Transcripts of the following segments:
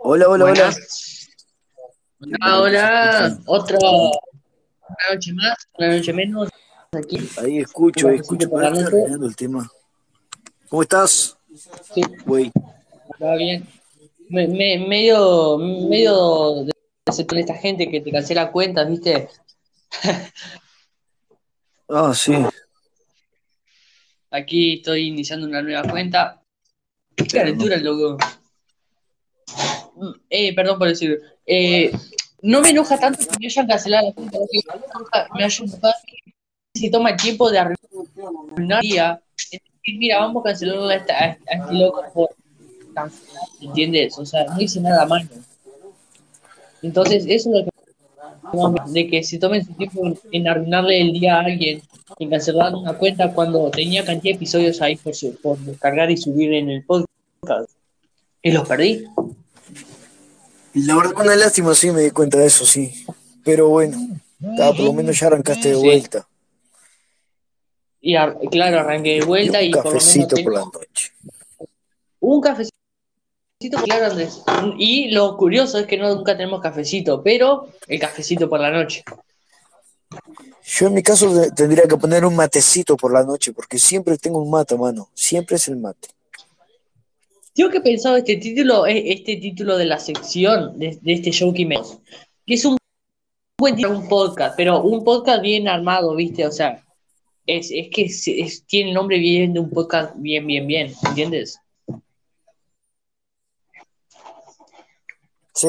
Hola, hola, hola. Buenas. Hola, hola. Otra una noche más, una noche menos. Aquí. Ahí escucho, ahí escucho. arreglando el tema. ¿Cómo estás? Sí, Güey. va bien. Me, me- medio, medio de con esta gente que te cancela cuentas, ¿viste? Ah, sí. Aquí estoy iniciando una nueva cuenta. Qué calentura, loco. Eh, perdón por decir. Eh, no me enoja tanto que me hayan cancelado la cuenta. me enoja- me haya enojado se toma el tiempo de arruinar día. Mira, vamos a cancelarlo a, esta- a este loco por ¿entiendes? O sea, no hice nada malo. Entonces, eso es lo que de que se tomen su tiempo en arruinarle el día a alguien, en cancelar una cuenta cuando tenía cantidad de episodios ahí por, su- por descargar y subir en el podcast. Y los perdí. La verdad, una lástima, sí, me di cuenta de eso, sí. Pero bueno, por lo menos ya arrancaste de Sí. vuelta. Y ar- claro, arranqué de vuelta Y y, un por lo menos cafecito tengo por la noche. un cafecito. Claro, Andrés. Y lo curioso es que no, nunca tenemos cafecito, pero el cafecito por la noche. Yo en mi caso tendría que poner un matecito por la noche, porque siempre tengo un mate, mano. Siempre es el mate. Tengo que pensado este título, eh, este título de la sección de, de este show que me que es un buen título, un podcast, pero un podcast bien armado, ¿viste? O sea, es, es que es- es- tiene el nombre bien de un podcast bien, bien, bien, ¿entiendes? Sí,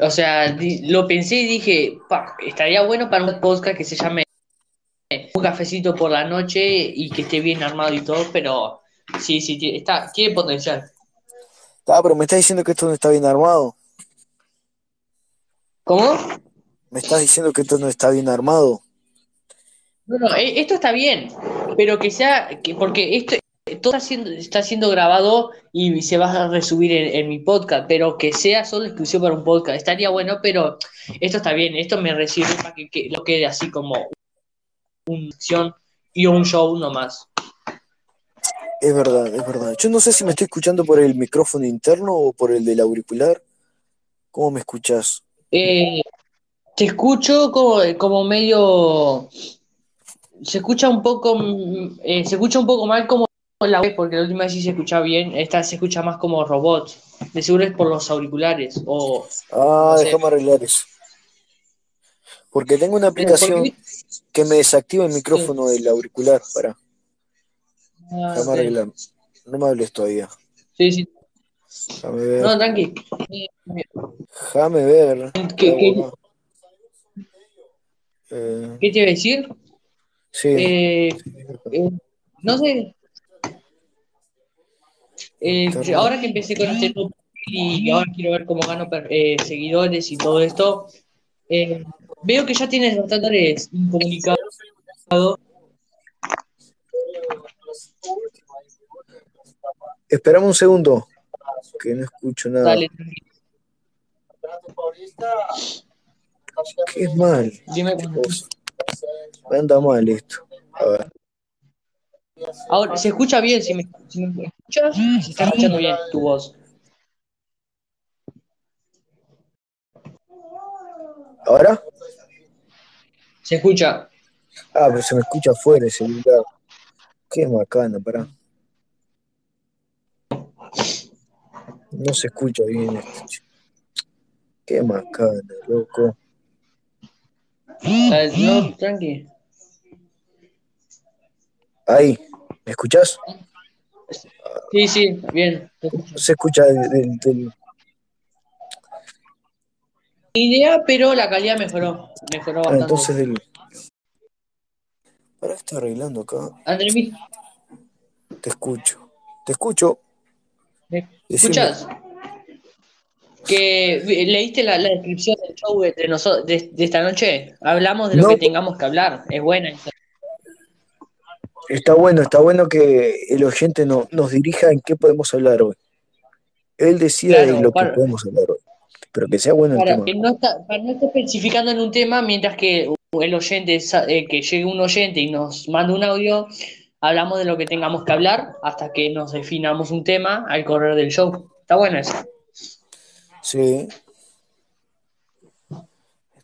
O sea, di- lo pensé y dije, pa, estaría bueno para un podcast que se llame Un cafecito por la noche y que esté bien armado y todo, pero sí, sí, tiene- está, tiene potencial. ah, pero me estás diciendo que esto no está bien armado. ¿Cómo? Me estás diciendo que esto no está bien armado. No, no, e- esto está bien, pero que sea, que, porque esto todo está siendo, está siendo grabado y se va a resubir en, en mi podcast, pero que sea solo exclusivo para un podcast. Estaría bueno, pero esto está bien, esto me recibe para que, que lo quede así como una sección y un show nomás. Es verdad, es verdad. Yo no sé si me estoy escuchando por el micrófono interno o por el del auricular. ¿Cómo me escuchas? Eh, te escucho como, como medio. Se escucha un poco. eh, se escucha un poco mal como la vez, porque la última vez sí se escuchaba bien. Esta se escucha más como robot. De seguro es por los auriculares. O. Ah, No sé. déjame arreglar eso. Porque tengo una Porque- aplicación que me desactiva el micrófono del auricular. Para, Ah. No me hables todavía. Sí, sí. Déjame ver. No, tranqui. Déjame ver. ¿Qué. Eh, qué te iba a decir? sí. Eh, eh, no sé. Ahora que empecé con este nuevo perfil y ahora quiero ver cómo gano seguidores y todo esto, veo que ya tienes bastantes incomunicados. Esperame un segundo. Que no escucho nada. Dale, ¿Qué es mal? dime anda mal esto. A ver. Ahora, se escucha bien, si me, si me escuchas, se está escuchando bien tu voz. ¿Ahora? Se escucha. Ah, pero se me escucha afuera el celular. Qué macana, pará. No se escucha bien. Qué macana, loco. ¿Sabes? No, tranqui. Ahí, ¿me escuchás? Sí, sí, bien. se escucha del, del- del- Idea, pero la calidad mejoró. Mejoró ah, bastante. entonces del. ¿Para qué estoy arreglando acá? André, ¿me Te escucho. Te escucho. ¿Me Decime. escuchas? Que leíste la, la descripción del show de, nosotros, de, de esta noche. Hablamos de lo No. que tengamos que hablar. Es buena. esa. Está bueno, está bueno que el oyente no, nos dirija en qué podemos hablar hoy. Él decida Claro, de lo que podemos hablar hoy. Pero que sea bueno el Para tema. que no está, para no estar especificando en un tema, mientras que el oyente, eh, que llegue un oyente y nos manda un audio, hablamos de lo que tengamos que hablar hasta que nos definamos un tema al correr del show. Está bueno eso. Sí.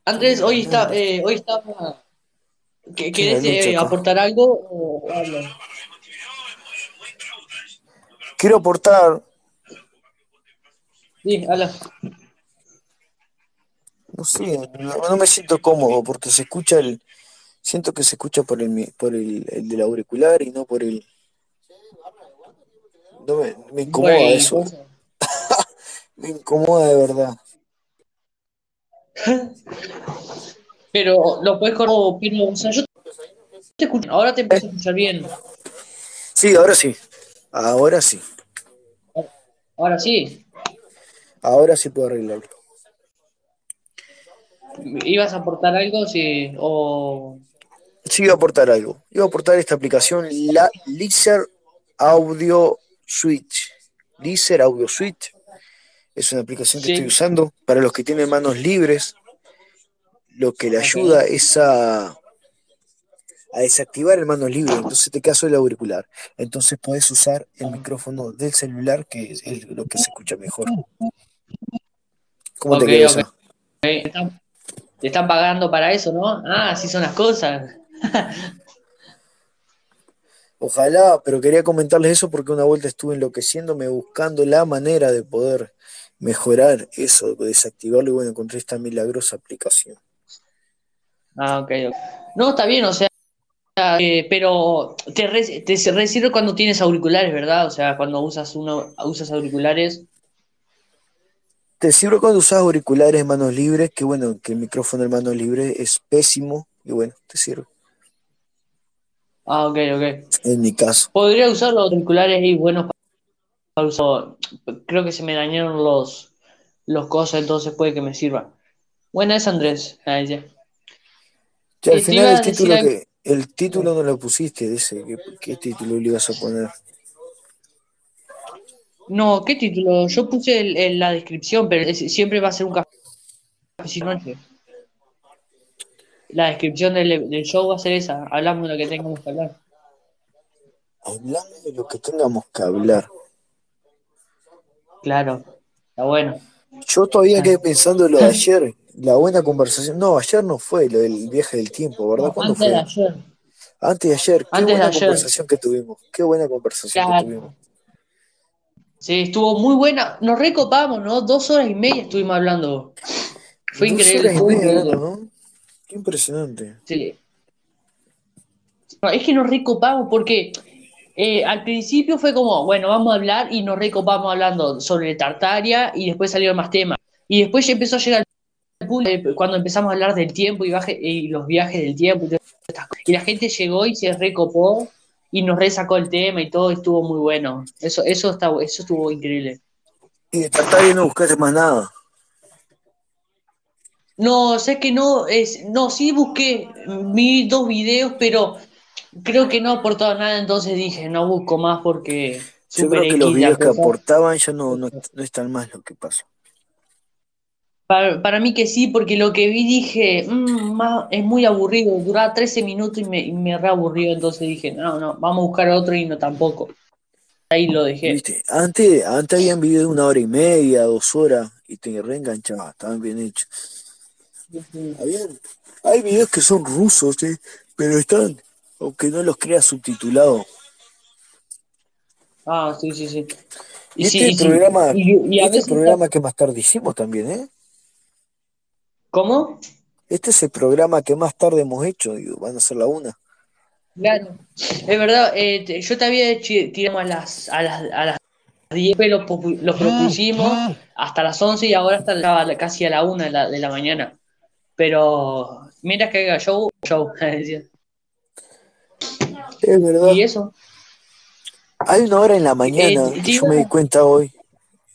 Andrés, hoy está, eh, hoy está. ¿Qué- ¿Querés eh, aportar algo o hablo? Quiero aportar, Sí, habla. no sé, no, no me siento cómodo porque se escucha el, siento que se escucha por el, por el, el del auricular y no por el, no me, me incomoda Bueno, eso, me incomoda de verdad. Pero lo puedes correr, pero, o sea, yo te escucho, ahora te empiezo a escuchar bien. Sí, ahora sí, ahora sí, Ahora sí, ahora sí puedo arreglarlo. ¿ibas a aportar algo? Sí, o... Iba a aportar algo. Iba a aportar esta aplicación, la Lizard Audio Switch. Lizard Audio Switch es una aplicación que Sí. estoy usando para los que tienen manos libres. Lo que le ayuda es a, a desactivar el manos libre. Entonces te caso el auricular. Entonces puedes usar el micrófono del celular, que es lo que se escucha mejor. ¿Cómo te quedó ok. esa? Te están, te están pagando para eso, ¿no? Ah, así son las cosas. Ojalá, pero quería comentarles eso porque una vuelta estuve enloqueciéndome buscando la manera de poder mejorar eso, de desactivarlo y bueno, encontré esta milagrosa aplicación. Ah, ok, ok. No, está bien, o sea, eh, pero te, re- te se- re sirve cuando tienes auriculares, ¿verdad? O sea, cuando usas uno, usas auriculares. Te sirve cuando usas auriculares en manos libres, que bueno, que el micrófono en manos libres es pésimo y bueno, te sirve. Ah, ok, ok. En mi caso. Podría usar los auriculares y buenos para uso. Creo que se me dañaron los, los cosas, entonces puede que me sirva. Buena es Andrés. Ah, ya. Ya, al final el a título algo. que, el título no lo pusiste, ese, ¿qué, qué título le ibas a poner? No, ¿qué título? Yo puse el- el- la descripción, pero es- siempre va a ser un noche. La descripción del, del show va a ser esa. Hablamos de lo que tengamos que hablar. Hablando de lo que tengamos que hablar. Claro, está bueno. Yo todavía quedé pensando en lo de ayer, la buena conversación. No, ayer no fue lo del viaje del tiempo, ¿verdad? No, ¿Cuándo antes de ayer. Antes de ayer, qué Antes de buena ayer. conversación que tuvimos, qué buena conversación que tuvimos. Sí, estuvo muy buena. Nos recopamos, ¿no? Dos horas y media estuvimos hablando. Fue Dos increíble. horas y media ¿no? Qué impresionante. Sí. No, es que nos recopamos porque eh, al principio fue como, bueno, vamos a hablar y nos recopamos hablando sobre Tartaria y después salieron más temas. Y después ya empezó a llegar el punto de cuando empezamos a hablar del tiempo y, baje- y los viajes del tiempo y, todas estas cosas. Y la gente llegó y se recopó y nos resacó el tema y todo estuvo muy bueno. Eso, eso, está, eso estuvo increíble. Y de Tartaria no buscaste más nada. No, sé que no, es, no, sí busqué, vi dos videos, pero creo que no aportaba nada, entonces dije, no busco más porque Yo creo que los videos que aportaban ya no, no, no están más lo que pasó. Para, para mí que sí, porque lo que vi dije, "Mm, más- es muy aburrido, duraba 13 minutos y me, y me reaburrió, entonces dije, no, no, vamos a buscar otro y no tampoco. Ahí lo dejé. ¿Viste? Antes, antes habían videos de una hora y media, dos horas, y te reenganchaba, estaban bien hechos. Hay videos que son rusos, ¿sí? pero están, aunque no los creas subtitulados. Ah, sí, sí, sí. Y sí, este sí, programa, y- y a este veces, programa que más tarde hicimos también, ¿eh? ¿cómo? Este es el programa que más tarde hemos hecho, digo, van a ser la una. Claro, es verdad, eh, yo te había hecho, tiramos a las, a las, a las 10, pero lo, popu- lo propusimos hasta las 11 y ahora la- casi a la 1 de la, de la mañana. Pero mira que haga show, show. Es verdad. Y eso, Hay una hora en la mañana Eh, que yo me di cuenta hoy.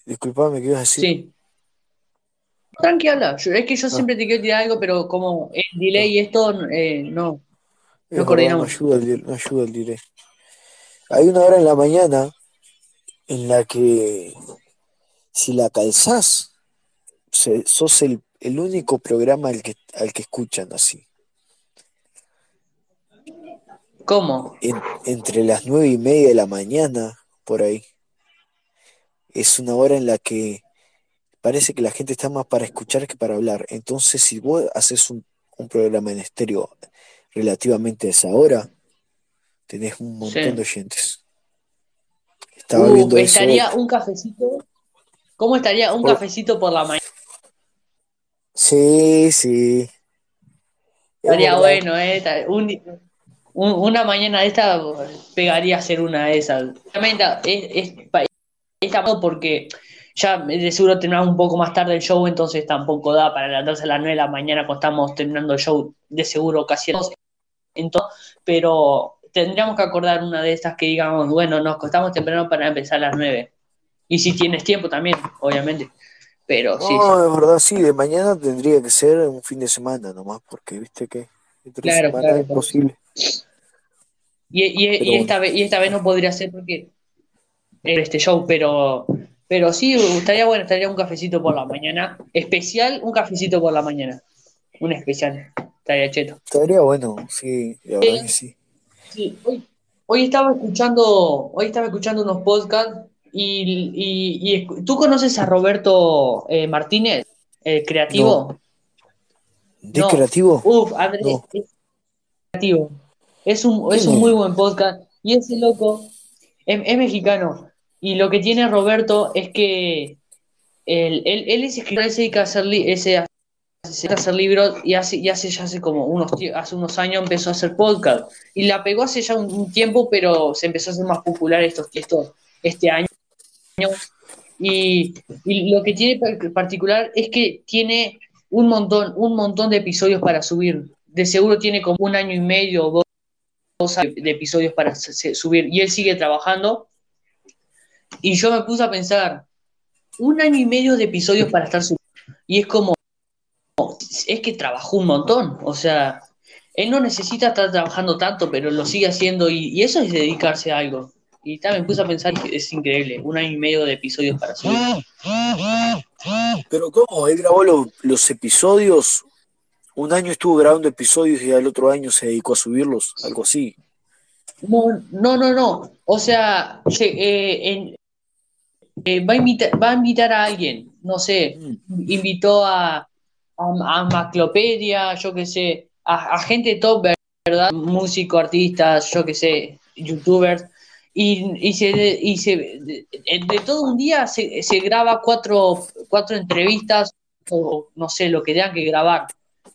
Disculpame, ¿qué ibas a decir? sí. Tranqui, habla. Yo- es que yo Ah. siempre te quiero tirar algo, pero como el delay y esto, eh, no. Es No coordinamos. no ayuda el, di- no ayuda el diré. Hay una hora en la mañana en la que si la calzás, se- sos el, el único programa al que, al que escuchan así. ¿Cómo? En- entre las nueve y media de la mañana, por ahí. Es una hora en la que parece que la gente está más para escuchar que para hablar. Entonces, si vos haces un, un programa en estéreo relativamente a esa hora, tenés un montón Sí. de oyentes. Estaba viendo eso. estaría un cafecito. ¿Cómo estaría un Por- cafecito por la mañana? Sí, sí. Es Estaría bueno, ¿eh? Un- un- una mañana de esta pegaría a ser una de esas. Es, es, es porque ya de seguro terminamos un poco más tarde el show, entonces tampoco da para levantarse a las 9 de la mañana cuando estamos terminando el show, de seguro casi a las 12. Entonces, pero tendríamos que acordar una de estas que digamos, bueno, nos acostamos temprano para empezar a las 9. Y si tienes tiempo también, obviamente. Pero sí, sí. No, es verdad, sí, de mañana tendría que ser un fin de semana nomás, porque viste que entre Claro, semana claro, es claro. posible. Y, y- Pero y bueno. esta vez, y esta vez no podría ser porque era este show, pero, pero sí, estaría bueno, estaría un cafecito por la mañana. Especial, un cafecito por la mañana. Un especial. Estaría cheto. Estaría bueno, sí, la verdad que sí. Sí, hoy, hoy estaba escuchando, hoy estaba escuchando unos podcasts y, y- y ¿tú conoces a Roberto eh, Martínez, el creativo? ¿De No. creativo? Uf, Andrés, No. es creativo. Es un, es ¿Quién un muy buen podcast. Y ese loco es, es mexicano. Y lo que tiene Roberto es que él, él, él es escritor, él se dedica a hacer, li- ese, a hacer libros y hace, y hace ya hace como unos, hace unos años empezó a hacer podcast. Y la pegó hace ya un, un tiempo, pero se empezó a hacer más popular estos, estos, este año. Y, lo que tiene par- particular es que tiene un montón, un montón de episodios para subir. De seguro tiene como un año y medio o dos, dos de episodios para subir. Y él sigue trabajando. Y yo me puse a pensar, un año y medio de episodios para estar subiendo. Y es como, es que trabajó un montón. O sea, él no necesita estar trabajando tanto, pero lo sigue haciendo. Y, y eso es dedicarse a algo. Y también me puse a pensar que es increíble, un año y medio de episodios para subir. Pero ¿cómo? Él grabó lo- los episodios, un año estuvo grabando episodios y al otro año se dedicó a subirlos, algo así. No, no, no, no. O sea, se- eh, en- eh, va, a invitar, va a invitar a alguien, no sé, Mm. invitó a, a, a Maclopedia, yo qué sé, a, a gente top, ¿verdad? Músicos, artistas, yo qué sé, youtubers. Y, y, se, y se, de, todo un día se, se graba cuatro, cuatro entrevistas o no sé, lo que tengan que grabar.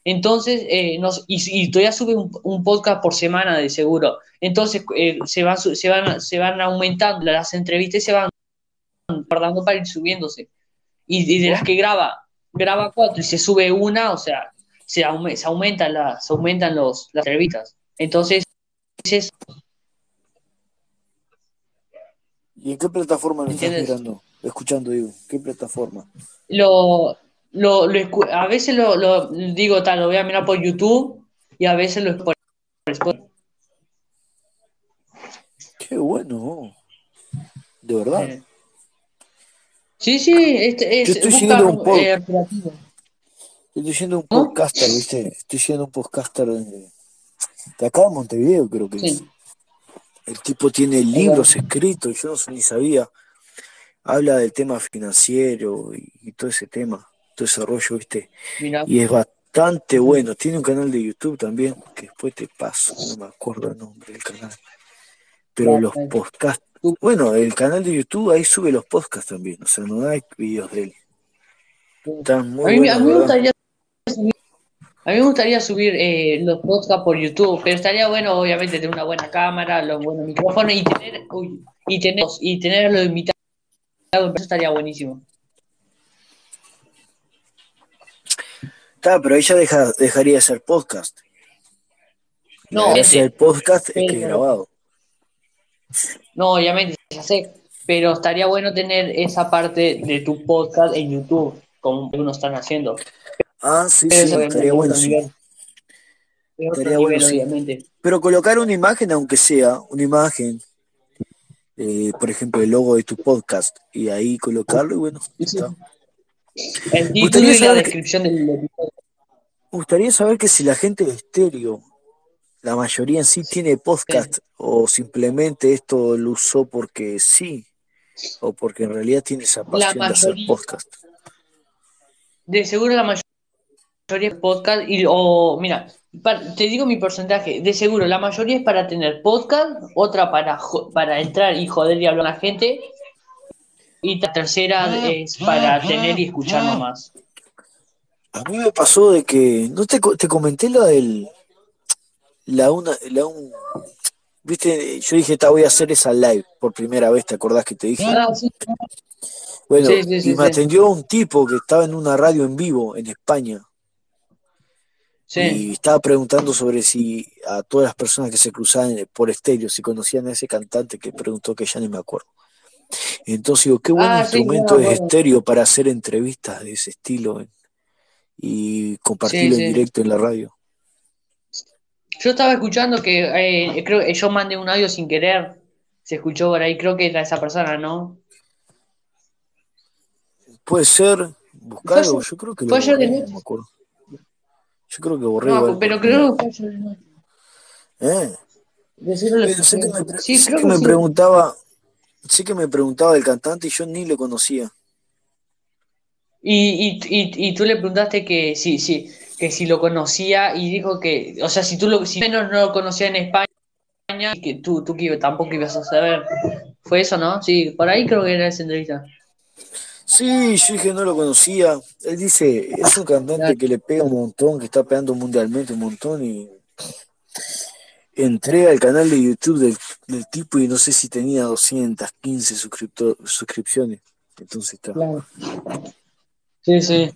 Entonces, eh, nos, y, y todavía sube un, podcast por semana de seguro. Entonces, eh, se, van, se, van, se van aumentando las entrevistas y se van guardando para ir subiéndose. Y, de las que graba, graba cuatro y se sube una, o sea, se, aume- se aumentan, las, aumentan los, las entrevistas. Entonces, es, ¿Y en qué plataforma lo estás mirando? Escuchando, digo, ¿qué plataforma? lo, lo, lo a veces lo, lo digo tal, lo voy a mirar por YouTube y a veces lo por Spotify. Qué bueno, de verdad. Eh, Sí, sí, este, es, Yo estoy busca, siguiendo un poco. eh. Estoy siendo un podcaster, ¿viste? Estoy siendo un podcaster de, de acá de Montevideo, creo que es. El tipo tiene libros escritos, yo no sé ni sabía. Habla del tema financiero y, y todo ese tema, todo ese rollo, ¿viste? Y es bastante bueno. Tiene un canal de YouTube también, que después te paso, no me acuerdo el nombre del canal. Pero los podcasts, bueno, el canal de YouTube ahí sube los podcasts también, o sea, no hay videos de él. Están a muy mí, a buenos, mí me ¿verdad? gustaría subir, a mí me gustaría subir eh, los podcasts por YouTube, pero estaría bueno, obviamente, tener una buena cámara, los buenos micrófonos y tener, uy, y tener, y tener los invitados, eso estaría buenísimo. Está, pero ella deja, dejaría de ser podcast. No, del obviamente, podcast es que es grabado. no, obviamente, ya sé, pero estaría bueno tener esa parte de tu podcast en YouTube, como algunos están haciendo. Ah, sí, Pero sí, estaría bueno, sí. Estaría nivel, bueno, sí. obviamente. Pero colocar una imagen, aunque sea una imagen, eh, por ejemplo, el logo de tu podcast, y ahí colocarlo, y bueno, ya Sí. está. El título Gustaría y la que- descripción del episodio. Me gustaría saber que si la gente de estéreo la mayoría en sí tiene podcast o simplemente esto lo usó porque sí o porque en realidad tiene esa pasión de hacer mayoría, podcast. de seguro la mayoría podcast y o mira, te digo mi porcentaje, de seguro la mayoría es para tener podcast, otra para para entrar y joder y hablar a la gente y la tercera es para tener y escuchar nomás. A mí me pasó de que, no te, te comenté lo del, la una, la un, viste, yo dije, "Ta, voy a hacer esa live por primera vez, ¿te acordás que te dije? Ah, sí, Bueno, sí, sí, y me atendió un tipo que estaba en una radio en vivo en España Sí. y estaba preguntando sobre si a todas las personas que se cruzaban por estéreo, si conocían a ese cantante que preguntó que ya ni me acuerdo. Entonces digo, qué buen Ah, sí, instrumento no, es bueno. estéreo para hacer entrevistas de ese estilo eh, y compartirlo Sí, en directo en la radio. Yo estaba escuchando que eh, creo que yo mandé un audio sin querer. Se escuchó por ahí, creo que era esa persona, ¿no? Puede ser, buscarlo, yo creo que lo fue ayer de no me acuerdo. Yo creo que borré No, pero creo que fue eh, pero sé que me, Sí, sé creo que que me sí. preguntaba, sé que me preguntaba del cantante y yo ni lo conocía. Y, y, y, y tú le preguntaste que si, si, que si lo conocía y dijo que, o sea, si tú lo, si menos no lo conocía en España, y que tú, tú que tampoco ibas a saber. Fue eso, ¿no? Sí, por ahí creo que era esa entrevista. Sí, yo dije no lo conocía. Él dice, es un cantante que le pega un montón, que está pegando mundialmente un montón y entré al canal de YouTube del, del tipo y no sé si tenía 215 suscripto- suscripciones. Entonces está. Claro. Sí, sí.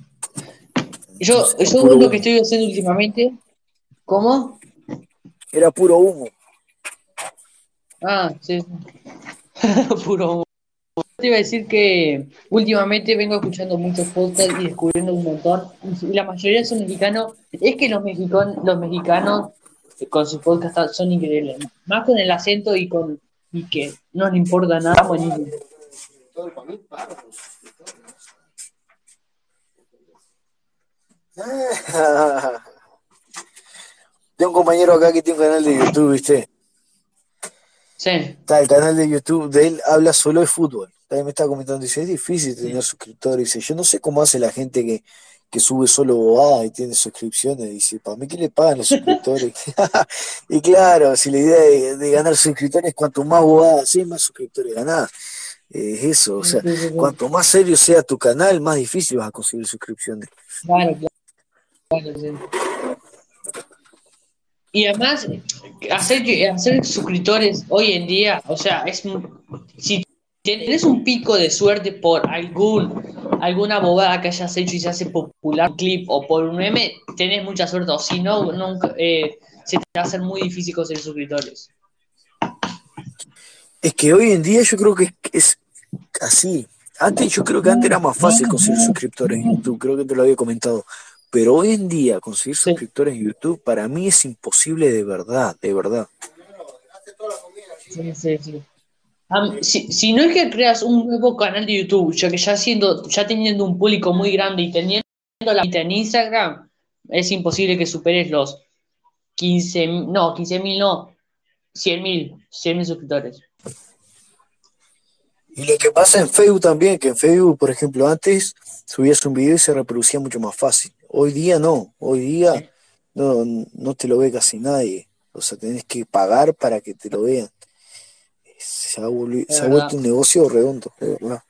Yo, yo lo que humo. estoy haciendo últimamente, ¿cómo? Era puro humo. Ah, sí. Puro. Te iba a decir que últimamente vengo escuchando muchos podcasts y descubriendo un montón. Y la mayoría son mexicanos. Es que los mexicanos, los mexicanos con sus podcasts son increíbles. Más con el acento y con y que no les importa nada. Buenísimo. Tengo un compañero acá que tiene un canal de YouTube, ¿viste? Sí, Está el canal de YouTube de él, habla solo de fútbol. También me está comentando, dice, es difícil tener suscriptores. Dice, yo no sé cómo hace la gente que, que sube solo bobadas y tiene suscripciones. Dice, para mí, ¿qué le pagan los suscriptores? y claro, si la idea de, de ganar suscriptores, cuanto más bobadas haces, más suscriptores ganás. Eh, Es eso, o sea, Sí, sí, sí. cuanto más serio sea tu canal, más difícil vas a conseguir suscripciones. claro, claro, sí. Y además, hacer, hacer suscriptores hoy en día, o sea, es si tienes un pico de suerte por algún alguna bobada que hayas hecho y se hace popular un clip o por un meme, tenés mucha suerte. O si no, nunca, eh, se te va a hacer muy difícil conseguir suscriptores. Es que hoy en día yo creo que es así. Antes yo creo que antes era más fácil conseguir suscriptores en YouTube, creo que te lo había comentado. Pero hoy en día conseguir Sí. suscriptores en YouTube para mí es imposible de verdad, de verdad. Sí, sí, sí. Si, si no es que creas un nuevo canal de YouTube, ya que ya siendo, ya teniendo un público muy grande y teniendo la en Instagram, es imposible que superes los 15, no, 15 mil no, 100 mil, 100 mil suscriptores. Y lo que pasa en Facebook también, que en Facebook, por ejemplo, antes subías un video y se reproducía mucho más fácil. Hoy día no, hoy día no, no te lo ve casi nadie. O sea, tenés que pagar para que te lo vean. Se ha, volvi- Es se ha verdad. vuelto un negocio redondo, de verdad.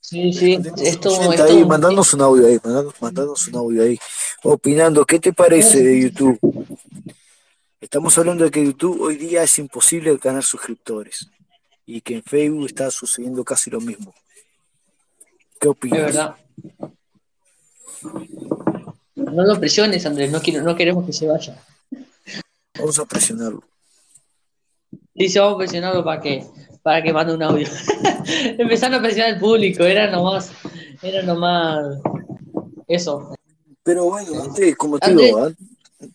Sí, sí, esto, esto ahí, mandanos un audio ahí, mandanos, mandanos un audio ahí, opinando, ¿qué te parece de YouTube? Estamos hablando de que YouTube hoy día es imposible ganar suscriptores y que en Facebook está sucediendo casi lo mismo. ¿Qué de opinas? verdad. No lo presiones, Andrés, no, quiero, no queremos que se vaya. Vamos a presionarlo. Dice, vamos a presionarlo para que, para que mande un audio. Empezaron a presionar al público, era nomás, era nomás eso. Pero bueno, antes, como te Andrés. digo,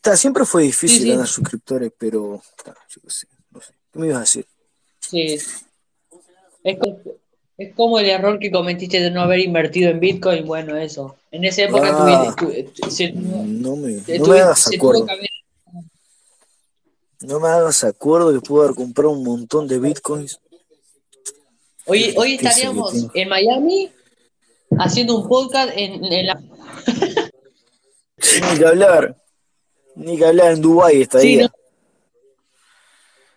ta, siempre fue difícil Sí, sí. ganar suscriptores, pero yo qué sé, no sé. ¿Qué me ibas a decir? Sí. Es, co- es como el error que cometiste de no haber invertido en Bitcoin. Bueno, eso. En esa época Ah. tuvi- tu- tu- se, tuvo- No me, no hagas acuerdo. haber, No me hagas acuerdo que puedo haber comprado un montón de bitcoins. Hoy, hoy estaríamos en Miami haciendo un podcast en, la. ni que hablar. Ni que hablar en Dubái estaría.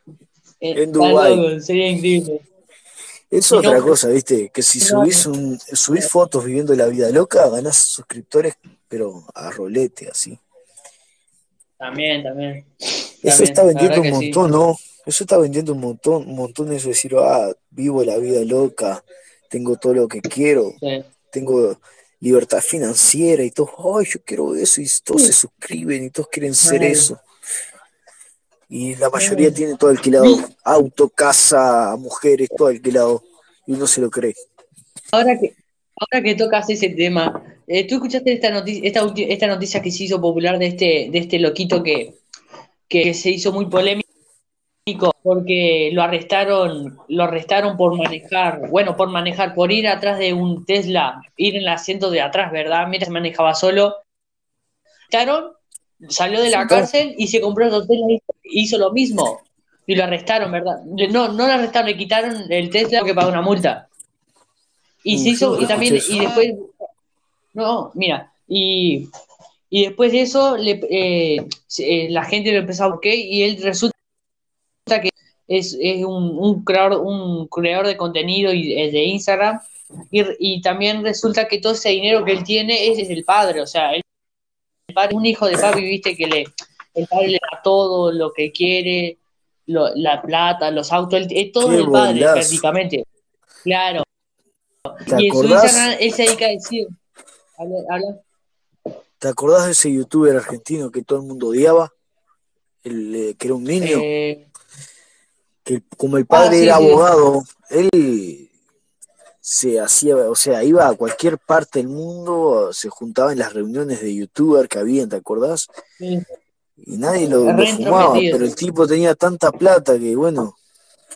Sí, en Dubái. Sería increíble. Es otra cosa, ¿viste? Que si subís, un, subís fotos viviendo la vida loca, ganás suscriptores, pero a rolete, así. También, también. Eso está vendiendo un montón, ¿no? Eso está vendiendo un montón, un montón de eso, decir, ah, vivo la vida loca, tengo todo lo que quiero, tengo libertad financiera y todo, ay, yo quiero eso, y todos se suscriben y todos quieren ser eso. Y la mayoría tiene todo alquilado. Auto, casa, mujeres, todo alquilado. Y uno se lo cree. Ahora que, ahora que tocas ese tema, eh, ¿tú escuchaste esta noticia, esta, noticia que se hizo popular de este, de este loquito que, que se hizo muy polémico porque lo arrestaron, lo arrestaron por manejar, bueno, por manejar, por ir atrás de un Tesla, ir en el asiento de atrás, ¿verdad? Mira, se manejaba solo. Arrestaron salió de la cárcel y se compró el Tesla hizo lo mismo. Y lo arrestaron, ¿verdad? No, no lo arrestaron, le quitaron el Tesla porque pagó una multa. Y se hizo, y también, y después, no, mira, y, y después de eso, le, eh, eh, la gente lo empezó a buscar y él resulta que es, es un, un, creador, un creador de contenido y, de Instagram. Y, y, también resulta que todo ese dinero que él tiene es, es el padre, o sea, él un hijo de papi, viste, que le, el padre le da todo lo que quiere, la plata, los autos, el, todo el padre prácticamente. Claro. Y en su Instagram él se dedica a decir, habla, ¿Te acordás de ese youtuber argentino que todo el mundo odiaba? El, eh, que era un niño. Eh, que como el padre ah, era abogado, él se hacía, o sea, iba a cualquier parte del mundo, se juntaba en las reuniones de youtuber que habían, ¿te acordás? Y nadie lo, fumaba, pero el tipo tenía tanta plata que, bueno,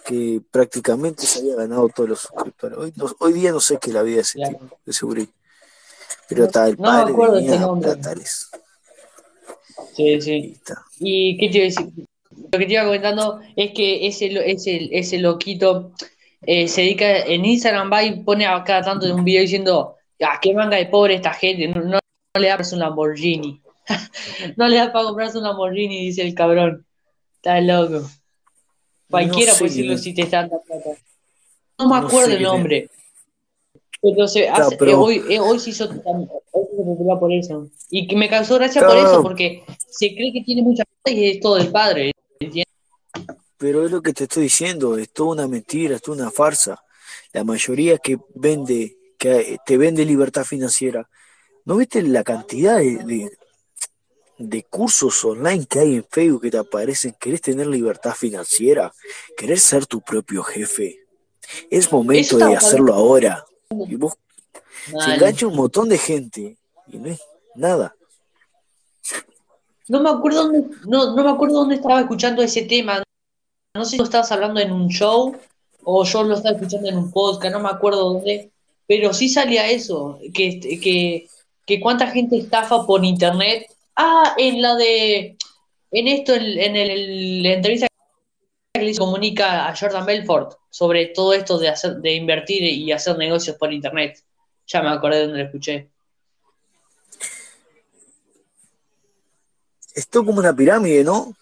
que prácticamente se había ganado todos los suscriptores. Hoy, hoy día no sé qué la vida de ese tipo, de seguridad. Pero está el padre no Sí, sí. ¿Y qué te iba a decir? Lo que te iba comentando es que ese, ese, ese loquito eh, se dedica en Instagram, va y pone a cada tanto de un video diciendo, ah, qué manga de pobre esta gente, no, le da un Lamborghini. No le da para comprarse un Lamborghini, dice el cabrón. Está loco. Cualquiera puede decirlo si te dando plata. No me acuerdo el nombre. Pero, se hace, eh, hoy, eh, hoy se hizo popular por eso. Y que me causó gracia por eso, porque se cree que tiene mucha plata y es todo el padre. Pero es lo que te estoy diciendo, es toda una mentira, es toda una farsa. La mayoría que vende, que te vende libertad financiera, ¿no viste la cantidad de, de, cursos online que hay en Facebook que te aparecen? ¿Querés tener libertad financiera? ¿Querés ser tu propio jefe? Es momento de hacerlo ahora. Y vos se engancha un montón de gente y no es nada. No me acuerdo dónde, no, no me acuerdo dónde estaba escuchando ese tema, no sé si lo estabas hablando en un show o yo lo estaba escuchando en un podcast, no me acuerdo dónde, pero sí salía eso, que, que, que cuánta gente estafa por internet. Ah, en la de, en esto, en, el, la entrevista que le comunica a Jordan Belfort sobre todo esto de hacer, de invertir y hacer negocios por internet. Ya me acordé de dónde lo escuché. Esto como una pirámide, ¿no?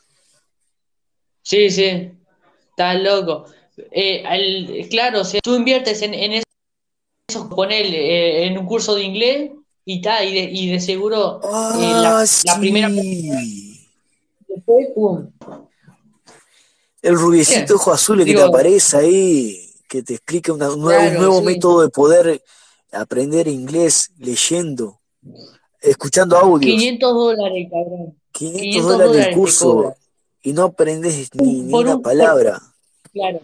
Sí, sí. Estás loco. Eh, claro, o tú inviertes en, en eso, ponele eh, en un curso de inglés y tal, y de, y de seguro eh, la, ah, primera. Después, pum. El rubiecito ojo azul que te aparece ahí, que te explica un nuevo, método de poder aprender inglés leyendo, escuchando audio. 500 dólares, cabrón. 500, dólares el curso y no aprendes ni, una palabra. Claro.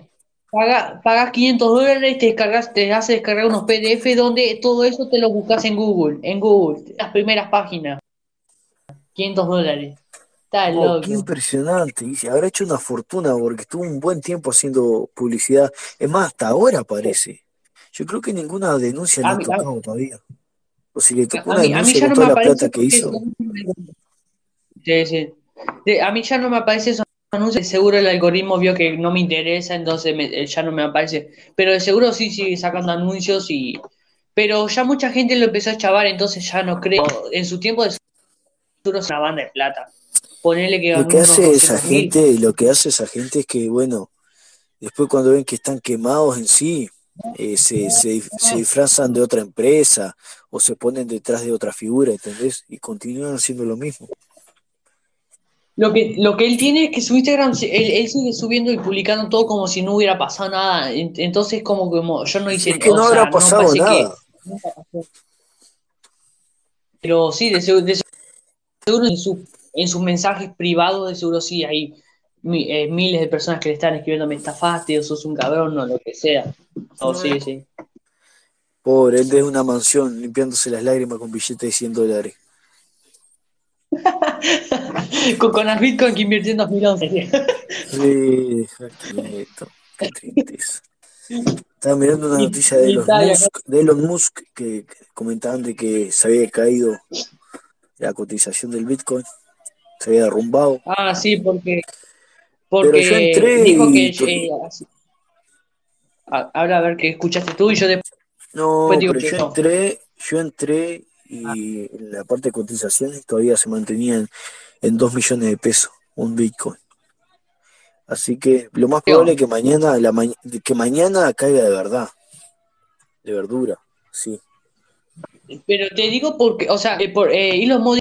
Pagas 500 dólares, te descargas, te hace descargar unos PDF donde todo eso te lo buscas en Google, en Google, las primeras páginas. 500 dólares. Está oh, loco. Qué impresionante. Y habrá hecho una fortuna porque estuvo un buen tiempo haciendo publicidad. Es más, hasta ahora parece. Yo creo que ninguna denuncia le ha tocado todavía. O si le tocó una denuncia con toda la plata que hizo. Sí, sí a mí ya no me aparece eso anuncios, seguro el algoritmo vio que no me interesa, entonces me- ya no me aparece. Pero de seguro sí sigue sacando anuncios y... Pero ya mucha gente lo empezó a chavar, entonces ya no creo. En su tiempo de seguro es una banda de plata. Ponele que Lo que hace esa 200 mil. gente, lo que hace esa gente es que, bueno, después cuando ven que están quemados en sí, eh, se, se, se disfrazan de otra empresa o se ponen detrás de otra figura, ¿entendés? Y continúan haciendo lo mismo. Lo que, lo que él tiene es que su Instagram, él, él sigue subiendo y publicando todo como si no hubiera pasado nada. En- Entonces, como, como yo no hice, Es que no sea, habrá pasado parece que nada. pasó. Pero sí, de seguro, de seguro en, su- en sus mensajes privados, de seguro sí hay mi- eh, miles de personas que le están escribiendo me estafaste o sos un cabrón o lo que sea. O sí, sí. Pobre, él desde una mansión limpiándose las lágrimas con billetes de 100 dólares. Con, con las Bitcoin que invirtió en 2011. Sí, quieto, qué tristeza. Estaba mirando una noticia de Elon Musk, de Elon Musk que que comentaban de que se había caído la cotización del Bitcoin, se había derrumbado. Ah, sí, porque, Pero yo porque entré dijo que... y- así- a- ahora a ver qué escuchaste tú y yo después No, pero que yo no. entré, yo entré y la parte de cotizaciones todavía se mantenían en 2 millones de pesos un Bitcoin. Así que lo más probable es que mañana, la ma- que mañana caiga de verdad, de verdura, sí. Pero te digo porque, o sea, eh, por, eh, Elon Musk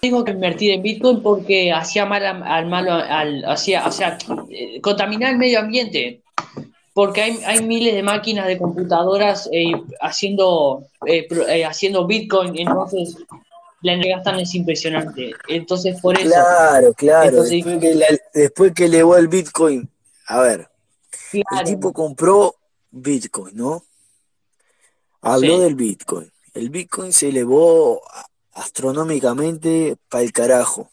dijo que invertir en Bitcoin porque hacía mal al malo, al, hacía, o sea, eh, contaminar el medio ambiente. Porque hay, hay miles de máquinas de computadoras eh, haciendo, eh, eh, haciendo Bitcoin, entonces la energía gastan es impresionante. Entonces, por eso, Claro, claro, Entonces- después que, la- después que elevó el Bitcoin, a ver, el tipo compró Bitcoin, ¿no? Habló Sí. del Bitcoin. El Bitcoin se elevó astronómicamente para el carajo.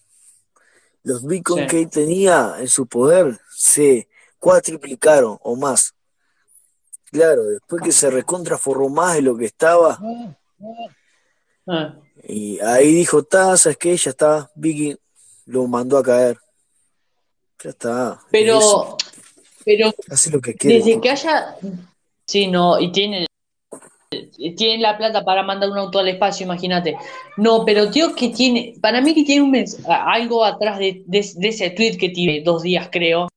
Los Bitcoin Sí. que él tenía en su poder se cuatriplicaron o más. Claro, después que se recontraforró más de lo que estaba, Ah, y ahí dijo, ta, ¿sabes qué? Ya está, Vicky lo mandó a caer. Ya está. es eso. pero, pero Hace lo que quiere. Desde que haya. Sí, no, y tienen, tienen la plata para mandar un auto al espacio, imagínate. No, pero tío, que tiene. Para mí que tiene un algo atrás de, de- de ese tweet que tiene dos días, creo.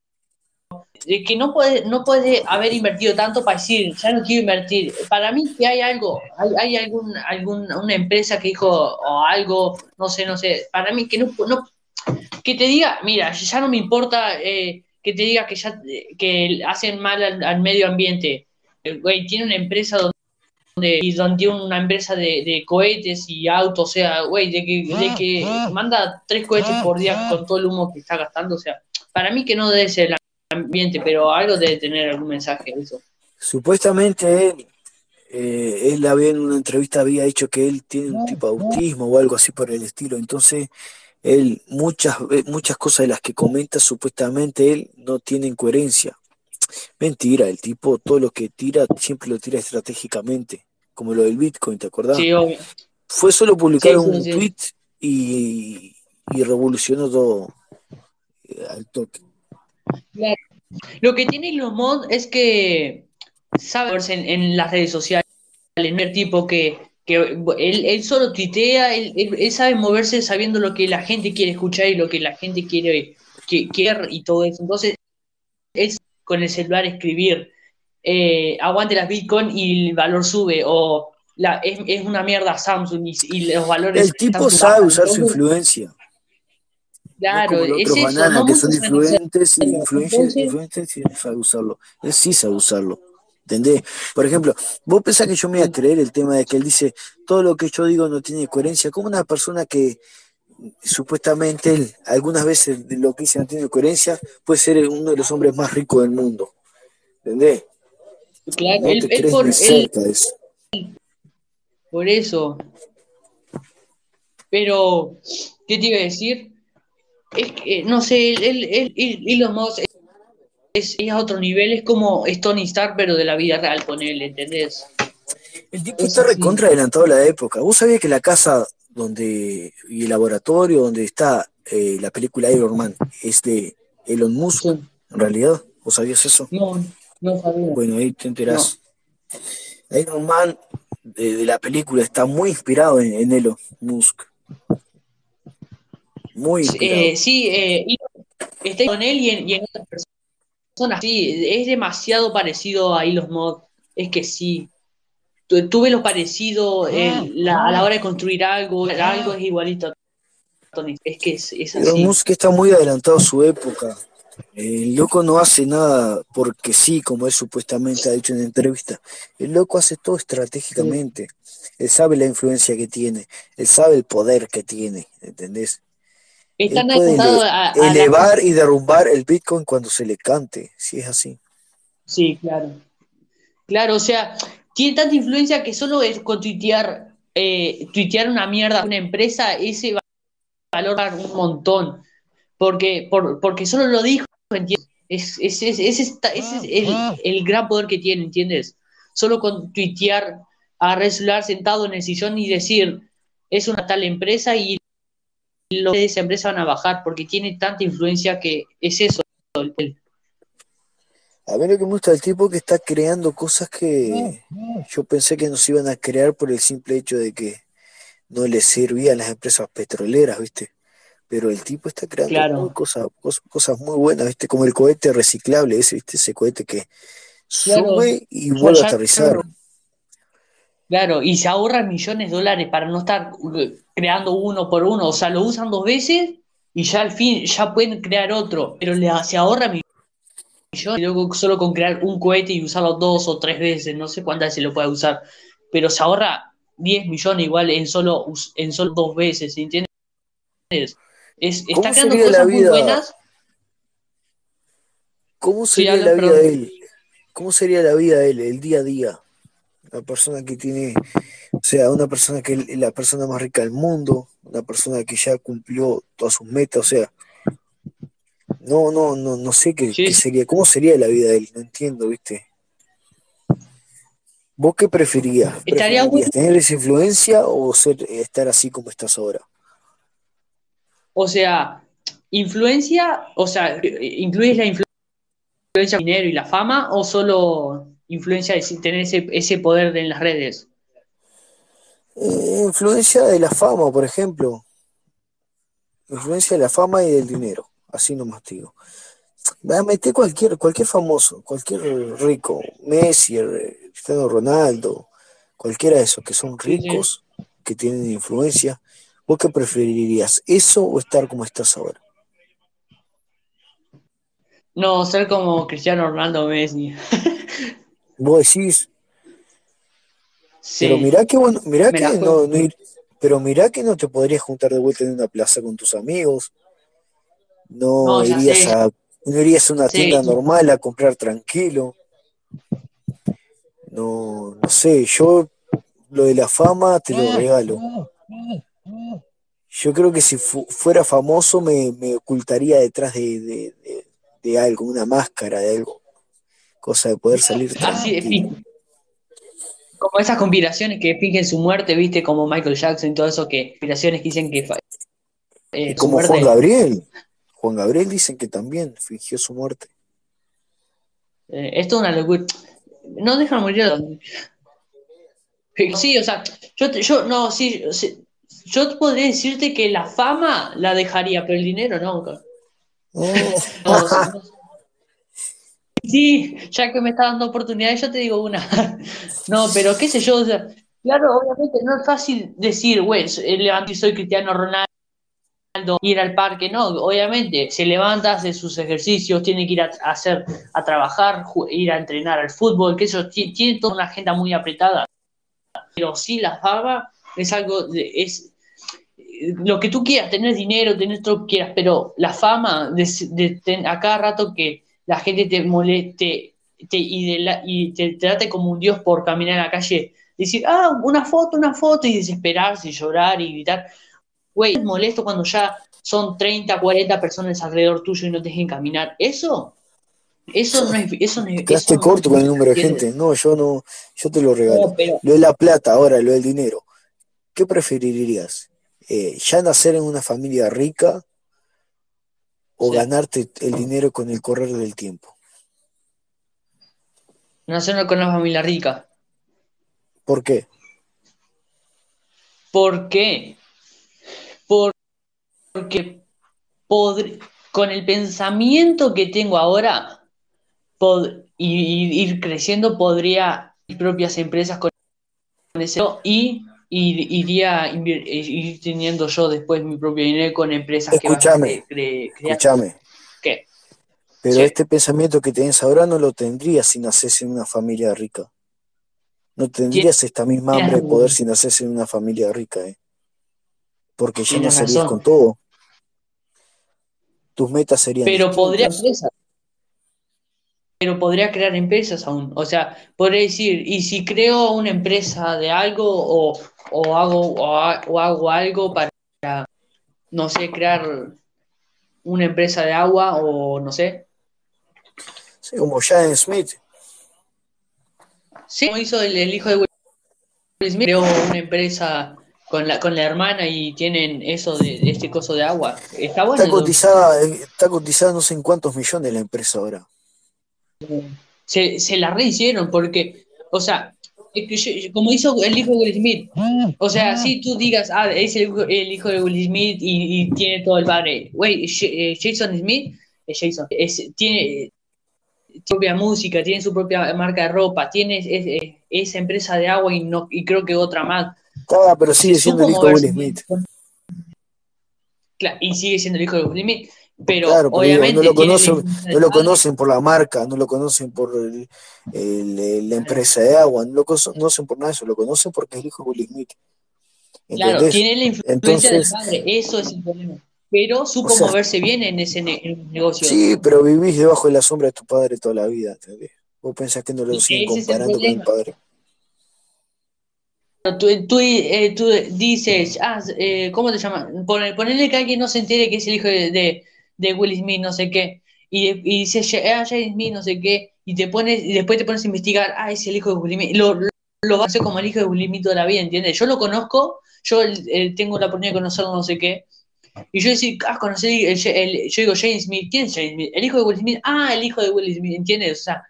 De que no puede, no puede haber invertido tanto para decir, ya no quiero invertir. Para mí que hay algo, hay, hay algún, algún, una empresa que dijo, o algo, no sé, no sé. Para mí que no, no que te diga, mira, ya no me importa eh, que te diga que ya que hacen mal al, al medio ambiente. El güey tiene una empresa donde, y donde tiene una empresa de, de cohetes y autos, o sea, güey, de que, de que manda tres cohetes por día con todo el humo que está gastando, o sea, para mí que no debe ser el ambiente, pero algo debe tener algún mensaje eso. Supuestamente él, eh, él había en una entrevista había dicho que él tiene un tipo de autismo o algo así por el estilo. Entonces, él, muchas, ve- muchas cosas de las que comenta supuestamente él no tienen coherencia. Mentira, el tipo todo lo que tira siempre lo tira estratégicamente, como lo del Bitcoin, ¿te acordás? Sí, obvio. Fue solo publicar Sí, sí, un sí. tweet y, y revolucionó todo eh, al toque. Claro. Lo que tiene los mods es que sabe moverse en, en las redes sociales, es el tipo que, que él, él solo tuitea, él, él- él sabe moverse sabiendo lo que la gente quiere escuchar y lo que la gente quiere que, quiere y todo eso. Entonces, es con el celular escribir, eh, aguante las Bitcoin y el valor sube, o la, es, es una mierda Samsung y, y los valores El tipo sabe usar su influencia. Claro, no como los es otros eso, bananas no que son influentes Entonces, influencers y sabe usarlo. Él sí sabe usarlo. ¿Entendés? Por ejemplo, vos pensás que yo me voy a creer el tema de que él dice todo lo que yo digo no tiene coherencia, como una persona que supuestamente él, algunas veces lo que dice no tiene coherencia, puede ser uno de los hombres más ricos del mundo. ¿Entendés? claro, No él, te él crees por, ni él cerca de eso. Por eso. Pero, ¿qué te iba a decir? Es que, no sé, él, él, él- él- Elon Musk es, es a otro nivel, es como es Tony Stark, pero de la vida real con él, ¿entendés? El tipo Es está así. recontra adelantado a la época. ¿Vos sabías que la casa donde y el laboratorio donde está eh, la película Iron Man es de Elon Musk, Sí. en realidad. ¿Vos sabías eso? No, no sabía. Bueno, ahí te enterás. Iron Man de, de la película está muy inspirado en, en Elon Musk. Muy. Eh, sí, eh, y está con él y en, y en otras personas. Sí, es demasiado parecido a Elon Musk. Es que sí. Tu- Tuve lo parecido eh, la- a la hora de construir algo. Algo es igualito a Tony. Es que es, es Elon así. Musk está muy adelantado a su época. El loco no hace nada porque sí, como él supuestamente ha dicho en la entrevista. El loco hace todo estratégicamente. Él sabe la influencia que tiene. Él sabe el poder que tiene. ¿Entendés? Están ele- a, a la- elevar y derrumbar el Bitcoin cuando se le cante. Si es así. Sí, claro. Claro, o sea, tiene tanta influencia que solo es con tuitear, eh, tuitear una mierda a una empresa, ese va a valorar un montón. Porque, por, porque solo lo dijo, ¿entiendes? Es, es, es- es esta- ese es el, el gran poder que tiene, ¿entiendes? Solo con tuitear, el celular sentado en el sillón y decir, es una tal empresa y los de esa empresa van a bajar, porque tiene tanta influencia que es eso. el- el- A ver lo que me gusta del tipo que está creando cosas que yo pensé que no se iban a crear por el simple hecho de que no le servían las empresas petroleras, ¿viste? Pero el tipo está creando Claro. cosas, cosas, cosas muy buenas, ¿viste? Como el cohete reciclable ese, ¿viste? Ese cohete que Claro. sube y vuelve a aterrizar. Claro, y se ahorran millones de dólares para no estar creando uno por uno. O sea, lo usan dos veces y ya al fin ya pueden crear otro, pero le, se ahorra millones. Y luego solo con crear un cohete y usarlo dos o tres veces, no sé cuántas se lo puede usar, pero se ahorra 10 millones igual en solo, en solo dos veces, ¿entiendes? Es, ¿Cómo está creando sería la cosas muy buenas. ¿Cómo sería la vida perdón. de él? ¿Cómo sería la vida de él, el día a día? Una persona que tiene, o sea, una persona que es la persona más rica del mundo, una persona que ya cumplió todas sus metas, o sea, no, no, no, no sé qué, Sí, qué sí. sería, cómo sería la vida de él, no entiendo, ¿viste? ¿Vos qué preferirías? Estaría ¿Preferirías bueno. tener esa influencia o ser, estar así como estás ahora? O sea, influencia, o sea, ¿incluyes la influencia del dinero y la fama o solo influencia tener ese, ese poder en las redes? Eh, influencia de la fama, por ejemplo. Influencia de la fama y del dinero. Así nomás te digo. Me a meter cualquier, cualquier famoso, cualquier rico, Messi, eh, Cristiano Ronaldo, cualquiera de esos que son Sí, sí. ricos, que tienen influencia. ¿Vos qué preferirías? ¿Eso o estar como estás ahora? No, ser como Cristiano Ronaldo Messi. Vos decís, pero mirá que bueno, mirá que no, no ir- pero mirá que no te podrías juntar de vuelta en una plaza con tus amigos, no irías sé, a, no irías a una sí. tienda normal a comprar tranquilo. No, no sé, yo lo de la fama te lo regalo. Yo creo que si fu- fuera famoso me, me ocultaría detrás de, de, de- de algo, una máscara de algo, cosa de poder salir Así de fin. Como esas conspiraciones que fingen su muerte, viste, como Michael Jackson y todo eso, que conspiraciones que dicen que Y eh, como Juan. Gabriel, Juan Gabriel dicen que también fingió su muerte. eh, esto es una locura. No dejan morir Sí, o sea, yo, te- yo no, sí, sí, yo podría decirte que la fama la dejaría, pero el dinero no. ca- Eh, No, o sea, no- Sí, ya que me está dando oportunidades, yo te digo una. No, pero qué sé yo, o sea, claro, obviamente no es fácil decir, güey, levanto y soy Cristiano Ronaldo, ir al parque, no, obviamente, se levanta, hace sus ejercicios, tiene que ir a, hacer, a trabajar, ir a entrenar al fútbol, que eso ti- tiene toda una agenda muy apretada. Pero sí, la fama es algo, de- es lo que tú quieras, tener dinero, tener todo lo que quieras, pero la fama, de, de- de- a cada rato que la gente te moleste te, y, de la- y te trate como un dios por caminar en la calle, decir, ah, una foto, una foto, y desesperarse y llorar y gritar. Güey, es molesto cuando ya son 30, 40 personas alrededor tuyo y no te dejen caminar. Eso, eso no es, eso no es, quedaste eso no corto con el número de gente. No, yo no, yo te lo regalo. No, pero Lo de la plata, ahora, lo del dinero. ¿Qué preferirías? Eh, ¿ya nacer en una familia rica o Sí. ganarte el dinero con el correr del tiempo? Nacer con una familia rica. ¿Por qué? ¿Por qué? Por- Porque con el pensamiento que tengo ahora pod- y, y ir creciendo podría mis propias empresas con eso y, y iría ir teniendo yo después mi propio dinero con empresas que Escúchame, cre- cre- creando. Escúchame, ¿Qué? pero Sí. este pensamiento que tenés ahora no lo tendrías si naces en una familia rica. No tendrías esta misma hambre de poder si naces en una familia rica, ¿eh? Porque ya nacerías razón. con todo. Tus metas serían Pero podría empresas. Pero podría crear empresas aún. O sea, podría decir, y si creo una empresa de algo o, o hago, o, ha- o hago algo para, no sé, crear una empresa de agua o no sé. Sí, como Jaden Smith. Sí, como hizo el, el hijo de Will Smith, creó una empresa con la, con la hermana y tienen eso de, de este coso de agua. Está bueno. Está cotizada, está cotizada no sé en cuántos millones la empresa ahora. se, se la rehicieron porque, o sea, como hizo el hijo de Will Smith, o sea, si tú digas, ah, es el, hijo- el hijo de Will Smith y, y tiene todo el padre, güey, eh, Jason Smith, eh, Jason, es- tiene su propia música, tiene su propia marca de ropa, tiene es- es- esa empresa de agua y, no, y creo que otra más. Ah, pero sigue siendo el hijo de Will Smith. Claro, y sigue siendo el hijo de Will Smith, pero Claro, pero obviamente no lo conocen, no lo conocen por la marca, no lo conocen por el- el- la empresa de agua, no lo cono- conocen por nada de eso, lo conocen porque es el hijo de Will Smith. Claro, ¿Entendés? tiene la influencia Entonces, del padre, eso es el problema. Pero supo O sea, moverse bien en ese ne- en negocio. sí, pero vivís debajo de la sombra de tu padre toda la vida, ¿entendés? Vos pensás que no lo siguen comparando con el padre. Tú, tú, eh, tú dices, ah, eh, ¿cómo te llamas? Pon- Ponele que alguien no se entere que es el hijo de, de, de Will Smith, no sé qué, y, y dices, ah, Smith, no sé qué, y te pones, y después te pones a investigar, ah, es el hijo de Will Smith, lo, lo, lo vas a hacer como el hijo de Will Smith toda la vida, ¿entiendes? Yo lo conozco, yo eh, tengo la oportunidad de conocerlo, no sé qué, y yo decir, ah, conocí, el, el- yo digo, Jaden Smith, ¿quién es Jaden Smith? El hijo de Will Smith, ah, el hijo de Will Smith, ¿entiendes? O sea,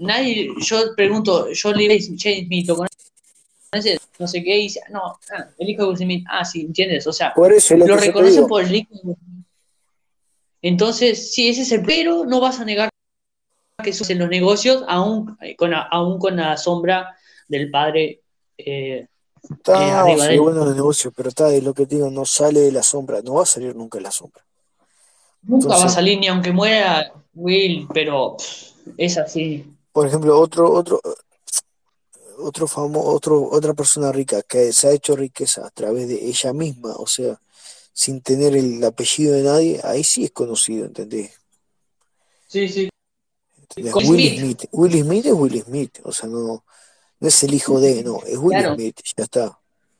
nadie, yo pregunto, yo le digo, Jaden Smith, ¿lo conoces? No sé qué, y dice, no, ah, el hijo de Will Smith, ah, sí, ¿entiendes? O sea, Por eso es lo, lo reconocen por el hijo de Will Smith. Entonces, sí, ese es el pero, no vas a negar que eso es en los negocios, aún eh, con, la- aún con la sombra del padre eh, eh, Está, de sí, bueno el negocio, pero está, es lo que te digo, no sale de la sombra, no va a salir nunca de la sombra. Nunca va a Entonces, salir ni aunque muera Will, pero es así. por ejemplo, otro, otro, otro famo, otro, otra persona rica que se ha hecho riqueza a través de ella misma, o sea, sin tener el apellido de nadie, ahí sí es conocido, ¿entendés? Sí, sí. ¿Entendés? Will Smith. Smith. Will Smith es Will Smith, o sea, no, no es el hijo de, no, es Will Claro, Smith, ya está,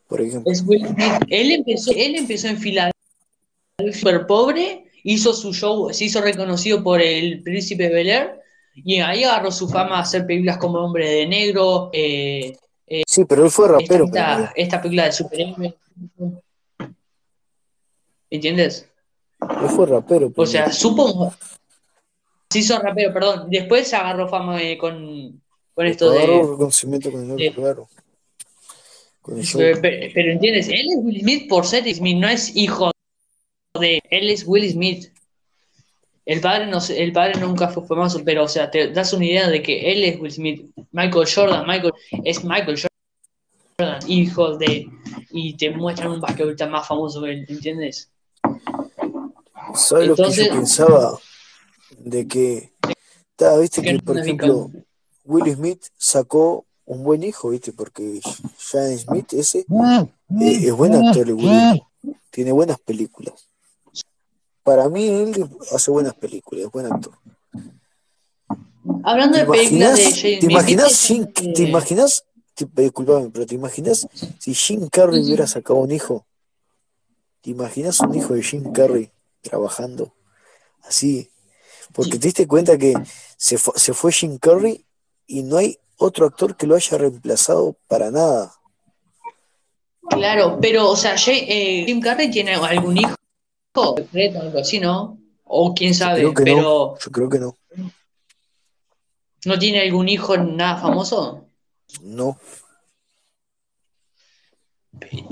por ejemplo. es Will Smith. Él empezó, él empezó en Filadelfia, súper pobre, hizo su show, se hizo reconocido por el Príncipe Bel Air, y ahí agarró su fama a hacer películas como Hombre de Negro, eh, Sí, pero él fue rapero esta, esta película de superhéroes. ¿Entiendes? Él fue rapero O sea, primero. supo. Se hizo rapero, perdón. Después se agarró fama eh, con, con esto agarró de. reconocimiento con el otro, claro, con el pero, pero- pero entiendes, él es Will Smith por ser Smith, no es hijo de. Él es Will Smith. El padre, no, el padre nunca fue famoso, pero o sea, te das una idea de que él es Will Smith. Michael Jordan, Michael es Michael Jordan, hijo de. Y te muestran un basquetbolista más famoso que él, ¿entiendes? ¿Sabes lo que yo pensaba? De que, ta, viste que por ejemplo, Will Smith sacó un buen hijo, viste, porque Jaden Smith ese eh, es buen actor, Will tiene buenas películas. Para mí él hace buenas películas, es buen actor. Hablando ¿Te de películas de Jaden te imaginas, ¿viste Jim, te imaginas, te- disculpame, pero te imaginas si Jim Carrey hubiera sacado un hijo? ¿Te imaginas un hijo de Jim Carrey trabajando así? Porque te diste cuenta que se fue, se fue Jim Carrey y no hay otro actor que lo haya reemplazado para nada. Claro, pero, o sea, eh, Jim Carrey tiene algún hijo secreto, algo así, ¿no? O quién sabe, creo que pero no. Yo creo que no. ¿no tiene algún hijo nada famoso? No.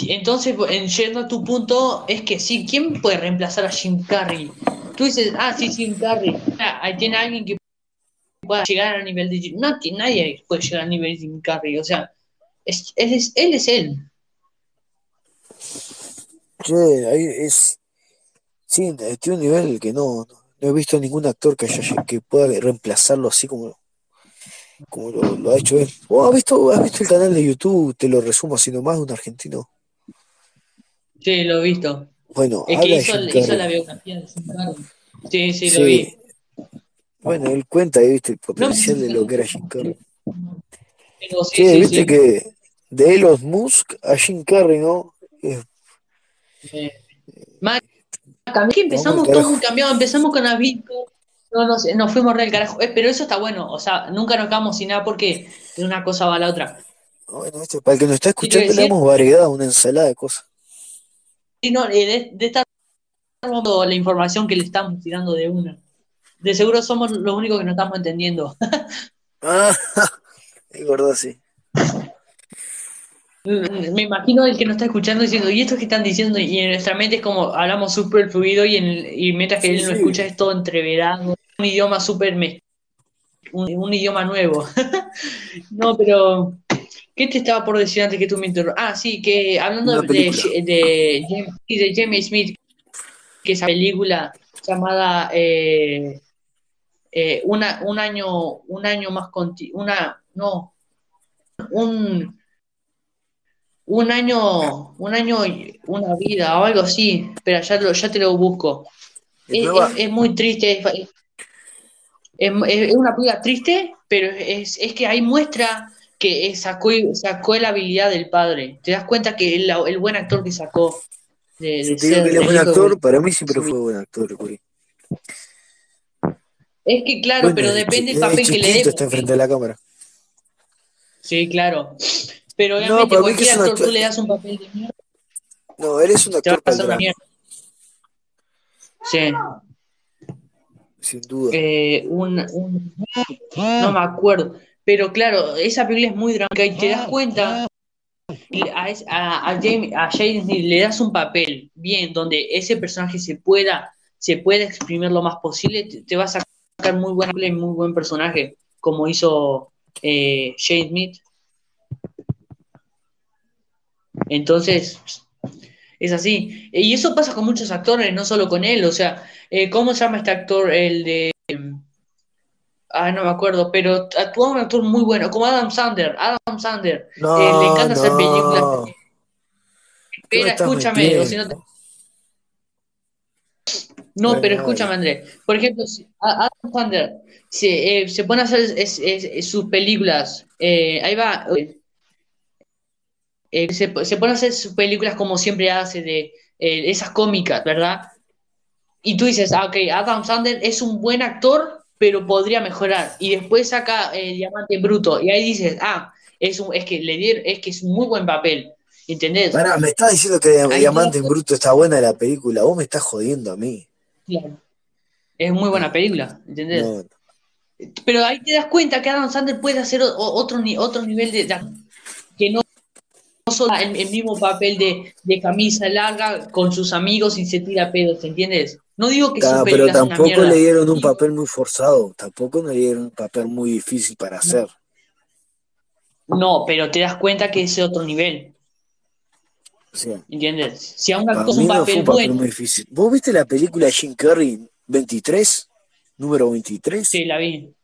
Entonces, en- yendo a tu punto, es que sí, ¿quién puede reemplazar a Jim Carrey? Tú dices, ah, sí, Jim Carrey. Ah, ahí tiene alguien que pueda llegar al nivel de Jim. No, que nadie puede llegar al nivel de Jim Carrey. O sea, es, es, él es él. Ahí es. Sí, tiene un nivel que no, no, no he visto ningún actor que haya que pueda reemplazarlo así como, como lo, lo ha hecho él. ¿Vos has visto, has visto el canal de YouTube? Te lo resumo así nomás, un argentino. Sí, lo he visto. Bueno, Es que hizo, la biografía de Jim Carrey. Sí, sí, Sí. lo vi. Bueno, él cuenta ahí, viste, el No, potencial de lo que era Jim Carrey. pero sí, viste que de Elon Musk a Jim Carrey, ¿no? Eh, Mac, que empezamos todo muy cambiado, empezamos con Bitcoin, no, no nos fuimos re carajo, Eh, pero eso está bueno, o sea, nunca nos quedamos sin nada porque de una cosa va a la otra. Bueno, viste, para el que nos está ¿Qué te iba a escuchando, le damos variedad, una ensalada de cosas. Sí, no, eh, de, de estar la información que le estamos tirando de una. De seguro somos los únicos que no estamos entendiendo. Ah, es verdad, sí. Me imagino el que nos está escuchando diciendo, ¿y esto que están diciendo? Y en nuestra mente es como hablamos súper fluido y, en y mientras que Sí, él sí. escucha es todo entreverado, un idioma súper un, un idioma nuevo. no, pero ¿qué te estaba por decir antes que tú me interrumpas? Ah, sí, que hablando de, de, James, de James Smith, que esa película llamada eh, eh, una, un año un año más conti una no un un año, un año y una vida o algo así. Espera, ya, lo- ya te lo busco. Es- es muy triste. Es, es- es- una película triste, pero es, es que ahí muestra que eh, sacó, sacó la habilidad del padre. Te das cuenta que el, el buen actor que sacó de, Si de te digo ser que el buen actor, para mí siempre fue buen actor, güey. Es que claro, Bueno, pero de depende del chi- de papel que le dé. está enfrente de la cámara. Sí, claro. Pero No, obviamente que cualquier actor actor- tú le das un papel de mierda, No, él es un te va actor a el hacer una mierda. Sí. Sin duda. eh, un, no me acuerdo, pero claro, esa película es muy dramática y te das cuenta, a, a, James, a le das un papel bien, donde ese personaje se pueda, se exprimir lo más posible, te, te va a sacar muy y muy buen personaje, como hizo eh, Smith. Entonces, es así. Y eso pasa con muchos actores, no solo con él. O sea, eh, ¿cómo se llama este actor? El de. Ah, no me acuerdo, pero actúa un actor muy bueno, como Adam Sandler. Adam Sandler. No, eh, le encanta hacer películas. ¿Qué me Espera, escúchame, o si no te- No, Bueno, pero escúchame, André. Por ejemplo, si Adam Sandler se, eh, se pone a hacer es- es- es- sus películas. eh, ahí va. Eh, se, se pone a hacer sus películas como siempre hace, de eh, esas cómicas, ¿verdad? Y tú dices, ah, ok, Adam Sandler es un buen actor, pero podría mejorar. Y después saca eh, Diamante Bruto. Y ahí dices, ah, es, un, es, que le dieron, es que es un muy buen papel. ¿Entendés? Pará, me estás diciendo que Ahí Diamante en Bruto está buena la película. Vos me estás jodiendo a mí. Claro. Es muy buena película, ¿entendés? No, Pero ahí te das cuenta que Adam Sandler puede hacer otro, otro nivel de, de- que no solo el, el mismo papel de, de camisa larga con sus amigos y se tira pedos, ¿entiendes? No digo que Ta, sus pero una tampoco le dieron un papel muy forzado. Tampoco le dieron un papel muy difícil para hacer. No, pero te das cuenta que es otro nivel, O sea, ¿entiendes? Si a un actor un papel bueno, muy difícil. ¿Vos viste la película Jim Carrey 23? Número 23. sí, la vi.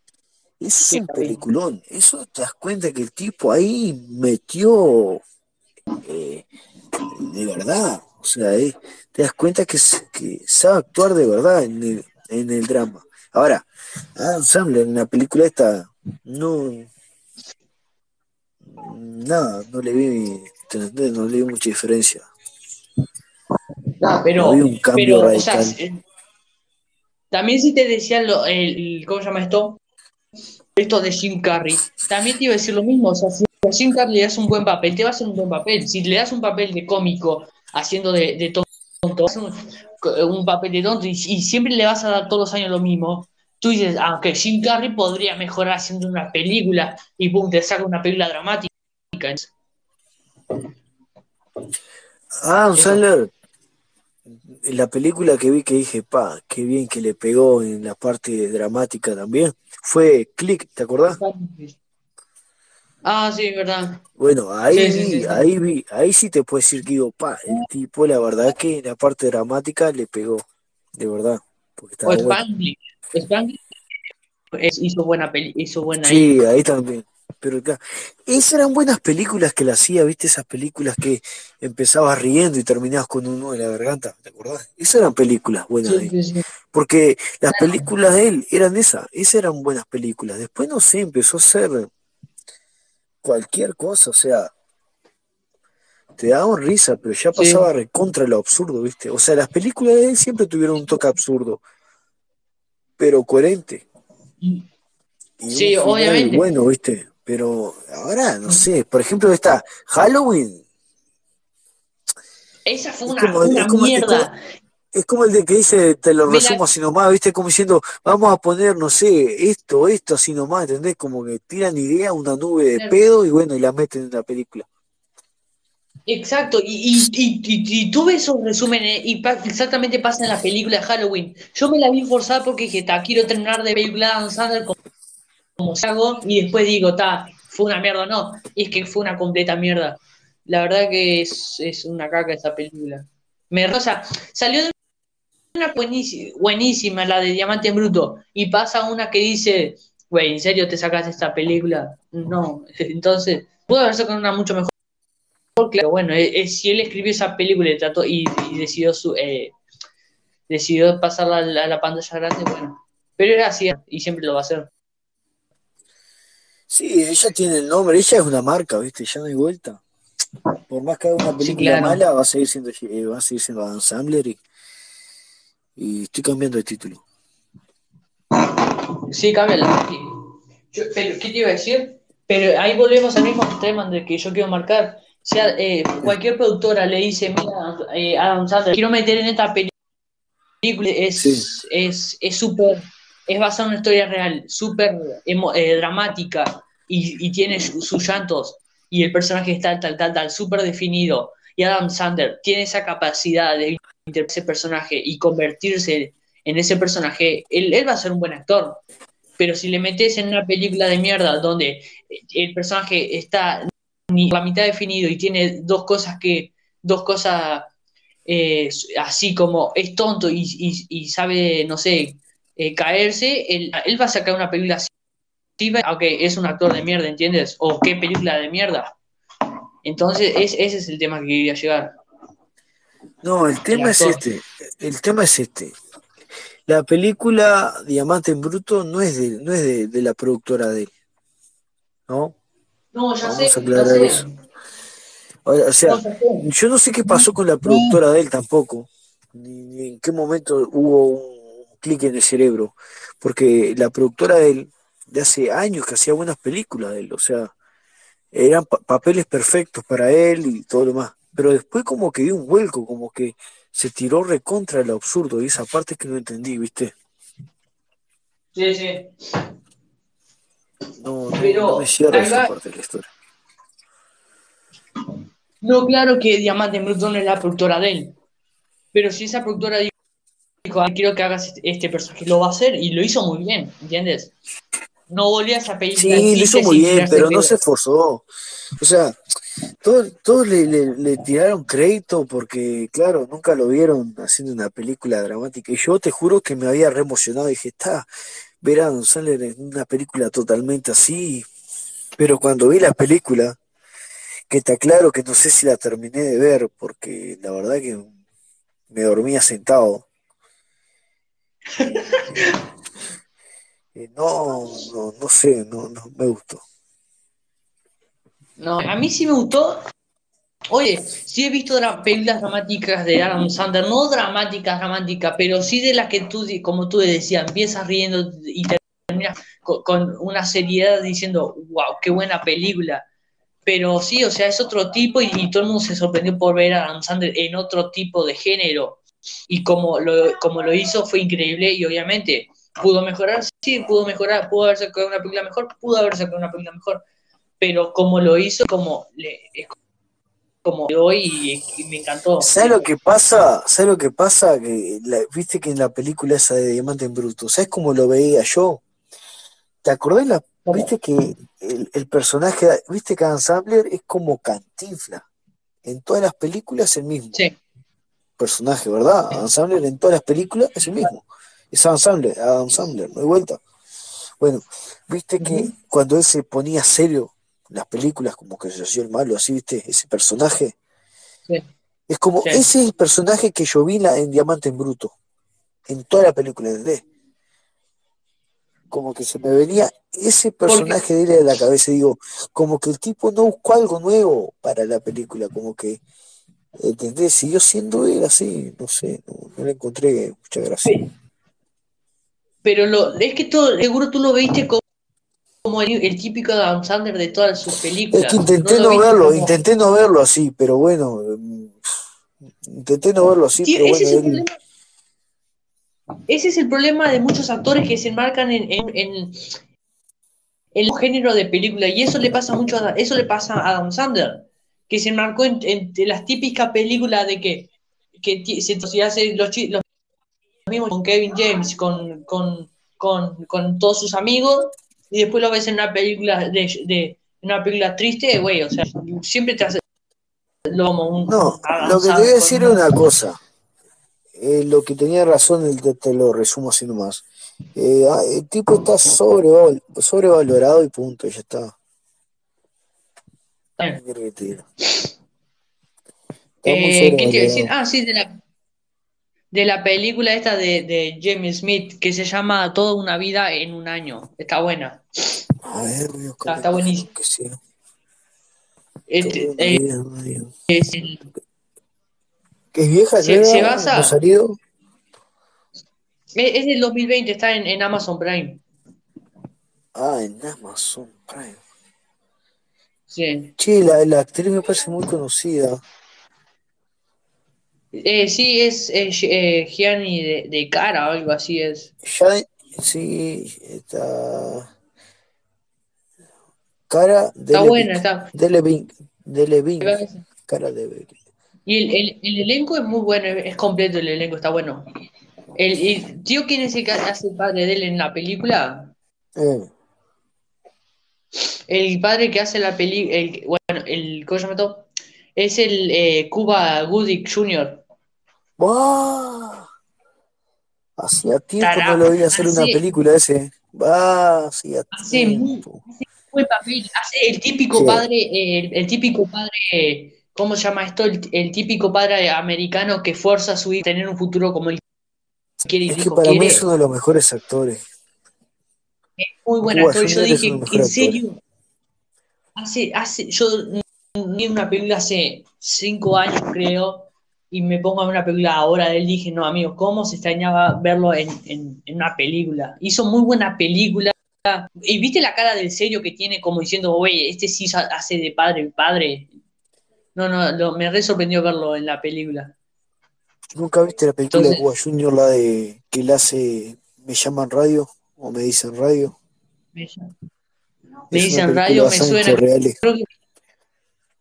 Es Sí, un peliculón. Eso te das cuenta que el tipo ahí metió eh, de verdad. O sea, eh, te das cuenta que, sabe actuar de verdad en el, en el drama. Ahora, Adam Sandler en la película esta, no. Nada, no le vi, no le vi mucha diferencia. No, pero, No vi un cambio pero, o sea, radical. también si te decía lo, el, ¿cómo se llama esto? Esto de Jim Carrey, también te iba a decir lo mismo, o sea, si Jim Carrey le das un buen papel, te va a hacer un buen papel. Si le das un papel de cómico haciendo de, de tonto, un- un papel de tonto y, y siempre le vas a dar todos los años lo mismo, tú dices, aunque Jim Carrey podría mejorar haciendo una película y pum, te saca una película dramática. Ah. Sandler, la película que vi que dije, pa, qué bien que le pegó en la parte dramática también, fue Click, ¿te acordás? Ah, sí, verdad. Bueno, ahí Sí, ahí vi, ahí sí te puedo decir que digo, pa, el tipo, la verdad que en la parte dramática le pegó, de verdad, porque estaba O bueno. Spanglish. Spanglish es- hizo buena peli, hizo buena ahí. Sí, ahí también. Pero claro, esas eran buenas películas que le hacía, ¿viste? Esas películas que empezabas riendo y terminabas con un nudo en la garganta, ¿te acordás? Esas eran películas buenas sí. Porque las películas de él eran esas, esas eran buenas películas. Después, no sé, empezó a ser cualquier cosa, o sea, te daban risa, pero ya Sí. pasaba recontra lo absurdo, ¿viste? O sea, las películas de él siempre tuvieron un toque absurdo, pero coherente. Y- un Sí, obviamente. bueno, ¿viste? Pero ahora, no sé, por ejemplo, esta Halloween Esa fue una, como, una mierda. Es como el de que dice, te lo resumo así nomás, ¿viste? Como diciendo, vamos a poner, no sé, esto, esto, así nomás, ¿entendés? Como que tiran idea, una nube de pedo y bueno, y la meten en la película. Exacto, y, y, y, y- y tuve esos resúmenes y pa- exactamente pasa en la película de Halloween. Yo me la vi forzada porque dije, ta, quiero terminar de película de Adam Sandler como, como se hago y después digo, ta, fue una mierda o no. Y es que fue una completa mierda. La verdad que es, es una caca esa película. Me rosa. Salió de una buenísima, buenísima, la de Diamante en Bruto, y pasa una que dice, güey, ¿en serio te sacas esta película? No, entonces, pudo haber sacado una mucho mejor, claro, bueno, es, es- si él escribió esa película y, trató, y, y decidió, su, eh, decidió pasarla a la, a la pantalla grande, bueno, pero era así, y siempre lo va a hacer. Sí, ella tiene el nombre, ella es una marca, ¿viste? Ya no hay vuelta. Por más que haga una Sí, película claro. mala, va a seguir siendo, eh, va a seguir siendo Adam Sandler y, y estoy cambiando de título. Sí, cámbiala. Yo- pero, ¿qué te iba a decir? Pero ahí volvemos al mismo tema de que yo quiero marcar. O sea, eh, cualquier productora le dice, mira, eh, Adam Sandler, quiero meter en esta película, es Sí. es es súper, es basada en una historia real, súper eh, dramática y, y tiene su- sus llantos y el personaje está tal, tal, tal, súper definido. Y Adam Sandler tiene esa capacidad de interpretar ese personaje y convertirse en ese personaje, él, él va a ser un buen actor. Pero si le metes en una película de mierda donde el personaje está ni la mitad definido y tiene dos cosas que, dos cosas eh, así como es tonto y, sabe, no sé, eh, caerse, él, él va a sacar una película así, aunque es un actor de mierda, ¿entiendes? O qué película de mierda. Entonces, es, ese es el tema que quería llegar. No, el tema es este. El tema es este. La película Diamante en Bruto no es de, no es de, de la productora de él. ¿No? No, ya Vamos sé, a aclarar ya eso. sé. O sea, No, sé. yo no sé qué pasó con la productora de él tampoco. Ni, ni en qué momento hubo un clic en el cerebro. Porque la productora de él, de hace años que hacía buenas películas de él. O sea, eran pa- papeles perfectos para él y todo lo demás. Pero después como que dio un vuelco, como que se tiró recontra lo absurdo y esa parte que no entendí, ¿viste? Sí, sí. No, no, Pero no me cierra esa parte de la historia. No, claro que Diamante Bruto no es la productora de él. Pero si esa productora dijo, "Ay, quiero que hagas este- personaje, lo va a hacer y lo hizo muy bien, ¿entiendes? No volvió a esa película. Sí, lo hizo muy bien, pero no se esforzó. O sea, todos, todos le, le- le tiraron crédito porque, claro, nunca lo vieron haciendo una película dramática. Y yo te juro que me había re emocionado. Dije, está, ver a Adam Sandler en una película totalmente así. Pero cuando vi la película, que está claro que no sé si la terminé de ver, porque la verdad que me dormía sentado. Eh, no, no, no sé, no, no me gustó. No, a mí sí me gustó. Oye, sí he visto películas dramáticas de Adam Sandler, no dramáticas, dramáticas, pero sí de las que tú, como tú decías, empiezas riendo y terminas con, una seriedad diciendo, wow, qué buena película. Pero sí, o sea, es otro tipo y, todo el mundo se sorprendió por ver a Adam Sandler en otro tipo de género. y como lo, como lo hizo fue increíble y obviamente pudo mejorar, sí, pudo mejorar, pudo haber sacado una película mejor, pudo haber sacado una película mejor, pero como lo hizo, como le, como hoy y, me encantó. ¿Sabes lo que pasa? ¿Sabes lo que pasa? Que viste que en la película esa de Diamante en Bruto, ¿sabes cómo lo veía yo? ¿Te acordás la, viste que el, personaje, viste que Adam Sandler es como Cantinfla? En todas las películas es el mismo. Sí. Personaje, ¿verdad? Adam Sandler en todas las películas es el mismo. Es Adam Sandler, Adam Sandler, no hay vuelta. Bueno, viste que cuando él se ponía serio las películas, como que se hacía el malo, así, ¿viste? Ese personaje. Es como, ese es el personaje que yo vi en, Diamante en Bruto, en toda la película, ¿entendés? Como que se me venía ese personaje de él a la cabeza, digo, como que el tipo no buscó algo nuevo para la película, como que, ¿entendés? Siguió siendo él así, no sé, no, le encontré mucha gracia. Pero lo, es que todo, seguro tú lo viste como como el, típico Adam Sandler de todas sus películas. Es que intenté no, verlo, intenté no verlo así, pero bueno, mm, intenté no verlo así, pero ese bueno. Es ese es el problema de muchos actores que se enmarcan en, en, el género de película y eso le pasa mucho a, eso le pasa a Adam Sandler que se enmarcó en, las típicas películas de que, que se, hace los, los mismos con Kevin James con, con, con, con todos sus amigos y después lo ves en una película de, de una película triste, güey, o sea, siempre te hace lo No, lo que te voy a decir es una cosa. Eh, lo que tenía razón, te, te lo resumo así nomás. Eh, ah, el tipo está sobrevalorado y punto, ya está. Eh, ¿Qué te iba a decir? Ah, sí, de la, de la película esta de, de James Smith que se llama Toda una vida en un año. Está buena. A ver, está, está buenísimo. Este, eh, es, el, ¿Que es vieja? Se, se basa. ¿No salido? Es, es, del 2020, está en, en Amazon Prime. Ah, en Amazon Prime. Sí. Che, la, la actriz me parece muy conocida. Eh, sí, es eh, Gianni de, de, cara o algo así es. sí, está. Cara de Está buena, está. De Levin. De Levin. Cara de Y el, el, el, elenco es muy bueno, es completo el elenco, está bueno. El, el tío, ¿quién es el que hace el padre de él en la película? Eh. El padre que hace la película, bueno, el, ¿cómo se llama Es el eh, Cuba Gooding Jr. ¡Wow! Hacía tiempo no lo vi hacer una película ese. Va, hacía hace tiempo. Muy, papel. Hace el típico padre, el, típico padre, ¿cómo se llama esto? El, típico padre americano que fuerza a su hijo a tener un futuro como él quiere. Es que para mí es uno de los mejores actores. Es muy buen actor. Yo dije, en serio, hace, hace, yo vi una película hace cinco años, creo, y me pongo a ver una película ahora de él, dije, no, amigo, ¿cómo se extrañaba verlo en, en, una película? Hizo muy buena película. Y viste la cara del serio que tiene, como diciendo, oye, este sí hace de padre, el padre. No, no, me re sorprendió verlo en la película. ¿Nunca viste la película de Cuba Junior, la de que él hace Me llaman radio o me dicen radio? Me, dicen radio, me suena. Creo que...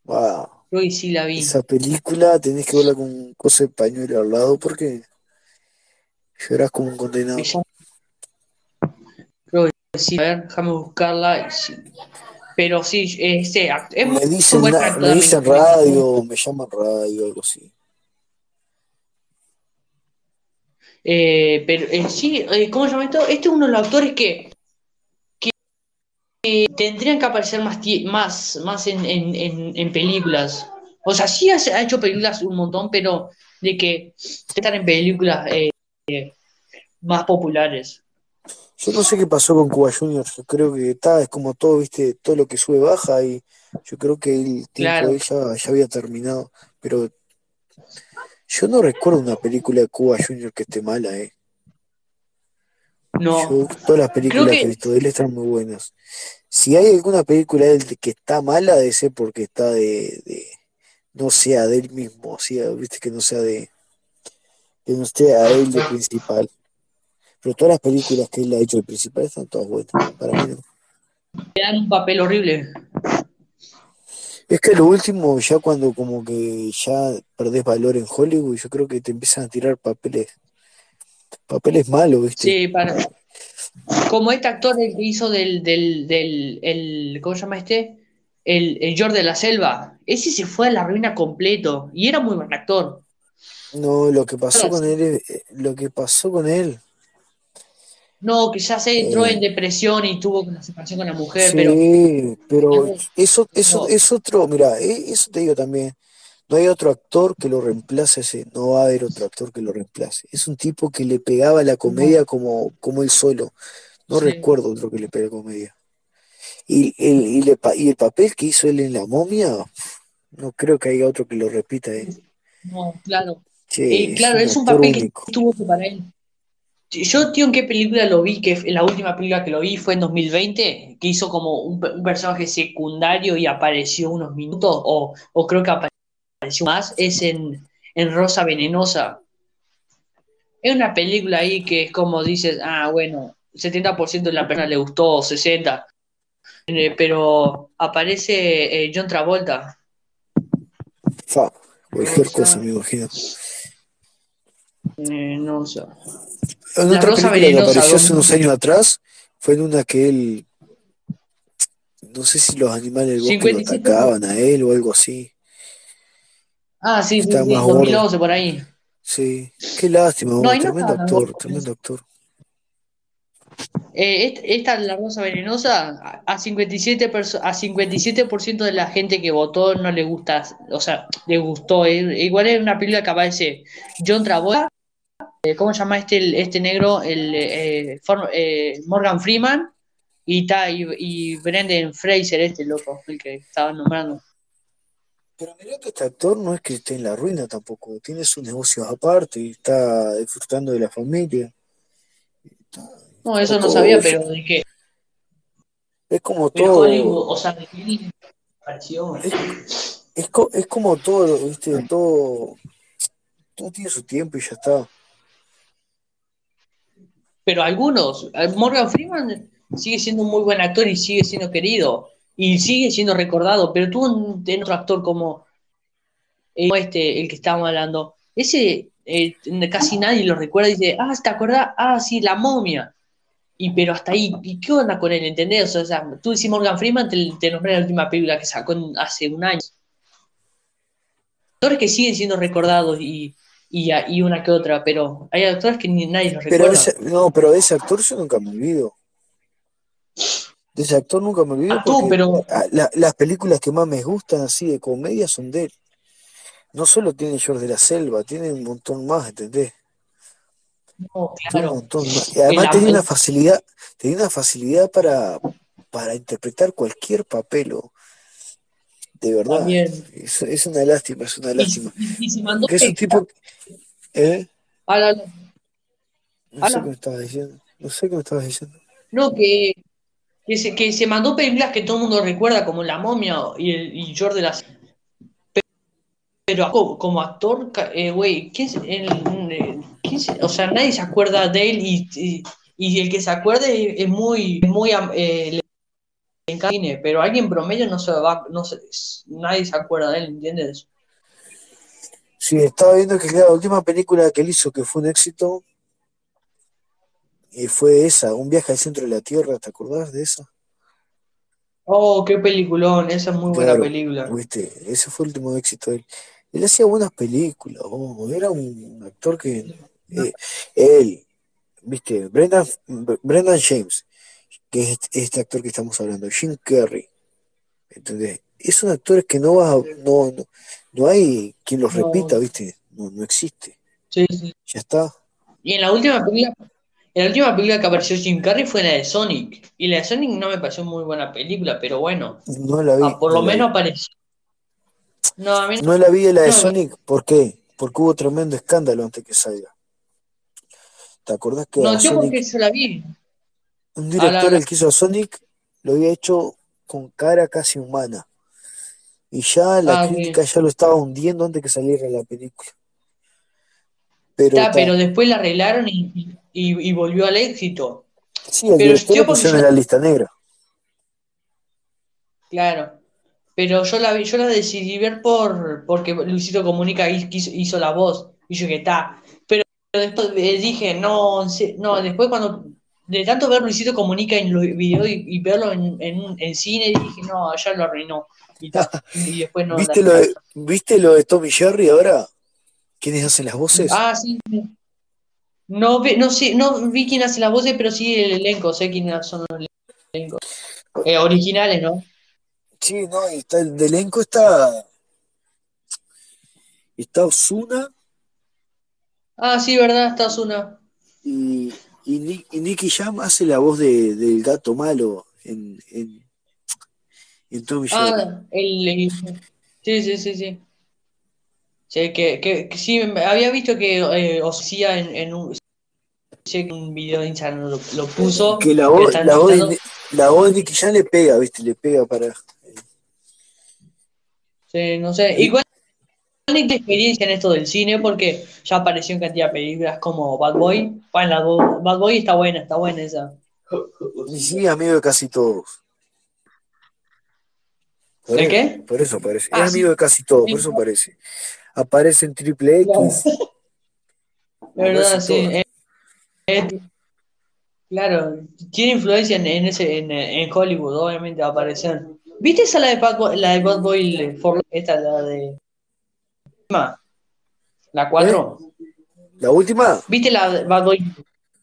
Wow sí la vi. Esa película tenés que verla con un coso de pañuelo al lado porque llorás como un condenado. Creo que sí, a ver, déjame buscarla. Pero sí, este, es me dicen, me dicen radio, me llaman radio, algo así. Eh, pero eh, sí, eh, ¿cómo se llama esto? Este es uno de los actores que, tendrían que aparecer más, más, más en, en, en, películas. O sea, sí ha, hecho películas un montón, pero de que están en películas eh, más populares. Yo no sé qué pasó con Cuba Junior. Yo creo que está, es como todo, viste, todo lo que sube baja y yo creo que el tiempo de ella ya había terminado. Pero yo no recuerdo una película de Cuba Junior que esté mala, eh. No. todas las películas que... he visto de él están muy buenas. Si hay alguna película de él que está mala, debe ser porque está de, no sea de él mismo, viste que no sea de, que no esté a él de principal. Pero todas las películas que él ha hecho de principal están todas buenas. Para mí no. Le dan un papel horrible. Es que lo último, ya cuando como que ya perdés valor en Hollywood, yo creo que te empiezan a tirar papeles, papeles malos, ¿viste? Sí, para. Como este actor el que hizo del, del, del el, ¿cómo se llama este? El, el George de la Selva. Ese se fue a la ruina completo. Y era muy buen actor. No, lo que pasó con él, eh, lo que pasó con él, No, que ya se entró en eh, depresión y tuvo una separación con la mujer, pero sí, pero algo- eso, eso no, es otro, mira, eh, eso te digo también, no hay otro actor que lo reemplace, ese, no va a haber otro actor que lo reemplace. Es un tipo que le pegaba la comedia como, como él solo. No sí, recuerdo otro que le pegue comedia. Y el, y, le pa- y el papel que hizo él en La Momia, no creo que haya otro que lo repita, eh. no, claro. Che, Eh, es claro, un es un papel que estuvo que para él. Yo, tío, ¿en qué película lo vi? Que la última película que lo vi fue en 2020, que hizo como un personaje secundario y apareció unos minutos, o, o creo que apareció más, es en, en Rosa Venenosa. Es una película ahí que es como dices, ah, bueno, 70% de la persona le gustó, 60%, eh, pero aparece eh, John Travolta. Fa, cualquier cosa, Rosa, me imagino. no sé. En otra Rosa película que Venenosa, apareció hace unos 2000, años atrás, fue en una que él, no sé si los animales del bosque lo 57. atacaban a él o algo así, Ah, sí, que sí, estaba sí, más gordo. 2011 por ahí. Sí, qué lástima, No, tremendo actor, tremendo actor. Eh, est- esta, La Rosa Venenosa, a 57%, perso- a 57% de la gente que votó no le gusta, o sea, le gustó. eh, igual es una película que aparece John Travolta, eh, ¿cómo se llama este, este negro? El, eh, For- eh, Morgan Freeman y, ta, y, y Brendan Fraser, este loco, el que estaba nombrando. Pero mirá que este actor no es que esté en la ruina tampoco, tiene sus negocios aparte y está disfrutando de la familia. Está, No, eso no sabía, pero de que es como Hollywood, todo, o sea, de que él apareció. es, es, es como todo, viste, todo, todo tiene su tiempo y ya está. pero algunos, eh, Morgan Freeman sigue siendo un muy buen actor y sigue siendo querido y sigue siendo recordado, pero tú en otro actor como eh, como este, el que estábamos hablando, ese eh, casi nadie lo recuerda y dice, ah, ¿te acordás? Ah, sí, la momia. Y pero hasta ahí, ¿y qué onda con él? ¿Entendés? O sea, tú decís Morgan Freeman, te, te nombré la última película que sacó en- hace un año. Actores que siguen siendo recordados y, y, y una que otra, pero hay actores que ni nadie los Pero recuerda. ese, no, pero ese actor yo nunca me olvido. De ese actor nunca me olvido Ah, tú, porque pero la- las películas que más me gustan así de comedia son de él. No solo tiene George de la Selva, tiene un montón más, ¿entendés? no, Tiene un claro. montón más. Y además tenía una facilidad, tenía una facilidad para, para interpretar cualquier papel, o- de verdad. Es, es una lástima, es una lástima. y, y mandó Porque es un tipo, ¿eh? No sé qué me estabas diciendo. No sé qué me estabas diciendo. No, que, que, se, que se mandó películas que todo el mundo recuerda, como La Momia y, el, y George de las. Pero como, actor, eh, güey, ¿quién, se- el- eh, quién se- o sea, nadie se acuerda de él y, y, el que se acuerde es muy, muy eh, le cine, pero alguien promedio no se va, no se, nadie se acuerda de él, ¿entiendes? Sí, estaba viendo que la última película que él hizo que fue un éxito y fue esa, Un viaje al centro de la Tierra, ¿te acordás de esa? Oh, qué peliculón, esa es muy buena película. viste, ese fue el último éxito de él. Él hacía buenas películas, oh, era un actor que eh, él, viste, Brendan, Brendan James, que es este, actor que estamos hablando, Jim Carrey, ¿entendés? Esos actores que no vas a- no, no, no hay quien los repita, viste, no, no existe, sí, sí. ya está. Y en la última película, la última película que apareció Jim Carrey fue la de Sonic. Y la de Sonic no me pareció muy buena película, pero bueno, No la vi, ah, por no lo vi. menos apareció. No, a mí No la vi de la de Sonic, ¿por qué? Porque hubo tremendo escándalo antes que salga. ¿Te acordás que No, a yo porque Sonic, se la vi. un A director, la, el que hizo a Sonic, lo había hecho con cara casi humana? Y ya la ah, crítica ya lo estaba hundiendo antes que saliera la película. Pero, Está, ta, pero después la arreglaron y, y- y volvió al éxito. sí, el Pero yo pusieron yo, en la lista negra. claro, pero yo la yo la decidí ver por porque Luisito Comunica hizo, hizo la voz. Y yo que está. Pero después dije, no, no, después cuando de tanto ver Luisito Comunica en los videos y, y verlo en, en, en cine, dije, no, ya lo arruinó. Y, ta, y después no ¿Viste lo de, ¿viste lo de Tommy Jerry ahora? ¿Quiénes hacen las voces? Ah, sí. sí. No, vi- no sé, no vi quién hace las voces, pero sí el elenco, sé quiénes son los elencos. Eh, originales, ¿no? Sí, no, está el de elenco está, está Ozuna Ah, sí, verdad, está Ozuna. y, y, y Nicky Jam hace la voz de, del gato malo en, en, en Tommy. Ah, el, el- sí, sí, sí, sí. Sí, que, que, que sí, había visto que eh, Osía en, en un, que un video de Instagram lo, lo puso, Que la que voz, están la voz de, la voz de Nicky Jam le pega, ¿viste? Le pega para... Sí, no sé. Igual tiene experiencia en esto del cine porque ya apareció en cantidad de películas como Bad Boy. Bueno, la Bad Boy está buena, está buena esa. Y sí, amigo de casi todos. Por ¿De eso, qué? por eso parece. Ah, es sí. amigo de casi todos, por eso parece. Aparece en Triple Claro. X. Es verdad, sí. Eh, eh, claro, tiene influencia en, en ese, en, en Hollywood, obviamente va a aparecer. ¿Viste esa la de Bad Boy, la de Bad Boy eh, for esta, la de la 4? La última, ¿Viste la de Bad Boy?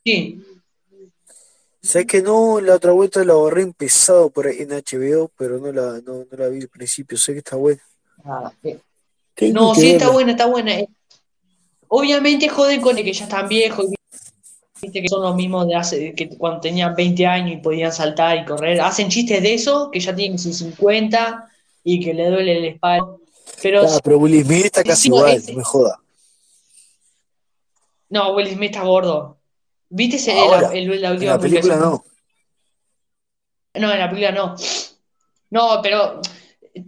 Sí. sé que no, la otra vuelta la borré empezado por ahí en HBO, pero no la, no, no la vi al principio, sé que está buena. Ah, sí. No, sí, está buena, está buena. Obviamente joden con el que ya están viejos, viste que son los mismos de hace, que cuando tenían 20 años y podían saltar y correr. Hacen chistes de eso, que ya tienen sus 50 y que le duele el espalda. Pero Ah, pero Will Smith está casi igual, ese- no me joda. no, Will Smith está gordo. ¿Viste ese- Ahora, la, el- la En última la película no. No, en la película no. No, pero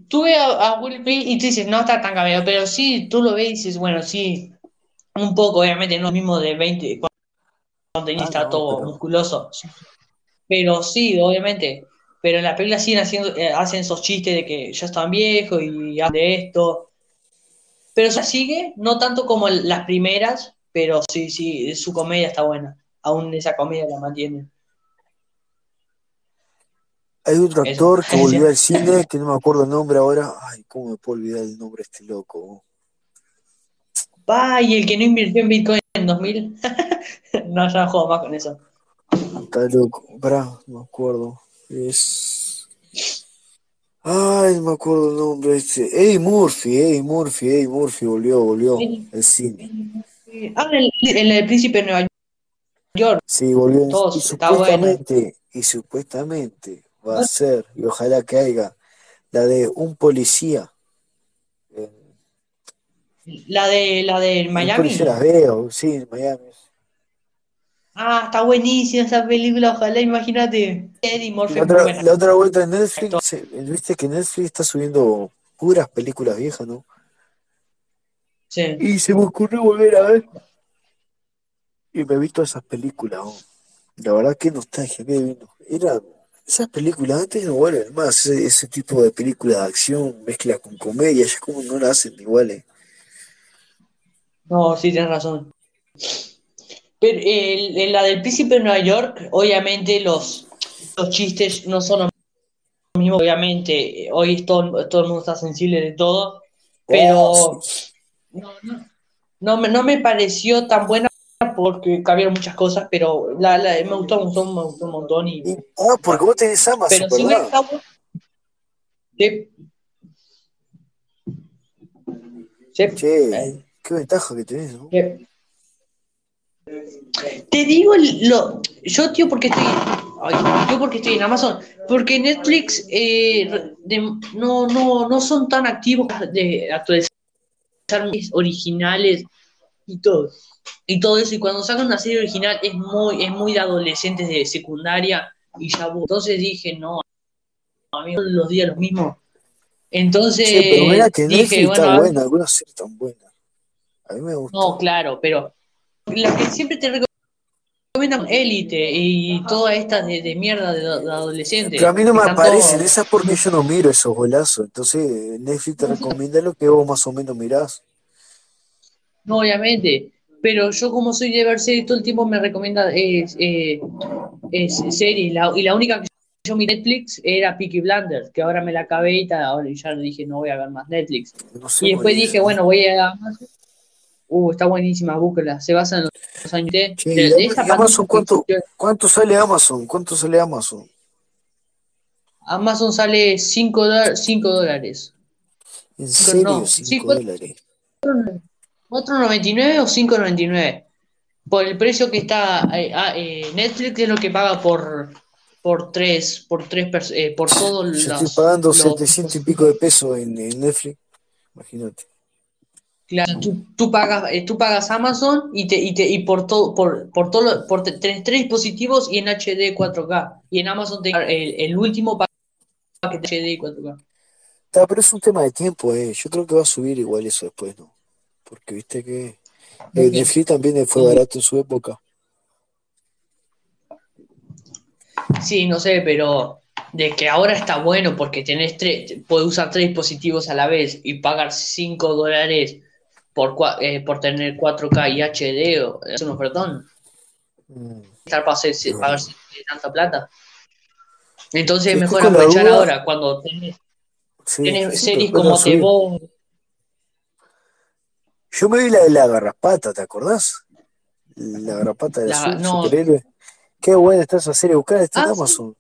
tú ves a, a Will Smith y tú dices, no está tan cambiado, pero sí, tú lo ves y dices, bueno, sí, un poco, obviamente, no lo mismo de 20, cuando tenía Ah, está no, todo pero- musculoso. Pero sí, obviamente. Pero en la película siguen haciendo, eh, hacen esos chistes de que ya están viejos y hablan de esto. Pero se sigue, no tanto como las primeras, pero sí, sí, su comedia está buena. Aún esa comedia la mantiene. Hay otro Eso. actor que volvió al cine, que no me acuerdo el nombre ahora. Ay, ¿cómo me puedo olvidar el nombre de este loco? Va, y el que no invirtió en Bitcoin en 2000. no, ya no juego más con eso. Está loco. Pará, no me acuerdo. Es. Ay, no me acuerdo el nombre este. Eddie Murphy, Eddie Murphy, Eddie Murphy volvió, volvió al cine. Ah, el, el, el príncipe de Nueva York. Sí, volvió. Todos, y bueno. y supuestamente va a ser, y ojalá que haya, la de un policía. La de la de Miami. policía Las Vegas, sí, en Miami. Ah, está buenísima esa película, ojalá, imagínate. Eddie Murphy La otra, buena. la otra vuelta en Netflix, viste que Netflix está subiendo puras películas viejas, ¿no? Sí. Y se me ocurrió volver a ver. Y me vi todas esas películas. ¿no? La verdad que nostalgia, que vino. Era, esas películas antes no vuelven más. Ese, ese tipo de películas de acción, mezcla con comedia, ya como no la hacen iguales. No, sí, tienes razón. Pero el- el- la del príncipe de Nueva York, obviamente los, los chistes no son los mismos, obviamente. eh, Hoy todo, todo el mundo está sensible de todo, pero Oh, sí. no, no, no me, no me pareció tan buena porque cambiaron muchas cosas, pero la, la- me gustó, me gustó, me gustó un montón. Y, ah, porque vos tenés Amazon, pero si hubiera estado... Sí. Sí. Che, qué ventaja que tenés, ¿no? Te digo lo, yo tío porque estoy, ay, yo porque estoy en Amazon, porque Netflix eh, de- no, no, no son tan activos de actualizar originales y todo, y todo eso, y cuando sacan una serie original es muy, es muy de adolescentes de secundaria y ya entonces dije no, amigos los días los mismos, entonces Che, pero mira que dije Netflix bueno, está buena, algunas series están buenas. A mí me gustó. no, claro, pero la que siempre te recomiendan Élite y todas estas de, de mierda de, de adolescentes. Pero a mí no me aparecen todos- esas porque yo no miro esos golazos. Entonces Netflix te recomienda lo que vos más o menos mirás. No, obviamente. Pero yo como soy de ver series todo el tiempo me recomienda eh, es series. La- y la única que yo miré Netflix era Peaky Blinders, que ahora me la acabé y tal, ahora ya dije no voy a ver más Netflix. No sé Y después dije, bueno, voy a Amazon. Uh, está buenísima, búsquela. Se basa en los años de, Che, de- ¿y de Ama- esa y Amazon cuánto, cuánto sale Amazon? ¿Cuánto sale Amazon? Amazon sale 5 dólares. ¿En Cinco- serio? no, 5 sí, cuatro- dólares. 4.99 o 5.99. Por el precio que está eh, ah, eh, Netflix es lo que paga por por tres por tres eh, por todos los, estoy pagando los- 700 y pico de pesos en, en Netflix. Imagínate. Claro, tú, tú pagas eh, tú pagas Amazon y te y te y por todo por por todo lo- por tenés tres dispositivos y en HD 4K y en Amazon te el, el último paquete HD y 4K. Está, pero es un tema de tiempo, eh. Yo creo que va a subir igual eso después, ¿no? Porque viste que eh, Muy bien. Netflix también fue barato en su época. Sí, no sé, pero de que ahora está bueno porque tenés tres, puedes usar tres dispositivos a la vez y pagar 5 dólares por, eh, por tener 4K y HD, o- es un ofertón. Mm. Estar para hacer- pagar tanta plata. Entonces es mejor aprovechar duda. ahora cuando tenés, Sí, tenés sí, series como The. Yo me vi la de la garrapata, ¿te acordás? La garrapata La- no. superhéroe. Qué buena está esa serie, buscala, está en Ah, sí. Amazon.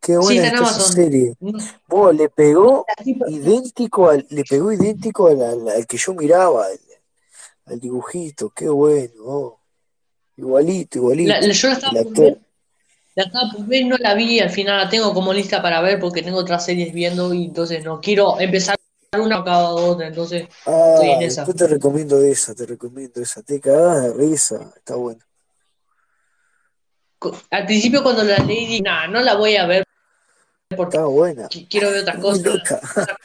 Qué Sí, buena está en está esa serie. No, Vos, le pegó idéntico al, le pegó idéntico al, al- al que yo miraba, al, al dibujito, qué bueno, oh. Igualito, igualito. la- la- yo la estaba por ver, la estaba por ver no la vi, al final la tengo como lista para ver porque tengo otras series viendo y entonces no quiero empezar una cada otra, entonces Ah, estoy en esa. después te recomiendo esa, te recomiendo esa. Te cagás de risa, está bueno. Al principio cuando la leí dije, nah, no la voy a ver porque Está buena. qui- quiero ver otras cosas.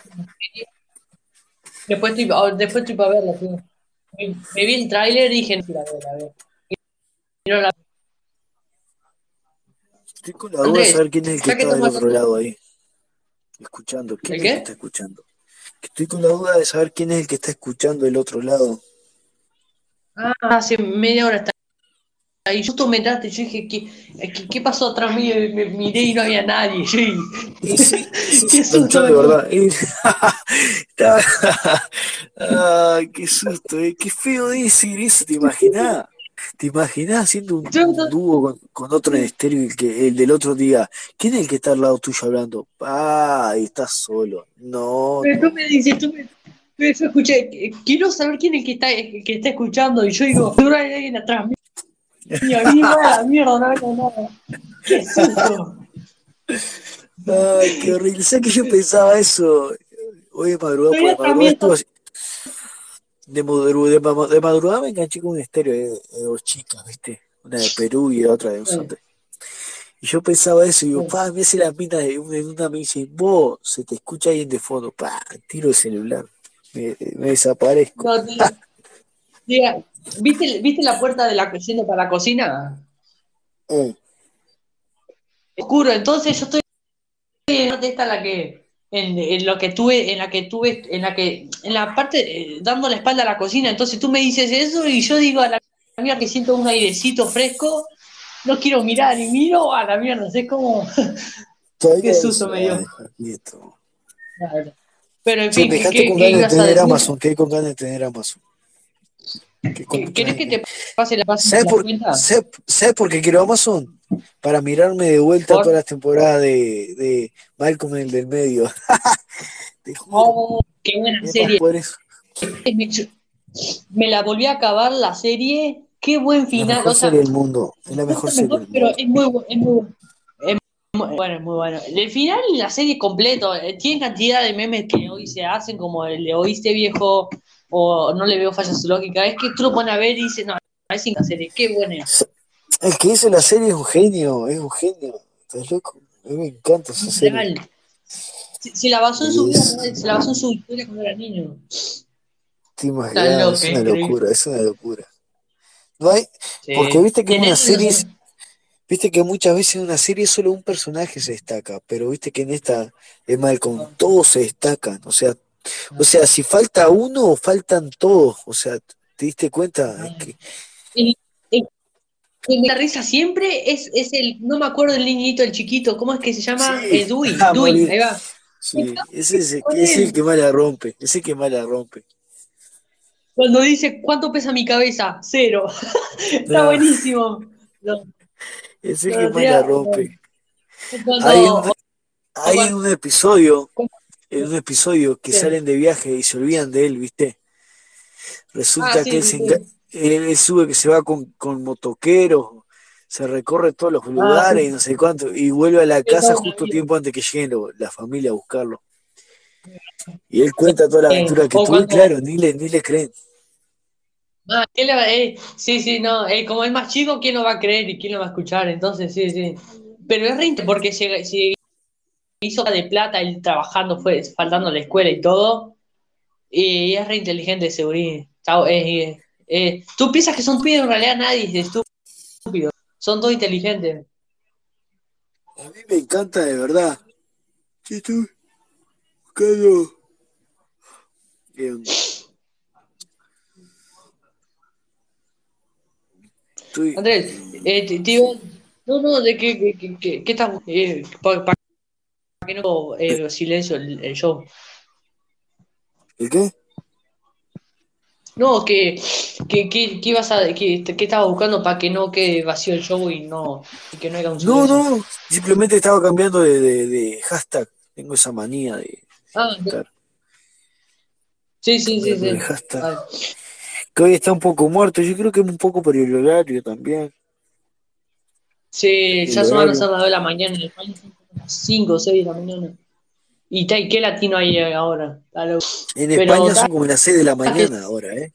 Después estoy, ah, después estoy para verla. sí. Me, vi el tráiler y dije, no, la veo, la veo. Y no la- Estoy con la duda de saber quién es el que está del otro lado ahí. Escuchando. ¿Quién ¿El qué? está escuchando? Estoy con la duda de saber quién es el que está escuchando del otro lado. Ah, hace media hora está ahí. Justo me entraste, yo dije, ¿qué, qué, qué pasó atrás mío? Y Me miré y no había nadie. Y- Y sí, sí, qué susto de verdad. Y- Ay, qué susto, eh. Qué feo de decir eso, ¿te imaginás? ¿Te imaginás haciendo un, dúo con, con otro en estéreo y que, el del otro diga, ¿quién es el que está al lado tuyo hablando? Ah, estás solo. No, Pero no. tú me dices, tú me, pero yo escuché, quiero saber quién es el que está, el que está escuchando. Y yo digo, seguro hay alguien atrás mío. Y a mí, a la mierda, no veo nada. Qué susto. Ay, qué horrible. ¿Sabes que yo pensaba eso? Hoy de madrugada, por madrugada estuve de, madru- de ma- de madrugada me enganché con un estéreo de, de dos chicas, ¿viste? Una de Perú y otra de santo. Y yo pensaba eso, y digo, pa, me hace la mina de una, de una me dice, vos, se te escucha ahí en de fondo, pa, tiro el celular, me, me desaparezco. No, ¿viste, ¿viste la puerta de la cocina para la cocina? Eh, Oscuro, entonces yo estoy esta la que en, en lo que tuve, en la que tuve, en la que, en la parte eh, dando la espalda a la cocina, entonces tú me dices eso y yo digo a la mierda que siento un airecito fresco, no quiero mirar y miro a la mierda, es como Qué susto me dio. Pero en fin, ¿qué, con qué ganas de tener? Amazon, quedé con ganas de tener Amazon. Qué con- ¿Qué- ¿Querés que te pase la, ¿Sabes la por? ¿sabes, sabes por qué quiero Amazon? Para mirarme de vuelta ¿Por? todas las temporadas de, de Malcolm en el del medio. Te juro. Oh, qué buena serie. Me, me la volví a acabar la serie. Qué buen La final. mejor O sea, serie del mundo. Es la mejor serie mejor, del pero mundo. es muy, es bueno, muy bueno. El final y la serie completo eh, tiene cantidad de memes que hoy se hacen, como el de oíste viejo o no le veo falla a su lógica. Es que tú lo pones a ver y dices, no, es una serie, qué buena. El que hizo la serie es un genio, es un genio. ¿Estás loco? A mí me encanta esa serie. Se la basó en su vida, se la basó en su historia cuando era niño. Te imaginas, es una locura, es una locura. No hay, Sí. porque viste que en una serie, viste que muchas veces en una serie solo un personaje se destaca, pero viste que en esta es Malcolm, todos se destacan, o sea, o sea, si falta uno, faltan todos, o sea, ¿te diste cuenta? Que, El, el me da risa siempre es, es el, no me acuerdo del niñito, el chiquito, ¿cómo es que se llama? Sí. Eh, Dewey, Ah, morir. ahí va. sí, ese es, el- es el que más la rompe, ese es el que más la rompe. Cuando dice, ¿cuánto pesa mi cabeza? Cero. Está buenísimo. No, Ese el que más la rompe. Cuando, Hay un, hay un episodio, en un episodio que Sí. salen de viaje y se olvidan de él, ¿viste? Resulta Ah, sí, que él, se él- él sube que se va con, con motoqueros, se recorre todos los lugares sí. y no sé cuánto, y vuelve a la casa justo tiempo antes que lleguen lo- la familia a buscarlo. Y él cuenta toda la aventura que tuvo claro, ni le, ni le creen. Ah, ¿quién le va- eh, sí, sí, no, eh, como es más chico, ¿quién lo va a creer y quién lo va a escuchar? Entonces, sí, sí. Pero es rente porque se, se hizo de plata él trabajando, fue faltando a la escuela y todo, y es re inteligente ese gurí. Eh, eh, tú piensas que son pibes, en realidad nadie es estúpido, son todos inteligentes. A mí me encanta de verdad. Sí, estoy buscando. estoy- Andrés, eh, iba- no, no, de que, que, que, que- estás, eh, que no eh, silencio el, el show. ¿El qué? No, que, que, que, que ibas a, que, que estabas buscando para que no quede vacío el show y no, y que no haya un No, silencio. no, simplemente estaba cambiando de, de- de hashtag. Tengo esa manía de Ah, sí, sí, sí, sí. hashtag. Que hoy está un poco muerto. Yo creo que es un poco por el horario también. Sí, ya son las 2 de la mañana, en España 5 o 6 de la mañana. ¿Y qué latino hay ahora? En Pero España son como las 6 de la mañana ahora, ¿eh?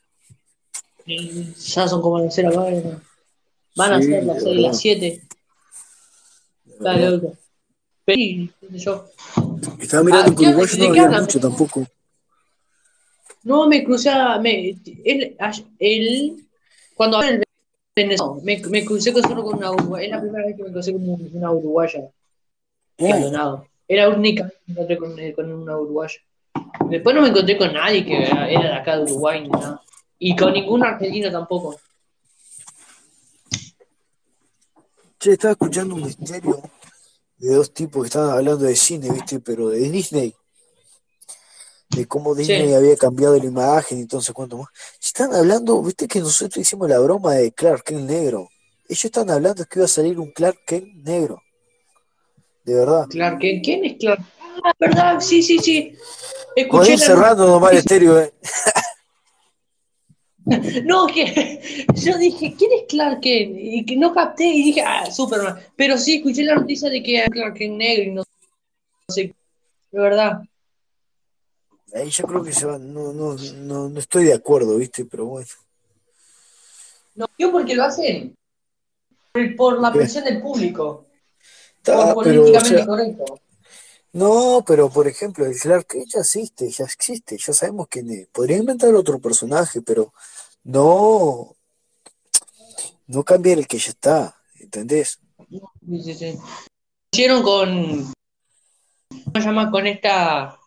Eh, Ya son como las 6 acá. ¿no? Van a Sí, ser las de 6, verdad. las 7. de Está loco. Pero, sí, yo. Estaba mirando Ah, que ¿qué- Uruguay de no había hablan? mucho tampoco. No, me crucé a. Me, él, él, cuando hablé Venezuela, me, me crucé con solo con una uruguaya. Es la primera vez que me crucé con una uruguaya. Maldonado. Era única encontré con, eh, con una uruguaya. Después no me encontré con nadie que era, era de acá de Uruguay ni nada. Y con ningún argentino tampoco. che, estaba escuchando un misterio de dos tipos que estaban hablando de cine, ¿viste? Pero de Disney. De cómo Disney Sí. había cambiado la imagen y entonces cuánto más. Están hablando, ¿viste que nosotros hicimos la broma de Clark Kent negro? Ellos están hablando que iba a salir un Clark Kent negro. De verdad. Clark, Kent. ¿quién es Clark? Ah, verdad, sí, sí, sí. Escuché Podés cerrando nomás el estéreo, ¿eh? No, que yo dije, ¿quién es Clark Kent? Y que no capté y dije, ah, Superman. Pero sí, escuché la noticia de que era Clark Kent negro y no, no sé, de verdad. Ahí yo creo que se va, no, no, no, no estoy de acuerdo, ¿viste? Pero bueno. No, yo porque lo hacen por, la presión del público, Está, por pero, o políticamente sea, correcto. no, pero por ejemplo, el Clark Kent ya existe, ya existe, ya sabemos quién es. Podría inventar otro personaje, pero no, no cambiar el que ya está, ¿entendés? Sí, sí, sí. Hicieron con, ¿cómo se llama? Con esta,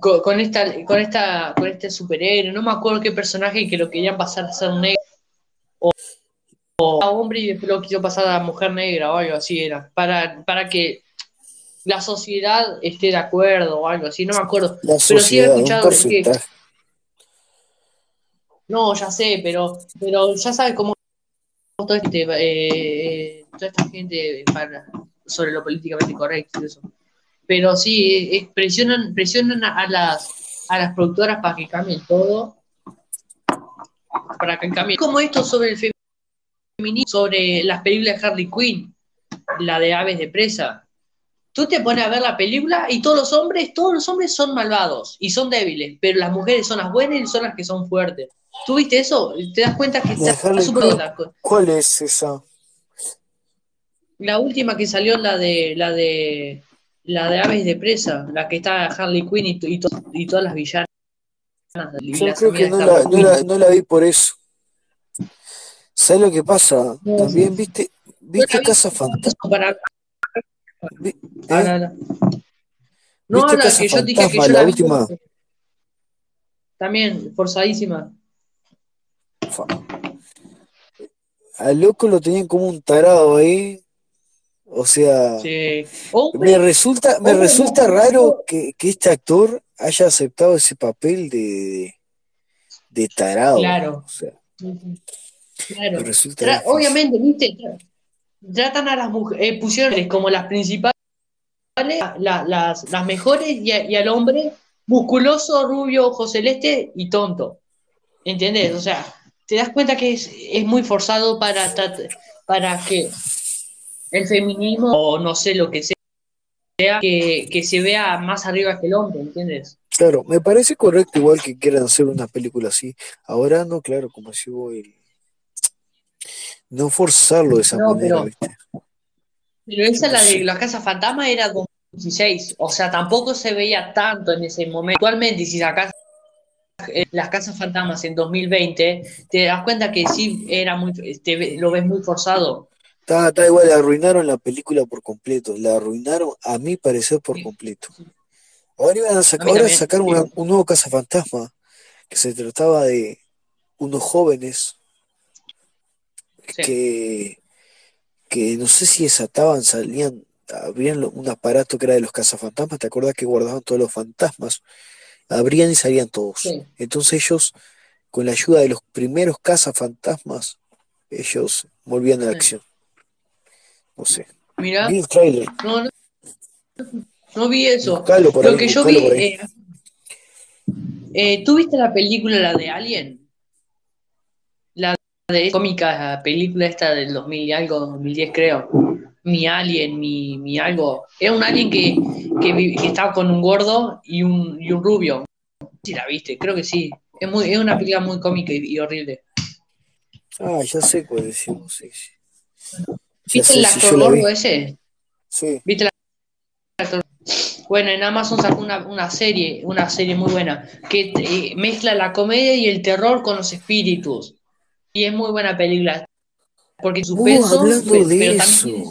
con, con esta, con esta, con este superhéroe, no me acuerdo qué personaje que lo querían pasar a ser negro o a hombre y después lo quiso pasar a mujer negra o algo así era, para, para que la sociedad esté de acuerdo o algo así, no me acuerdo. La Pero sí he escuchado que, no, ya sé, pero, pero ya sabes cómo toda, este, eh, eh, toda esta gente para, sobre lo políticamente correcto y eso. Pero sí, eh, presionan, presionan a, las, a las productoras para que cambien todo, para que cambien. Como esto sobre el feminismo, sobre las películas de Harley Quinn, la de Aves de Presa. Tú te pones a ver la película y todos los hombres, todos los hombres son malvados y son débiles, pero las mujeres son las buenas y son las que son fuertes. ¿Tú viste eso? ¿Te das cuenta que De está súper ¿Cuál es esa? la última que salió la de la de la de Aves de Presa, la que está Harley Quinn y, to- y, to- y todas las villanas Yo creo que la, la, no la vi por eso. ¿Sabes lo que pasa? No, También viste, viste Bueno, Casa Fantasma. para- Vi- Ah, ¿eh? no, no. No, ¿Viste Casa que yo dije que yo la la vi última? También, forzadísima. Fa- Al loco lo tenían como un tarado ahí. O sea, Sí. Hombre, me resulta, me hombre, resulta raro que, que este actor haya aceptado ese papel de, de, de tarado. Claro. O sea, Claro. resulta obviamente, viste, Tra- tratan a las mujeres, pusieron como las principales, la- las, las mejores, y, a- y al hombre musculoso, rubio, ojo celeste y tonto. ¿Entendés? O sea, te das cuenta que es, es muy forzado para, para que el feminismo, o no sé lo que sea, que, que se vea más arriba que el hombre, ¿entiendes? Claro, me parece correcto igual que quieran hacer una película así. Ahora no, claro, como si el... No forzarlo de esa No, manera, pero- ¿viste? Pero esa, la de la Casa Fantasma, era 2016. O sea, tampoco se veía tanto en ese momento. Actualmente, si sacas eh, las Casas Fantasmas en 2020, te das cuenta que sí era muy, te lo ves muy forzado. Está, está igual, arruinaron la película por completo. La arruinaron, a mi parecer, por completo. Ahora iban a sacar, ahora sacaron una- un nuevo cazafantasma que se trataba de unos jóvenes Sí. que, que no sé si desataban, salían, abrían un aparato que era de los cazafantasmas, ¿te acuerdas que guardaban todos los fantasmas? Abrían y salían todos. Sí. Entonces ellos, con la ayuda de los primeros cazafantasmas, ellos volvían a la acción. No sé. Mira, Vi el tráiler. no, no, no vi eso. Buscalo por Lo ahí, que yo vi, eh, eh, ¿tú viste la película, la de Alien? De cómica, la película esta del 2000 y algo, 2010 creo. Mi Alien, mi, mi algo. Es un alien que, que, estaba con un gordo y un, y un rubio. Si la viste, creo que sí. Es, muy, es una película muy cómica y, y horrible. Ah, ya sé cuál decimos, sí, sí. ¿Viste el actor vi. gordo ese? Sí. ¿Viste el actor? Bueno, en Amazon sacó una, una serie, una serie muy buena, que eh, mezcla la comedia y el terror con los espíritus. Y es muy buena película. Porque Uh, suspenso, hablando pe- de pero también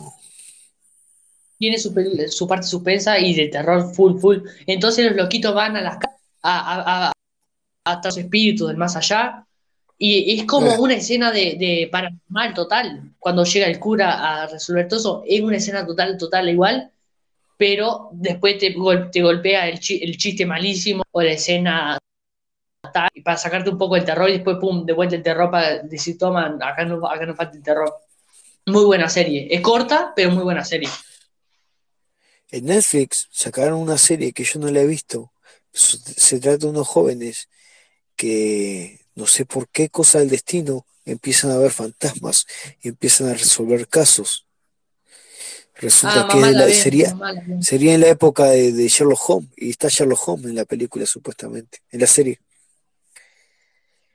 tiene, su, su parte suspensa y de terror full, full. Entonces los loquitos van a las a, a, a, a los espíritus del más allá. Y es como una escena de, de paranormal total. Cuando llega el cura a resolver todo eso, es una escena total, total igual. Pero después te, te golpea el, chi- el chiste malísimo o la escena tal, y para sacarte un poco el terror y después, pum, de vuelta el terror para decir, toma, acá no, acá no falta el terror. Muy buena serie. Es corta, pero muy buena serie. En Netflix sacaron una serie que yo no la he visto. Se trata de unos jóvenes que no sé por qué cosa del destino empiezan a ver fantasmas y empiezan a resolver casos. Resulta Ah, que la sería, sería en la época de, de Sherlock Holmes y está Sherlock Holmes en la película supuestamente, en la serie.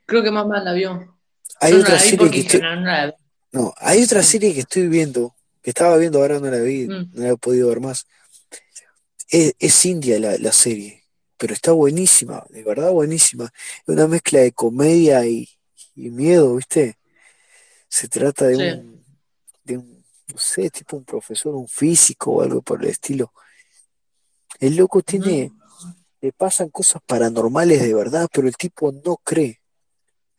Creo que mamá la vio. Hay Yo no otra la vi serie que estoy, no, no la vi. no, hay otra serie que estoy viendo, que estaba viendo ahora no la vi, Mm. no la he podido ver más. Es, es india la, la serie, pero está buenísima, de verdad buenísima. Es una mezcla de comedia y, y miedo, ¿viste? Se trata de Sí. un, de un, no sé, tipo un profesor, un físico o algo por el estilo. El loco tiene, le pasan cosas paranormales de verdad, pero el tipo no cree,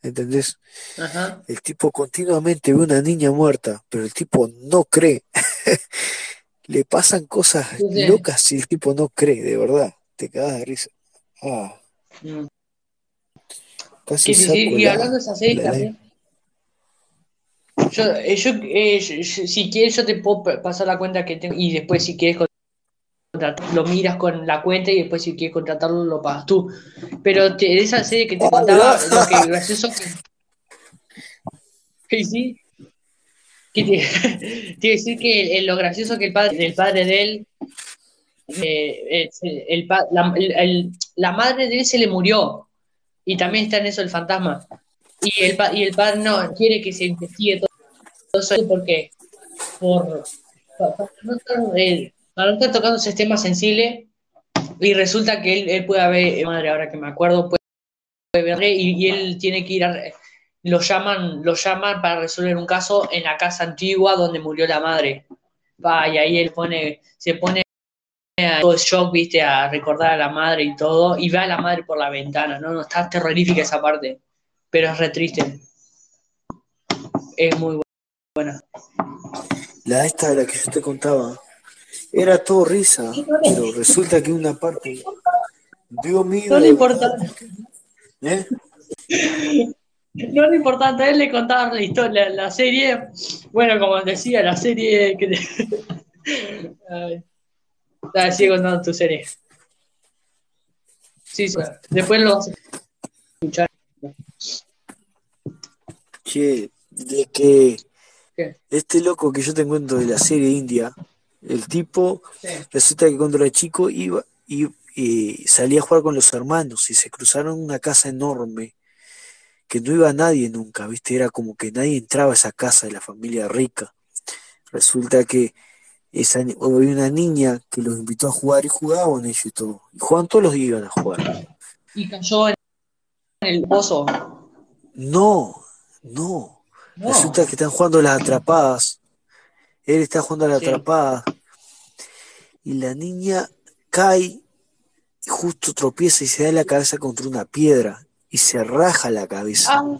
¿entendés? Ajá. El tipo continuamente ve una niña muerta, pero el tipo no cree. Le pasan cosas Sí, locas y el tipo no cree, de verdad. Te cagas de risa. Ah, Mm. casi sí, saco sí, y la, hablando de esa serie la- también. Yo, eh, yo, eh, yo- yo- si quieres, yo te puedo pa- pasar la cuenta que tengo y después, si quieres contratar, lo miras con la cuenta y después, si quieres contratarlo, lo pagas tú. Pero te- de esa serie que te Ah, contaba, lo que gracioso que. Sí, sí. Que te, te decir que el- lo gracioso que el padre, el padre de él, eh, el- la, madre de él se le murió. Y también está en eso el fantasma. Y el, y el padre no quiere que se investigue todo, todo eso porque por, pa- para, no estar, eh, estar tocando ese tema sensible y resulta que él, puede ver, madre, ahora que me acuerdo, puede, puede ver y, y él tiene que ir a, lo llaman, lo llaman para resolver un caso en la casa antigua donde murió la madre. Va, y ahí él pone, se pone todo shock, viste, a recordar a la madre y todo, y ve a la madre por la ventana, ¿no? no está terrorífica esa parte, pero es re triste. Es muy buena. La esta de la que yo te contaba, era todo risa, pero resulta que una parte dio miedo. No le importa. ¿Eh? No le importa, a él le contaba la historia, la serie, bueno, como decía, la serie que... Dale, sigue contando tu serie. Sí, sí, después lo vas a escuchar. Che, de que ¿Qué? este loco que yo te encuentro de la serie india, el tipo, Sí. resulta que cuando era chico iba y, salía a jugar con los hermanos y se cruzaron una casa enorme que no iba nadie nunca, ¿viste? Era como que nadie entraba a esa casa de la familia rica. Resulta que esa, había una niña que los invitó a jugar y jugaban ellos y todo. Y jugaban todos los días iban a jugar. Y cayó en el pozo. No, no. No. Resulta que están jugando las atrapadas. Él está jugando a las Sí. atrapadas. Y la niña cae y justo tropieza y se da la cabeza contra una piedra y se raja la cabeza. Ah,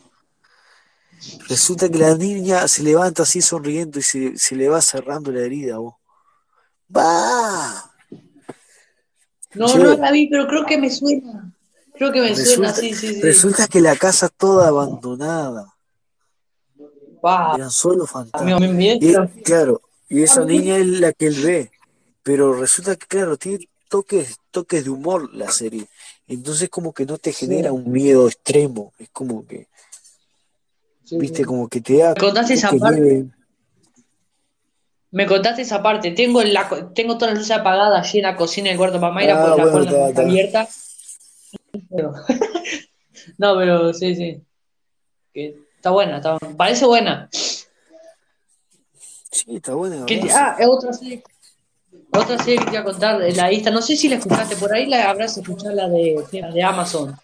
Resulta que la niña se levanta así sonriendo y se, se le va cerrando la herida. vos. ¡Va! no, Che. no la vi, pero creo que me suena. Creo que me suena, sí, sí, sí. resulta que la casa toda abandonada. Wow. Eran solo Y, claro, y esa niña es la que él ve. Pero resulta que, claro, tiene toques, toques de humor la serie. Entonces como que no te genera un miedo extremo. Es como que, sí, viste, sí. como que te da Me contaste esa parte. Me contaste esa parte. Tengo, la, co- tengo todas las luces apagadas allí en la cocina del cuarto y la, Ah, la bueno, con la está, puerta está. abierta. No, pero sí, sí. Está buena, está buena. Parece buena. Sí, está buena. Ah, es otra serie. Otra serie que te iba a contar, de la lista. No sé si la escuchaste por ahí, la habrás escuchado la de, la de Amazon.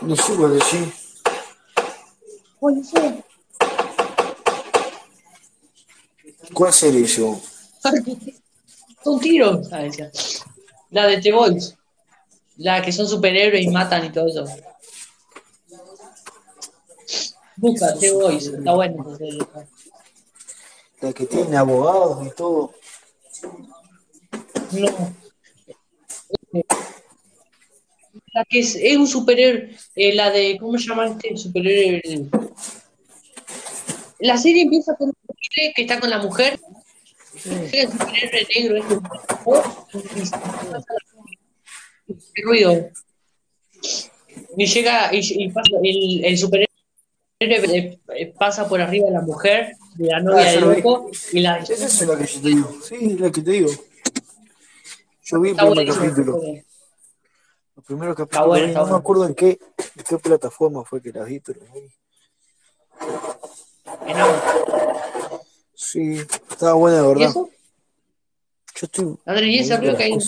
No sé cuál decir. Oye, sí. ¿Cuál serie yo? Un tiro. La de The Boys. La que son superhéroes y matan y todo eso. Busca The Boys, está serie. La que tiene abogados y todo. No. La que es, es un superhéroe, eh, la de, ¿cómo se llama este superhéroe? La serie empieza con un superhéroe que está con la mujer. Llega el superhéroe negro, este, y qué ruido. Y llega, y, y pasa, el, el superhéroe eh, eh, pasa por arriba de la mujer, de la novia Ah, de yo lo vi. loco, y la Esa es la que yo te digo. Sí, la que te digo. Yo vi el primer capítulo. Los primeros capítulos. no me acuerdo en qué, en qué plataforma fue que la vi, pero. Sí, estaba buena de ¿Y verdad. eso? Yo estoy, Andrés, ¿y moviendo río que hay?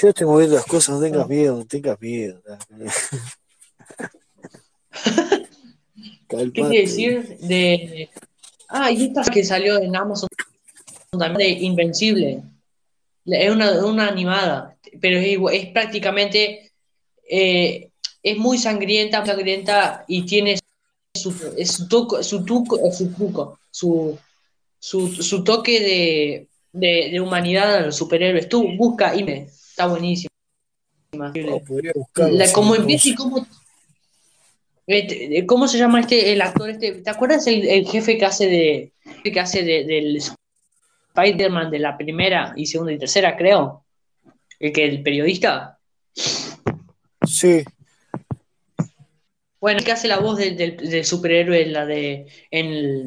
yo estoy moviendo las cosas, no tengas miedo, no tengas miedo. ¿Qué Calmate. decir de... Ah, y esta que salió en Amazon también de Invencible. Es una, una animada, pero es, es prácticamente... eh, es muy sangrienta, muy sangrienta y tiene su, su, toco- su, tuco- eh, su truco, su, su, su toque de, de, de humanidad a los superhéroes. Tú busca y me... Está buenísimo. No, buscarlo, La, sí, como no empieza y cómo. Este, ¿Cómo se llama este el actor este? ¿Te acuerdas el, el jefe que hace de que hace de, del Spider-Man de la primera y segunda y tercera, creo? El que el periodista. Sí, Bueno, el que hace la voz del, del- del superhéroe en la de en, el-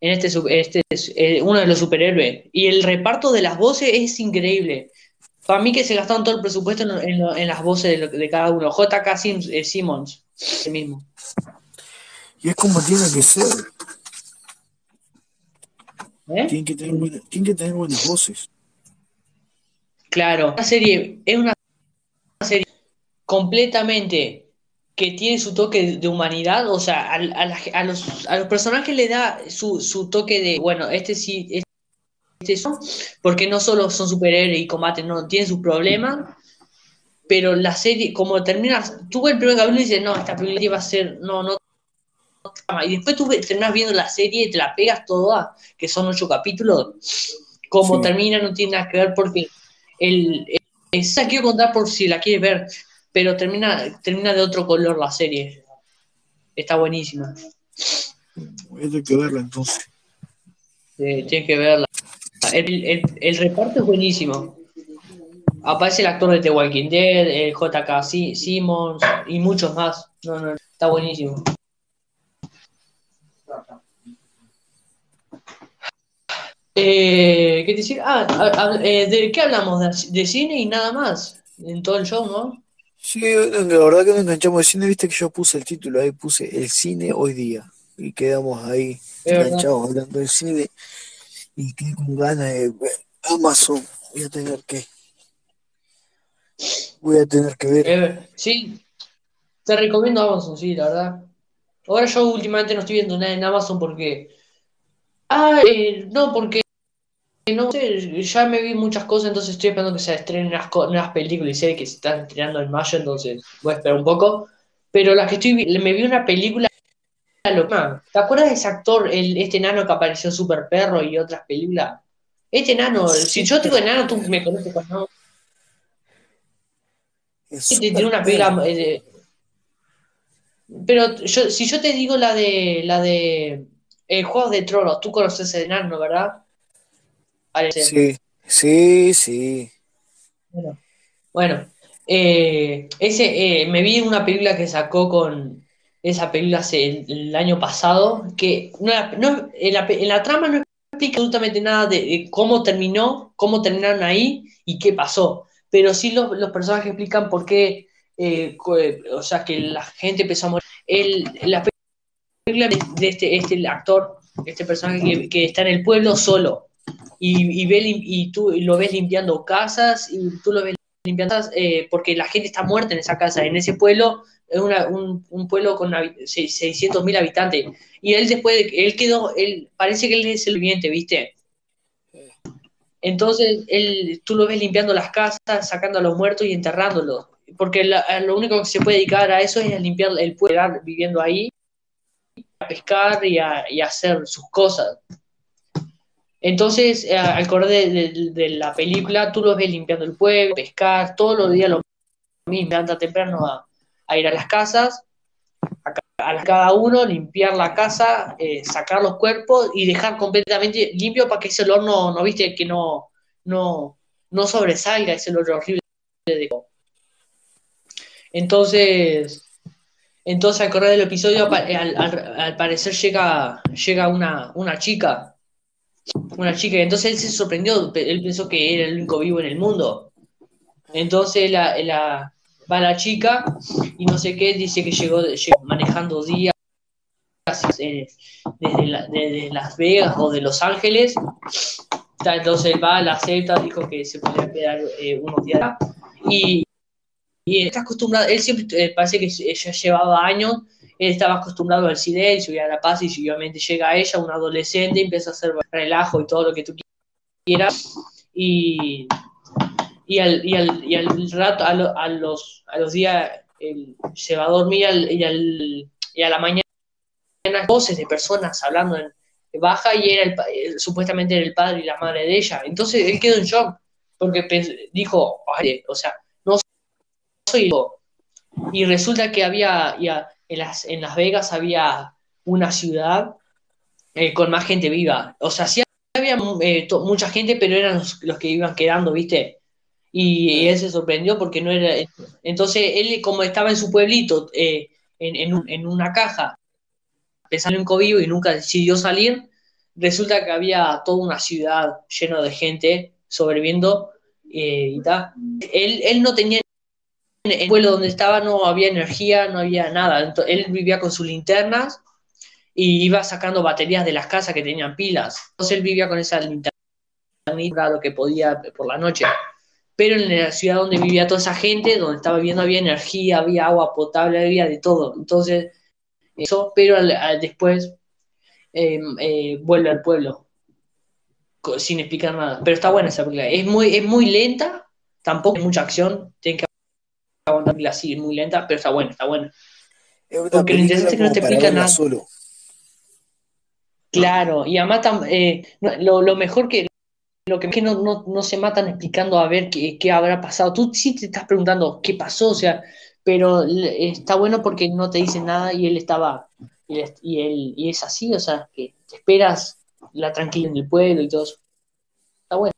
en este, este es, eh, uno de los superhéroes y el reparto de las voces es increíble. Para mí que se gastaron todo el presupuesto en, en las voces de, de cada uno. JK Sims- eh, Simmons, el mismo. y es como tiene que ser. ¿Eh? Tienen que tener, buena- tienen que tener buenas voces. Claro, una serie, es una serie completamente que tiene su toque de humanidad, o sea, a, a, los, a los, personajes le da su, su, toque de, bueno, este sí, este son, porque no solo son superhéroes y combaten, no, tienen sus problemas, pero la serie, como terminas, tú el primer capítulo y dices, no, esta película va a ser, no, no, y después tú terminas viendo la serie y te la pegas toda, que son ocho capítulos, como termina no tiene nada que ver porque el, esa quiero contar por si la quieres ver, pero termina, termina de otro color la serie. Está buenísima. Tener que verla entonces. tienes que verla. El, reparto es buenísimo. Aparece el actor de The Walking Dead, el JK Simmons y muchos más. No, no, está buenísimo. Eh, ¿Qué decir? Ah, eh, ¿de qué hablamos? de cine y nada más. En todo el show, ¿no? Sí, la verdad que nos enganchamos de cine, viste que yo puse el título ahí, puse el cine hoy día. Y quedamos ahí enganchados hablando del cine. Y quedé con ganas de ver Amazon. Voy a tener que. Voy a tener que ver. Eh, sí, te recomiendo Amazon, sí, la verdad. Ahora yo últimamente no estoy viendo nada en Amazon porque. Ah, eh, no, porque no sé, ya me vi muchas cosas, entonces estoy esperando que se estrenen unas, unas películas y series que se están estrenando en mayo, entonces voy a esperar un poco. Pero las que estoy me vi una película ¿Te acuerdas de ese actor, el, este enano que apareció en Super Perro y otras películas? Este enano, si yo digo enano, tú me conoces con no. Este tiene una película. Eh, pero yo, si yo te digo la de la de el juego de Tronos, tú conoces ese enano, ¿verdad? Sí, sí, sí. Bueno, eh, ese, eh, me vi una película que sacó con esa película hace el, año pasado, que no, en, la, trama no explica absolutamente nada de, cómo terminó, cómo terminaron ahí y qué pasó, pero sí los, los personajes explican por qué, eh, o sea, que la gente empezó a morir. El, la película de, este, este actor, este personaje que está en el pueblo solo, y, ve, y tú lo ves limpiando casas y tú lo ves limpiando eh, porque la gente está muerta en esa casa, en ese pueblo, es un, un, pueblo con 600 mil habitantes. Y él después, de, él quedó, él parece que él es el viviente, ¿viste? Entonces, él, tú lo ves limpiando las casas, sacando a los muertos y enterrándolos. Porque lo único que se puede dedicar a eso es limpiar el pueblo, viviendo ahí, a pescar y a, hacer sus cosas. Entonces, eh, al correr de, la película, tú los ves limpiando el pueblo, pescar, todos los días lo mismo, anda temprano a, ir a las casas, cada uno, limpiar la casa, eh, sacar los cuerpos y dejar completamente limpio para que ese olor no, no viste, que no, no, no sobresalga ese olor horrible de Entonces, entonces al correr del episodio, al, parecer llega, llega una, una chica una chica. Entonces él se sorprendió, él pensó que era el único vivo en el mundo. Entonces la, la, va la chica y no sé qué, dice que llegó, manejando días eh, desde, Las Vegas o de Los Ángeles. Entonces va, la acepta, dijo que se podía quedar eh, unos días. Y, y está acostumbrado, él siempre eh, parece que ella llevaba años él estaba acostumbrado al silencio y a la paz y obviamente llega ella, un adolescente, empieza a hacer relajo y todo lo que tú quieras. Y, y, al, y, al, y al rato, a, los, a los días, se va a dormir y, al, y a la mañana voces de personas hablando en baja y era el, supuestamente era el padre y la madre de ella. Entonces él quedó en shock porque dijo, o sea, no soy yo. Y resulta que había, en Las, en las Vegas había una ciudad eh, con más gente viva. O sea, sí había eh, mucha gente, pero eran los, que iban quedando, ¿viste? Y, él se sorprendió porque no era... Entonces, él como estaba en su pueblito, eh, en, una caja, pensando en COVID y nunca decidió salir, resulta que había toda una ciudad llena de gente sobreviviendo y tal. Él, él no tenía el pueblo donde estaba no había energía, no había nada. él vivía con sus linternas y iba sacando baterías de las casas que tenían pilas. Entonces él vivía con esa linterna lo que podía por la noche. Pero en la ciudad donde vivía toda esa gente, donde estaba viviendo, había energía, había agua potable, había de todo. Entonces, eso, pero después em, eh, vuelve al pueblo sin explicar nada. Pero está buena esa película. Es muy, es muy lenta, tampoco hay mucha acción, tienen que aguantarla así, es muy lenta, pero está buena, está buena. Porque lo interesante es que no te explica nada. Solo. Claro, y además eh, lo, lo, mejor que lo que es que no, no, no, se matan explicando a ver qué, qué, habrá pasado. Tú sí te estás preguntando qué pasó, o sea, pero está bueno porque no te dicen nada y él estaba, y, él, y es así, o sea, que te esperas la tranquila en el pueblo y todo eso. Está bueno.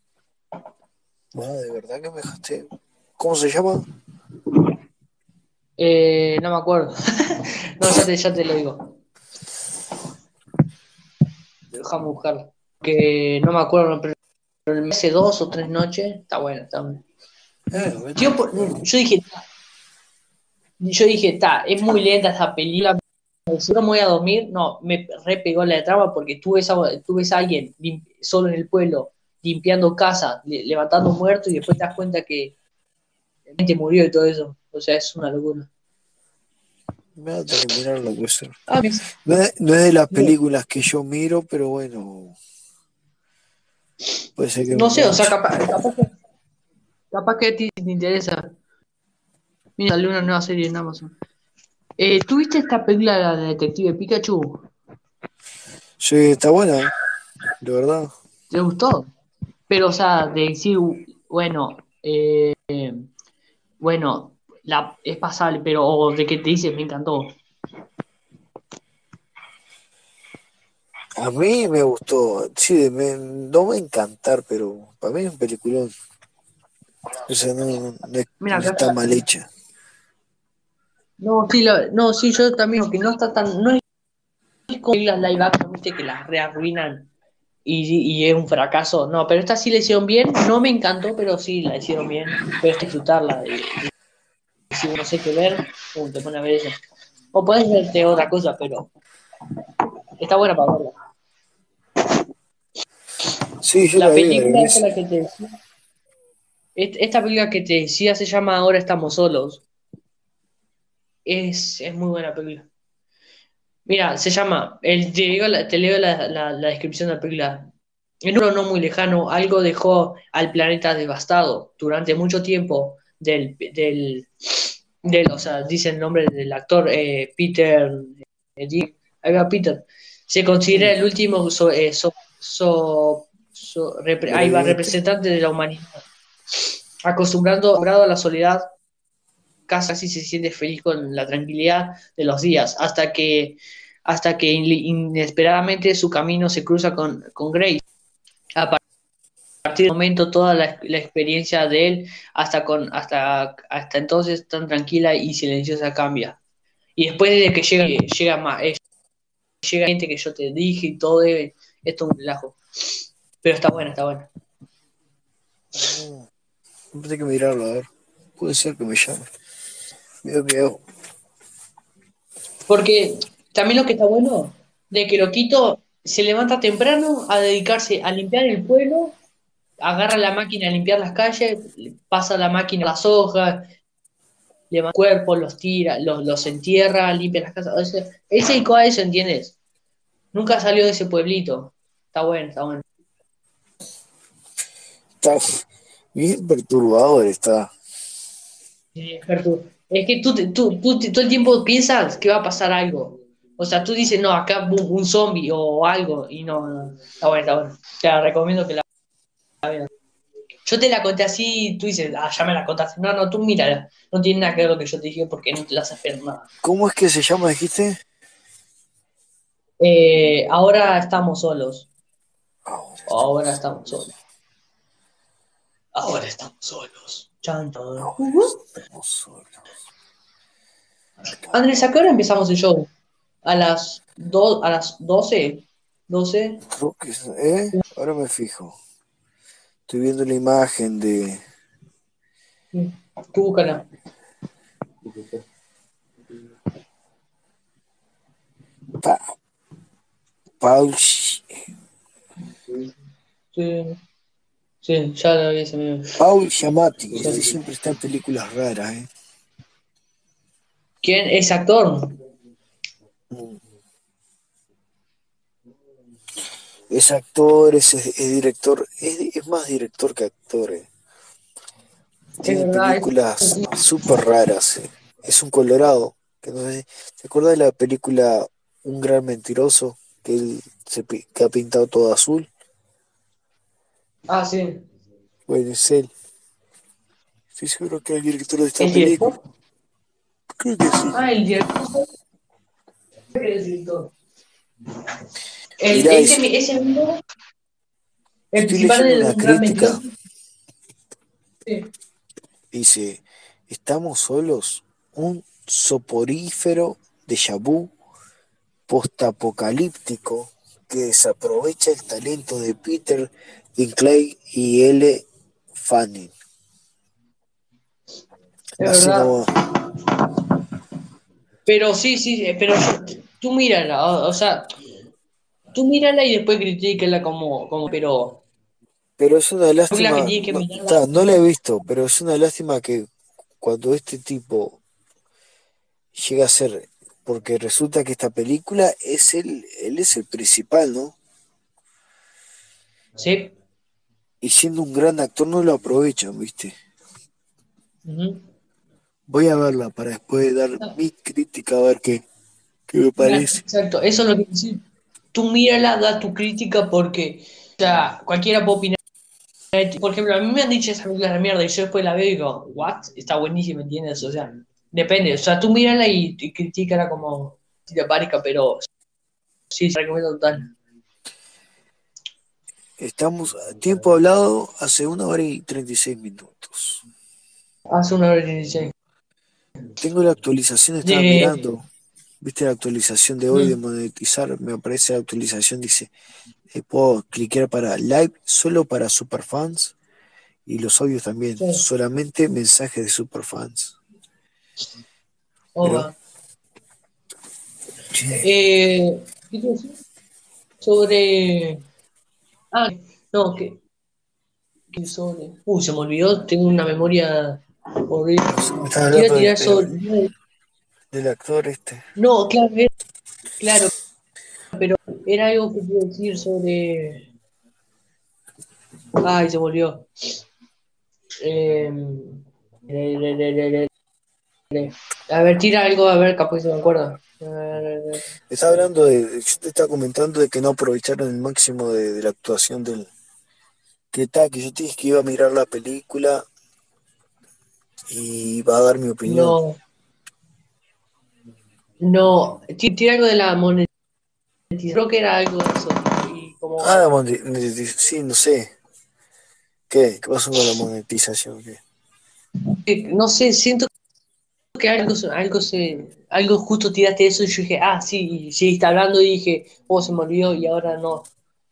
Bueno, de verdad que me dejaste. ¿Cómo se llama? Eh, no me acuerdo. no, ya te, ya te lo digo. Déjame buscarlo. Que no me acuerdo, pero hace dos o tres noches está bueno. Está bueno. Yo, yo dije, yo dije, está, es muy lenta esta película. Si no me voy a dormir, no, me repegó la trama porque tú ves, a, tú ves a alguien solo en el pueblo limpiando casa, levantando muertos y después te das cuenta que gente murió y todo eso. O sea, es una locura. Me a puede ser. Ah, no, es, no, es, de las películas que yo miro, pero bueno. Puede ser que. No sé, o sea, capaz, capaz, que, capaz que a ti te interesa. Mira, salió una nueva serie en Amazon. Eh, ¿Tuviste esta película de Detective Pikachu? Sí, está buena, de verdad. ¿Te gustó? Pero, o sea, de decir, bueno, eh, bueno, la, es pasable, pero de que te dices, me encantó. A mí me gustó, sí, me, no va a encantar, pero para mí es un peliculón. O sea, no, está mal hecha. No, sí, no, sí, yo también, que no está tan, no es, como las live action, viste, que las rearruinan y, y, es un fracaso. No, pero esta sí la hicieron bien, no me encantó, pero sí la hicieron bien, puedes disfrutarla. Y, si no sé qué ver, te pone a ver eso. O puedes verte otra cosa, pero está buena para verla. Sí, yo la, película es la que te decía. Esta película que te decía se llama Ahora estamos solos. Es, muy buena película. Mira, se llama, el, te, leo la, descripción de la película. En un no muy lejano, algo dejó al planeta devastado. Durante mucho tiempo, del, del, o sea, dice el nombre del actor, eh, Peter, eh, Peter, se considera el último eh, ahí va, representante de la humanidad. Acostumbrando a la soledad, casi se siente feliz con la tranquilidad de los días, hasta que, hasta que inesperadamente su camino se cruza con, con Grace. A partir del momento, toda la, experiencia de él, hasta, con, hasta, hasta entonces tan tranquila y silenciosa, cambia. Y después de que llega, llega más, llega gente que yo te dije y todo, esto es un relajo. Pero está buena, está buena. No, tengo que mirarlo, a ver. Puede ser que me llame. Veo que Porque también lo que está bueno, de que Loquito se levanta temprano a dedicarse a limpiar el pueblo, agarra la máquina a limpiar las calles, pasa la máquina a las hojas, le cuerpo, los tira, los, los entierra, limpia las casas. Ese, ese a eso, ¿entiendes? Nunca salió de ese pueblito. Está bueno, está bueno. Está bien perturbador, está. es que tú, tú, tú, todo el tiempo piensas que va a pasar algo. O sea, tú dices, no, acá un, un zombie o algo, y no, no, está bueno, está bueno. Te la recomiendo que la veas. Yo te la conté así, tú dices, ah, ya me la contaste. No, no, tú mira, no tiene nada que ver lo que yo te dije porque no te la haces nada. ¿Cómo es que se llama, dijiste? Eh, ahora estamos solos. Ahora estamos solos. Ahora estamos solos. estamos solos. Andrés, ¿a qué hora empezamos el show? ¿A las, do a las 12? ¿12? ¿eh? Ahora me fijo. Estoy viendo la imagen de. Tú búscala. Pa Sí. Sí, ya lo vi ese. Paul Giamatti, Sí. este siempre está en películas raras, ¿eh? ¿Quién es actor? Es actor, es, es director, es, es más director que actor. eh. Tiene verdad, películas súper raras. eh. Es un colorado. Que no sé- ¿Te acuerdas de la película Un gran mentiroso? Que él se, que ha pintado todo azul. Ah, sí. Bueno, es él. Estoy seguro que es el director de esta ¿El película. director? Creo que sí. Ah, el director. El director. El, Mirá, ese, es- ese mismo. El principal de gran crítica. Sí. Dice, estamos solos, un soporífero de vu postapocalíptico que desaprovecha el talento de Peter Dinklage y L. Fanning. Es verdad. nomás. Pero sí, sí, eh, pero tú mírala, o, o sea, tú mírala y después critícala como, como, pero Pero es una lástima, que tiene que no, no la he visto, pero es una lástima que cuando este tipo llega a ser, porque resulta que esta película es él, él es el principal, ¿no? sí. Y siendo un gran actor no lo aprovechan, ¿viste? Ujú. Voy a verla para después dar mi crítica a ver qué, qué me parece. Exacto, eso es lo que decir. Tú mírala, da tu crítica porque, o sea, cualquiera puede opinar. Por ejemplo, a mí me han dicho esa película de mierda y yo después la veo y digo, ¿what? Está buenísima, ¿entiendes? O sea, depende. O sea, tú mírala y, y critícala como parezca, pero sí, se recomiendo total. Estamos a tiempo hablado hace una hora y 36 minutos. Hace una hora y dieciséis. Tengo la actualización, estaba De- mirando. ¿Viste la actualización de hoy de Mm. monetizar? Me aparece la actualización, dice, eh, puedo clicar para live solo para superfans y los audios también, Sí. solamente mensajes de superfans. Oba. Che, Eh, ¿qué te iba a decir? Sobre. Ah, no, que. que sobre. Uy, se me olvidó, tengo una memoria horrible. de- tirar de- sobre. del actor este. No, claro, claro, pero era algo que a decir sobre. Ay, se me olvidó. Eh, A ver, tira algo, a ver, capaz se me acuerda. Eh, Estaba hablando de, yo te estaba comentando de que no aprovecharon el máximo de, de la actuación del que tal, que yo te dije que iba a mirar la película y iba a dar mi opinión. No. No, ti- tira algo de la monetización. Creo que era algo de eso. Y como, Ah, la moneti- moneti- sí, no sé. ¿Qué? ¿Qué pasó con la monetización? ¿Qué? que- no sé, siento que algo, se- algo se, algo justo tiraste eso y yo dije, ah, sí, y seguiste hablando y dije, oh, se me olvidó y ahora no,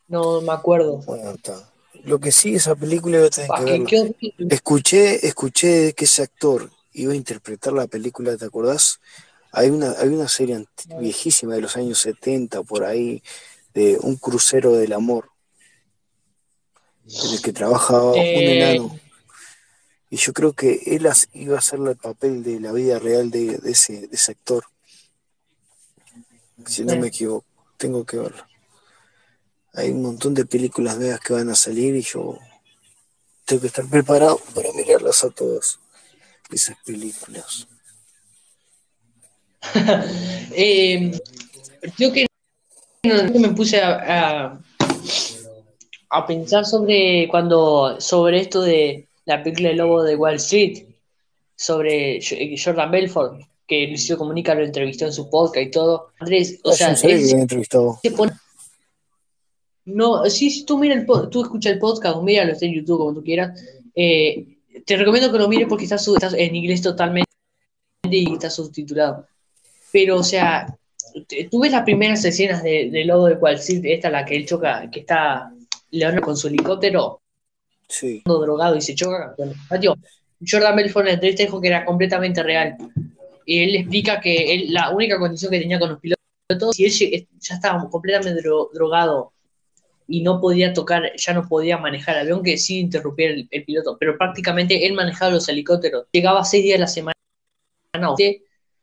no me acuerdo. Bueno, está. Lo que sí, esa película iba a tener Ah, que verla. qué. Escuché, escuché que ese actor iba a interpretar la película, ¿te acordás? Hay una, hay una serie viejísima de los años 70 por ahí, de un crucero del amor, en el que trabajaba un Eh, enano. Y yo creo que él iba a hacer el papel de la vida real de, de ese, de ese actor. Si no me equivoco, tengo que verlo. Hay un montón de películas nuevas que van a salir y yo tengo que estar preparado para mirarlas a todas esas películas. eh, no, que me puse a, a, a pensar sobre cuando sobre esto de la película El Lobo de Wall Street, sobre Jo- Jordan Belfort, que Luisito Comunica lo entrevistó en su podcast y todo. Andrés, o Ah, sea, él que se entrevistado. pone... No, sí, sí, tú mira el tú escucha el podcast, o míralo, está en YouTube, como tú quieras. Eh, te recomiendo que lo mires porque está, en inglés totalmente y está subtitulado. Pero, o sea, tú ves las primeras escenas de, de Lobo de Wall Street, esta la que él choca, que está Leonardo con su helicóptero Drogado y se choca con el patio. Jordan Belfort en la entrevista dijo que era completamente real. Y él explica que él, la única condición que tenía con los pilotos, si él ya estaba completamente dro- drogado y no podía tocar, ya no podía manejar el avión, que sí interrumpía el, piloto, pero prácticamente él manejaba los helicópteros. Llegaba seis días a la semana,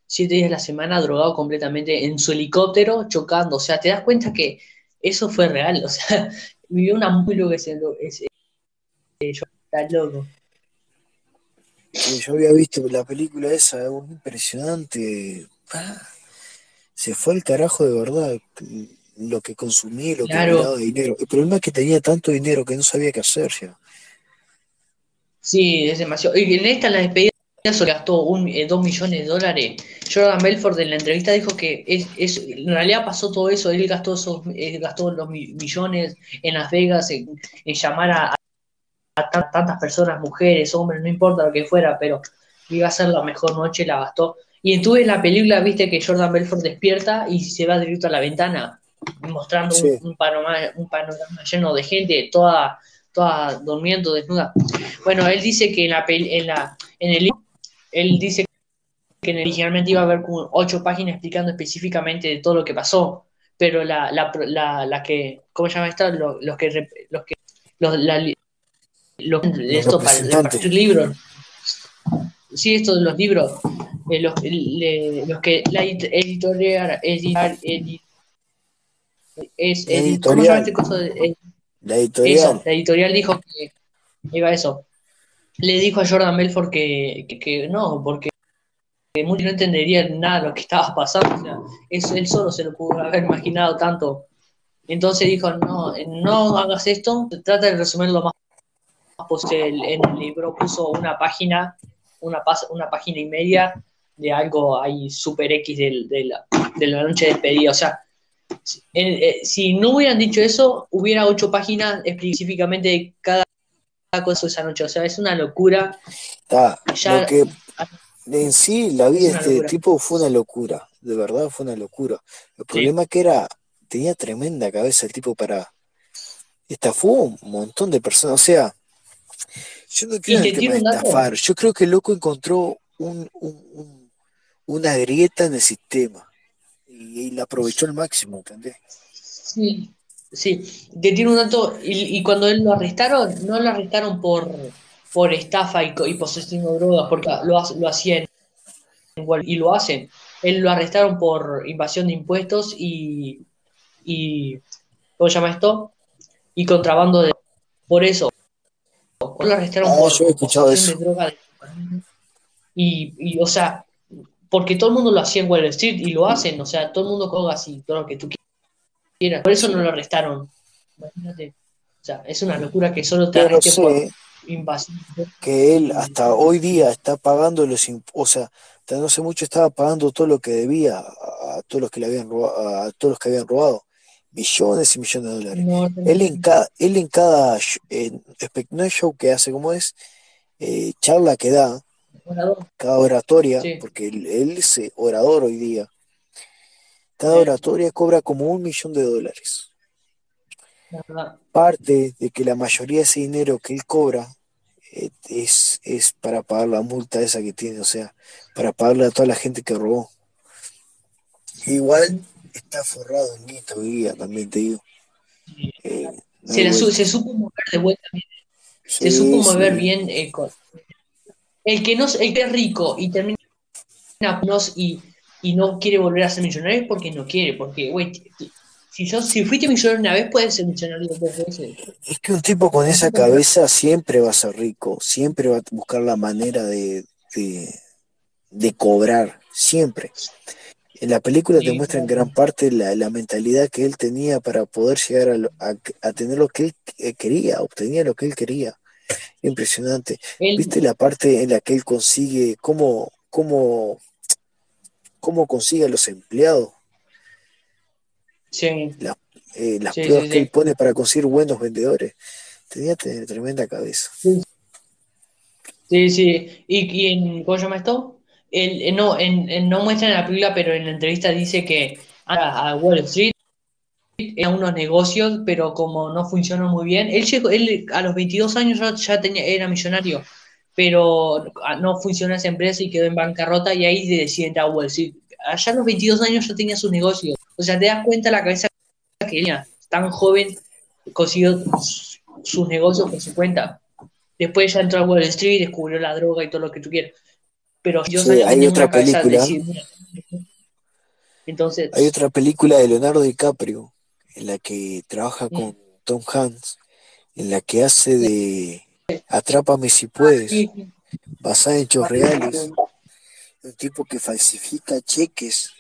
siete días a la semana drogado completamente en su helicóptero, chocando. O sea, te das cuenta que eso fue real. O sea, vivió una muy loca ese, ese, yo está loco. yo había visto la película esa, impresionante. Ah, se fue al carajo de verdad lo que consumí, lo que me daba dinero. El problema es que tenía tanto dinero que no sabía qué hacer ya. Sí, es demasiado. Y en esta, la despedida, se gastó un, eh, dos millones de dólares. Jordan Belfort en la entrevista dijo que es, es, en realidad pasó todo eso. Él gastó, esos, gastó los millones en Las Vegas, en, llamar a, a, tantas personas, mujeres, hombres, no importa lo que fuera, pero iba a ser la mejor noche, la gastó. Y entonces en la película, viste que Jordan Belfort despierta y se va directo a la ventana mostrando un, panorama, un panorama lleno de gente, toda, toda durmiendo desnuda. Bueno, él dice que en la en la en el él dice que originalmente iba a haber como ocho páginas explicando específicamente de todo lo que pasó, pero la, la, la, la que, ¿cómo se llama esto? Los, los que los que los, la, los, esto para, los libros. Sí, esto de los libros, eh, los, los, que la editorial, editorial, es, editorial. la editorial. la editorial dijo que iba eso. Le dijo a Jordan Belfort que, que, no, porque muchos no entenderían nada de lo que estaba pasando. O sea, eso, él solo se lo pudo haber imaginado tanto. Entonces dijo, no, no hagas esto, trata de resumirlo lo En el libro puso una página, una, una página y media de algo ahí super X de, de, la, de la noche de despedida. O sea, eh, si no hubieran dicho eso, hubiera ocho páginas específicamente de cada cosa esa noche. O sea, es una locura. lo que en sí la vida de este tipo fue una locura. De verdad fue una locura. El problema es que era, tenía tremenda cabeza el tipo para. Estafó un montón de personas. O sea, yo no quiero estafar. Yo creo que el loco encontró un, una grieta en el sistema y, la aprovechó al máximo, ¿entendés? Sí, sí, que tiene un dato, y, cuando él lo arrestaron, no lo arrestaron por, por estafa y, y posesión de drogas, porque lo, lo hacían y lo hacen. Él lo arrestaron por invasión de impuestos y, y ¿cómo se llama esto? Y contrabando de... Por eso. Lo arrestaron ah, por posesión de drogas. Y, y, o sea, porque todo el mundo lo hacía en Wall Street y lo hacen, o sea, todo el mundo coga así, todo lo que tú quieras. Por eso no lo arrestaron. Imagínate. O sea, es una locura que solo te arreste por invasión. Que él hasta hoy día está pagando los o sea, no hace mucho estaba pagando todo lo que debía a, todos los que le habían robado, a todos los que habían robado. Millones y millones de dólares. él en cada, él en cada en, show que hace como es, eh, charla que da, cada oratoria, porque él, es orador hoy día, cada oratoria cobra como un millón de dólares. Parte de que la mayoría de ese dinero que él cobra eh, es, es para pagar la multa esa que tiene, o sea, para pagarle a toda la gente que robó. Igual está forrado en guita hoy día, también te digo. Eh, se, supo mover de vuelta se supo mover bien eh, el que no el que es rico y termina y, y no quiere volver a ser millonario es porque no quiere, porque, güey, si, si fuiste millonario una vez, puedes ser millonario dos veces. Es que un tipo con esa cabeza siempre va a ser rico, siempre va a buscar la manera de, de, cobrar, siempre. En la película te muestra en gran parte la, la, mentalidad que él tenía para poder llegar a, a, tener lo que él eh, quería, obtenía lo que él quería. Impresionante. ¿Viste la parte en la que él consigue, cómo, cómo, cómo consigue a los empleados? Sí. Eh, las pruebas que él pone para conseguir buenos vendedores. Tenía tremenda cabeza. Sí, sí. ¿Y, en, cómo llama esto? Él, no, muestra en la película, pero en la entrevista dice que a Wall Street era unos negocios, pero como no funcionó muy bien, él llegó, él a los 22 años ya, tenía, era millonario, pero no funcionó esa empresa y quedó en bancarrota y ahí decide entrar a Wall Street. Allá a los 22 años ya tenía sus negocios. O sea, te das cuenta la cabeza que tenía, tan joven consiguió sus negocios por su cuenta. Después ya entró a Wall Street, descubrió la droga y todo lo que tú quieras. Pero yo Sí, hay otra película. entonces. Hay otra película de Leonardo DiCaprio en la que trabaja con Tom Hanks, en la que hace de Atrápame si puedes, basada en hechos reales. Un tipo que falsifica cheques.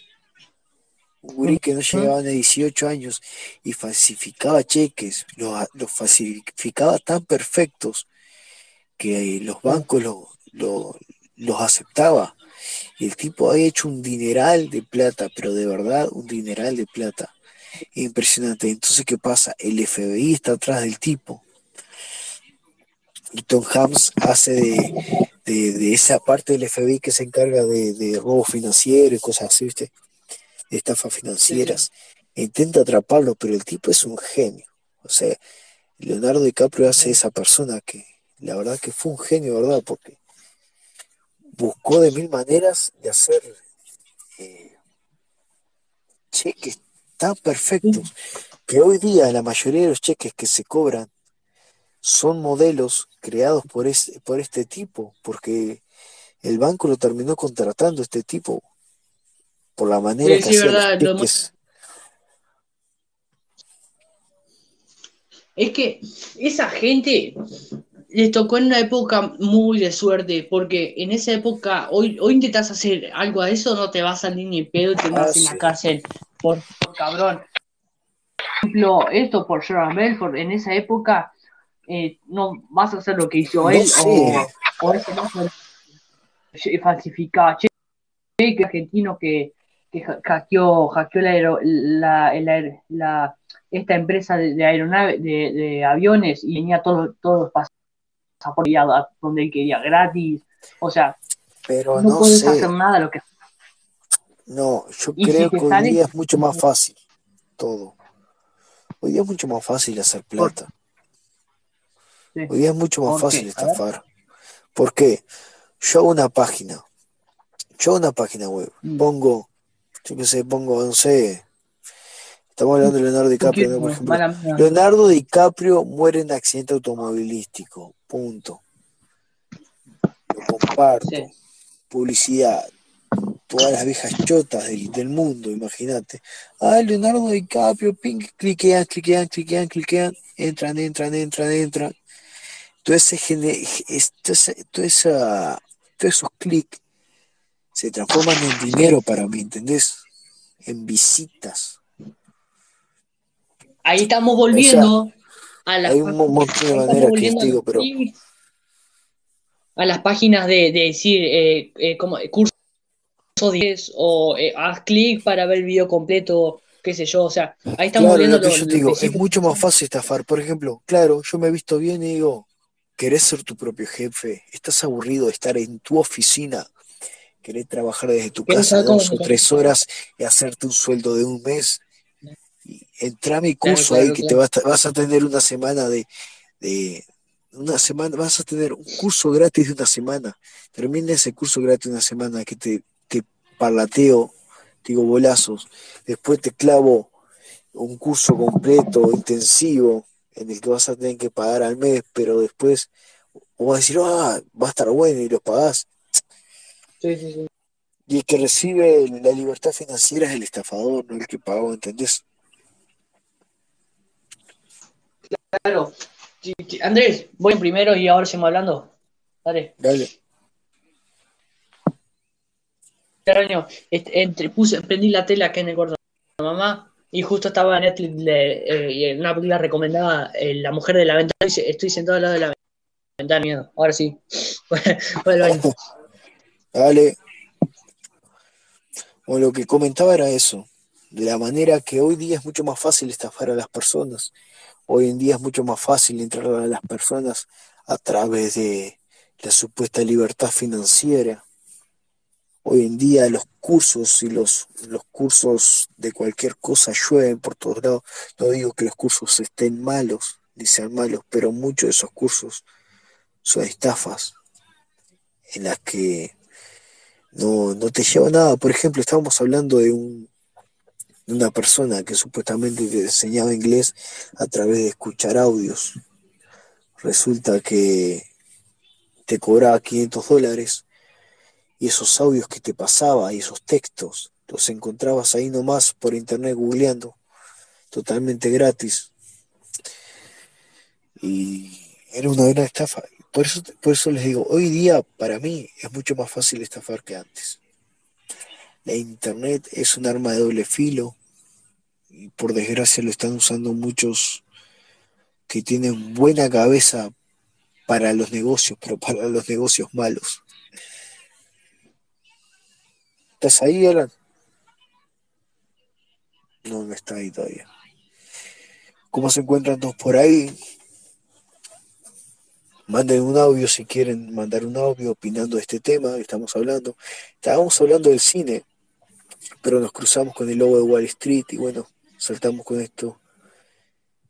Un gurí que no llegaba a 18 años y falsificaba cheques. Los, los falsificaba tan perfectos que los bancos lo- lo- los aceptaba. Y el tipo había hecho un dineral de plata, pero de verdad un dineral de plata. Impresionante. Entonces, ¿qué pasa? El FBI está atrás del tipo. Y Tom Hanks hace de, de, de esa parte del FBI que se encarga de, de robo financiero y cosas así, ¿viste? De estafas financieras. Intenta atraparlo, pero el tipo es un genio. O sea, Leonardo DiCaprio hace esa persona que la verdad que fue un genio, ¿verdad? Porque buscó de mil maneras de hacer eh, cheques tan perfectos que hoy día la mayoría de los cheques que se cobran son modelos creados por este, por este tipo, porque el banco lo terminó contratando este tipo por la manera Sí, que sí, hacía verdad, los lo cheques. Es que esa gente les tocó en una época muy de suerte, porque en esa época, hoy, hoy intentas hacer algo a eso, no te va a salir ni pedo y te Ah, vas en la cárcel por, por cabrón. Por ejemplo, esto por Jordan Belfort, en esa época eh, no vas a hacer lo que hizo No él sé. o, o ese no falsificar cheque argentino que, que ha- hackeó, hackeó la, la, la- esta empresa de, de aeronave, de, de aviones y tenía todos todos los pasaportes y a- a donde él quería gratis. O sea, Pero no no puedes sé, hacer nada lo que no, yo Y creo que hoy día es mucho más fácil todo. Hoy día es mucho más fácil hacer plata. Sí. Hoy día es mucho más ¿Por qué? fácil estafar. ¿Por qué? Yo hago una página, yo hago una página web, Mm. pongo, yo qué sé, pongo, no sé, estamos hablando de Leonardo DiCaprio, ¿no? Por ejemplo. Leonardo DiCaprio muere en accidente automovilístico, punto. Lo comparto, Sí. publicidad, todas las viejas chotas del, del mundo, imagínate. Ah, Leonardo DiCaprio, ping, cliquean, cliquean, cliquean, cliquean, entran, entran, entran, entran. Todo ese todo ese- todo esa- todos esos clics se transforman en dinero para mí, ¿entendés? En visitas. Ahí estamos volviendo a las Hay un mo- montón de maneras que digo, pero a las páginas de, de decir eh, eh, como curso 10 o eh, haz clic para ver el video completo, qué sé yo, o sea, ahí estamos claro, viendo lo que lo- yo lo te digo, que es mucho más fácil estafar. Por ejemplo, claro, yo me he visto bien y digo, querés ser tu propio jefe, estás aburrido de estar en tu oficina, querés trabajar desde tu ¿Querés casa dos o tres horas y hacerte un sueldo de un mes. Entra a mi curso claro, ahí que te vas, a- vas a tener una semana de, de una semana, vas a tener un curso gratis de una semana. Termina ese curso gratis de una semana que te, te parlateo, te digo bolazos. Después te clavo un curso completo, intensivo, en el que vas a tener que pagar al mes, pero después vos vas a decir, ah, va a estar bueno y lo pagás. Sí, sí, sí. Y el que recibe la libertad financiera es el estafador, no el que pagó, ¿entendés? Claro. Andrés, voy primero y ahora seguimos hablando. Dale. Dale. Extraño, entre, puse, prendí la tele acá en el cuarto de mamá y justo estaba en Netflix le- eh, y en una película recomendada eh, La mujer de la ventana y dice, estoy sentado al lado de la ventana, miedo. Ahora sí. Dale. Bueno, lo que comentaba era eso, de la manera que hoy día es mucho más fácil estafar a las personas. Hoy en día es mucho más fácil entrar a las personas a través de la supuesta libertad financiera. Hoy en día los cursos y los, los cursos de cualquier cosa llueven por todos lados. No digo que los cursos estén malos, ni sean malos, pero muchos de esos cursos son estafas en las que no, no te lleva nada. Por ejemplo, estábamos hablando de un de una persona que supuestamente te enseñaba inglés a través de escuchar audios. Resulta que te cobraba 500 dólares y esos audios que te pasaba y esos textos los encontrabas ahí nomás por internet googleando, totalmente gratis. Y era una gran estafa. Por eso, por eso les digo, hoy día para mí es mucho más fácil estafar que antes. La internet es un arma de doble filo y por desgracia lo están usando muchos que tienen buena cabeza para los negocios, pero para los negocios malos. ¿Estás ahí, Alan? No, no está ahí todavía. ¿Cómo se encuentran todos por ahí? Manden un audio si quieren mandar un audio opinando de este tema que estamos hablando. Estábamos hablando del cine, pero nos cruzamos con el logo de Wall Street y bueno, saltamos con esto,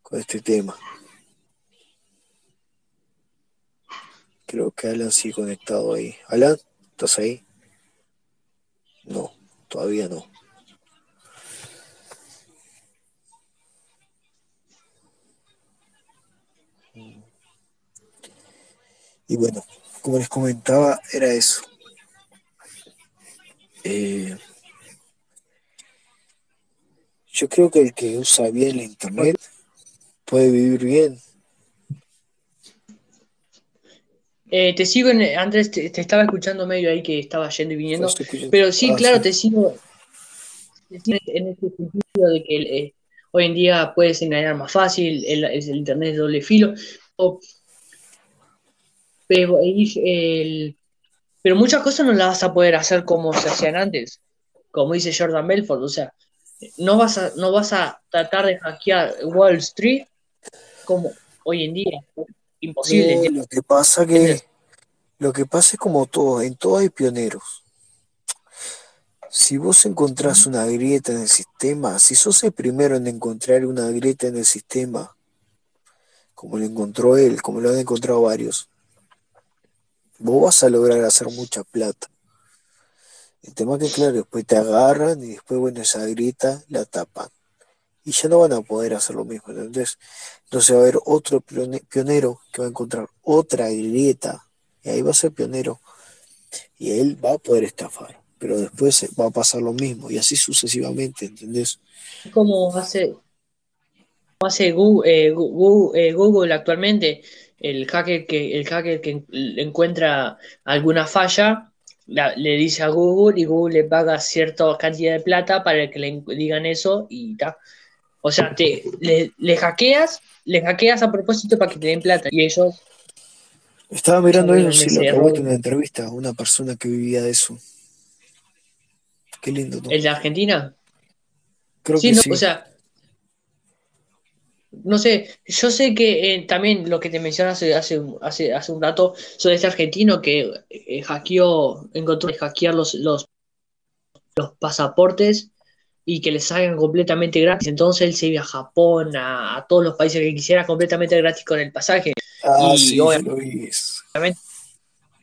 con este tema. Creo que Alan sigue conectado ahí. Alan, ¿estás ahí? No, todavía no. Y bueno, como les comentaba, era eso. Eh, yo creo que el que usa bien la internet puede vivir bien. Eh, te sigo, en, Andrés, te, estaba escuchando medio ahí que estaba yendo y viniendo, pero sí, ah, claro, te sigo en este sentido de que eh, hoy en día puedes engañar más fácil, el, el internet es doble filo, o pero, pero muchas cosas no las vas a poder hacer como se hacían antes, como dice Jordan Belfort, o sea, no vas a, no vas a tratar de hackear Wall Street como hoy en día, imposible. lo que pasa que lo que pasa es como todo, en todo hay pioneros. Si vos encontrás una grieta en el sistema, si sos el primero en encontrar una grieta en el sistema, como lo encontró él, como lo han encontrado varios, vos vas a lograr hacer mucha plata. El tema que, claro, después te agarran y después, bueno, esa grita la tapan. Y ya no van a poder hacer lo mismo, ¿entendés? Entonces va a haber otro pionero que va a encontrar otra grieta y ahí va a ser pionero y él va a poder estafar, pero después va a pasar lo mismo y así sucesivamente, ¿entendés? Como hace, hace Google, eh, eh, Google actualmente, el hacker que, el hacker que encuentra alguna falla, le dice a Google y Google le paga cierta cantidad de plata para que le digan eso y ta. O sea, te, le, hackeas, le hackeas a propósito para que te den plata y ellos... Estaba mirando eso, sí, lo en una entrevista, una persona que vivía de eso. Qué lindo. ¿El de Argentina? Creo que sí. O sea, no sé, yo sé que eh, también lo que te mencionaste hace, hace, hace un rato sobre este argentino que eh, hackeó, encontró hackear los, los, los pasaportes y que les salgan completamente gratis. Entonces él se iba a Japón, a, todos los países que quisiera completamente gratis con el pasaje. Ah, y sí, vi.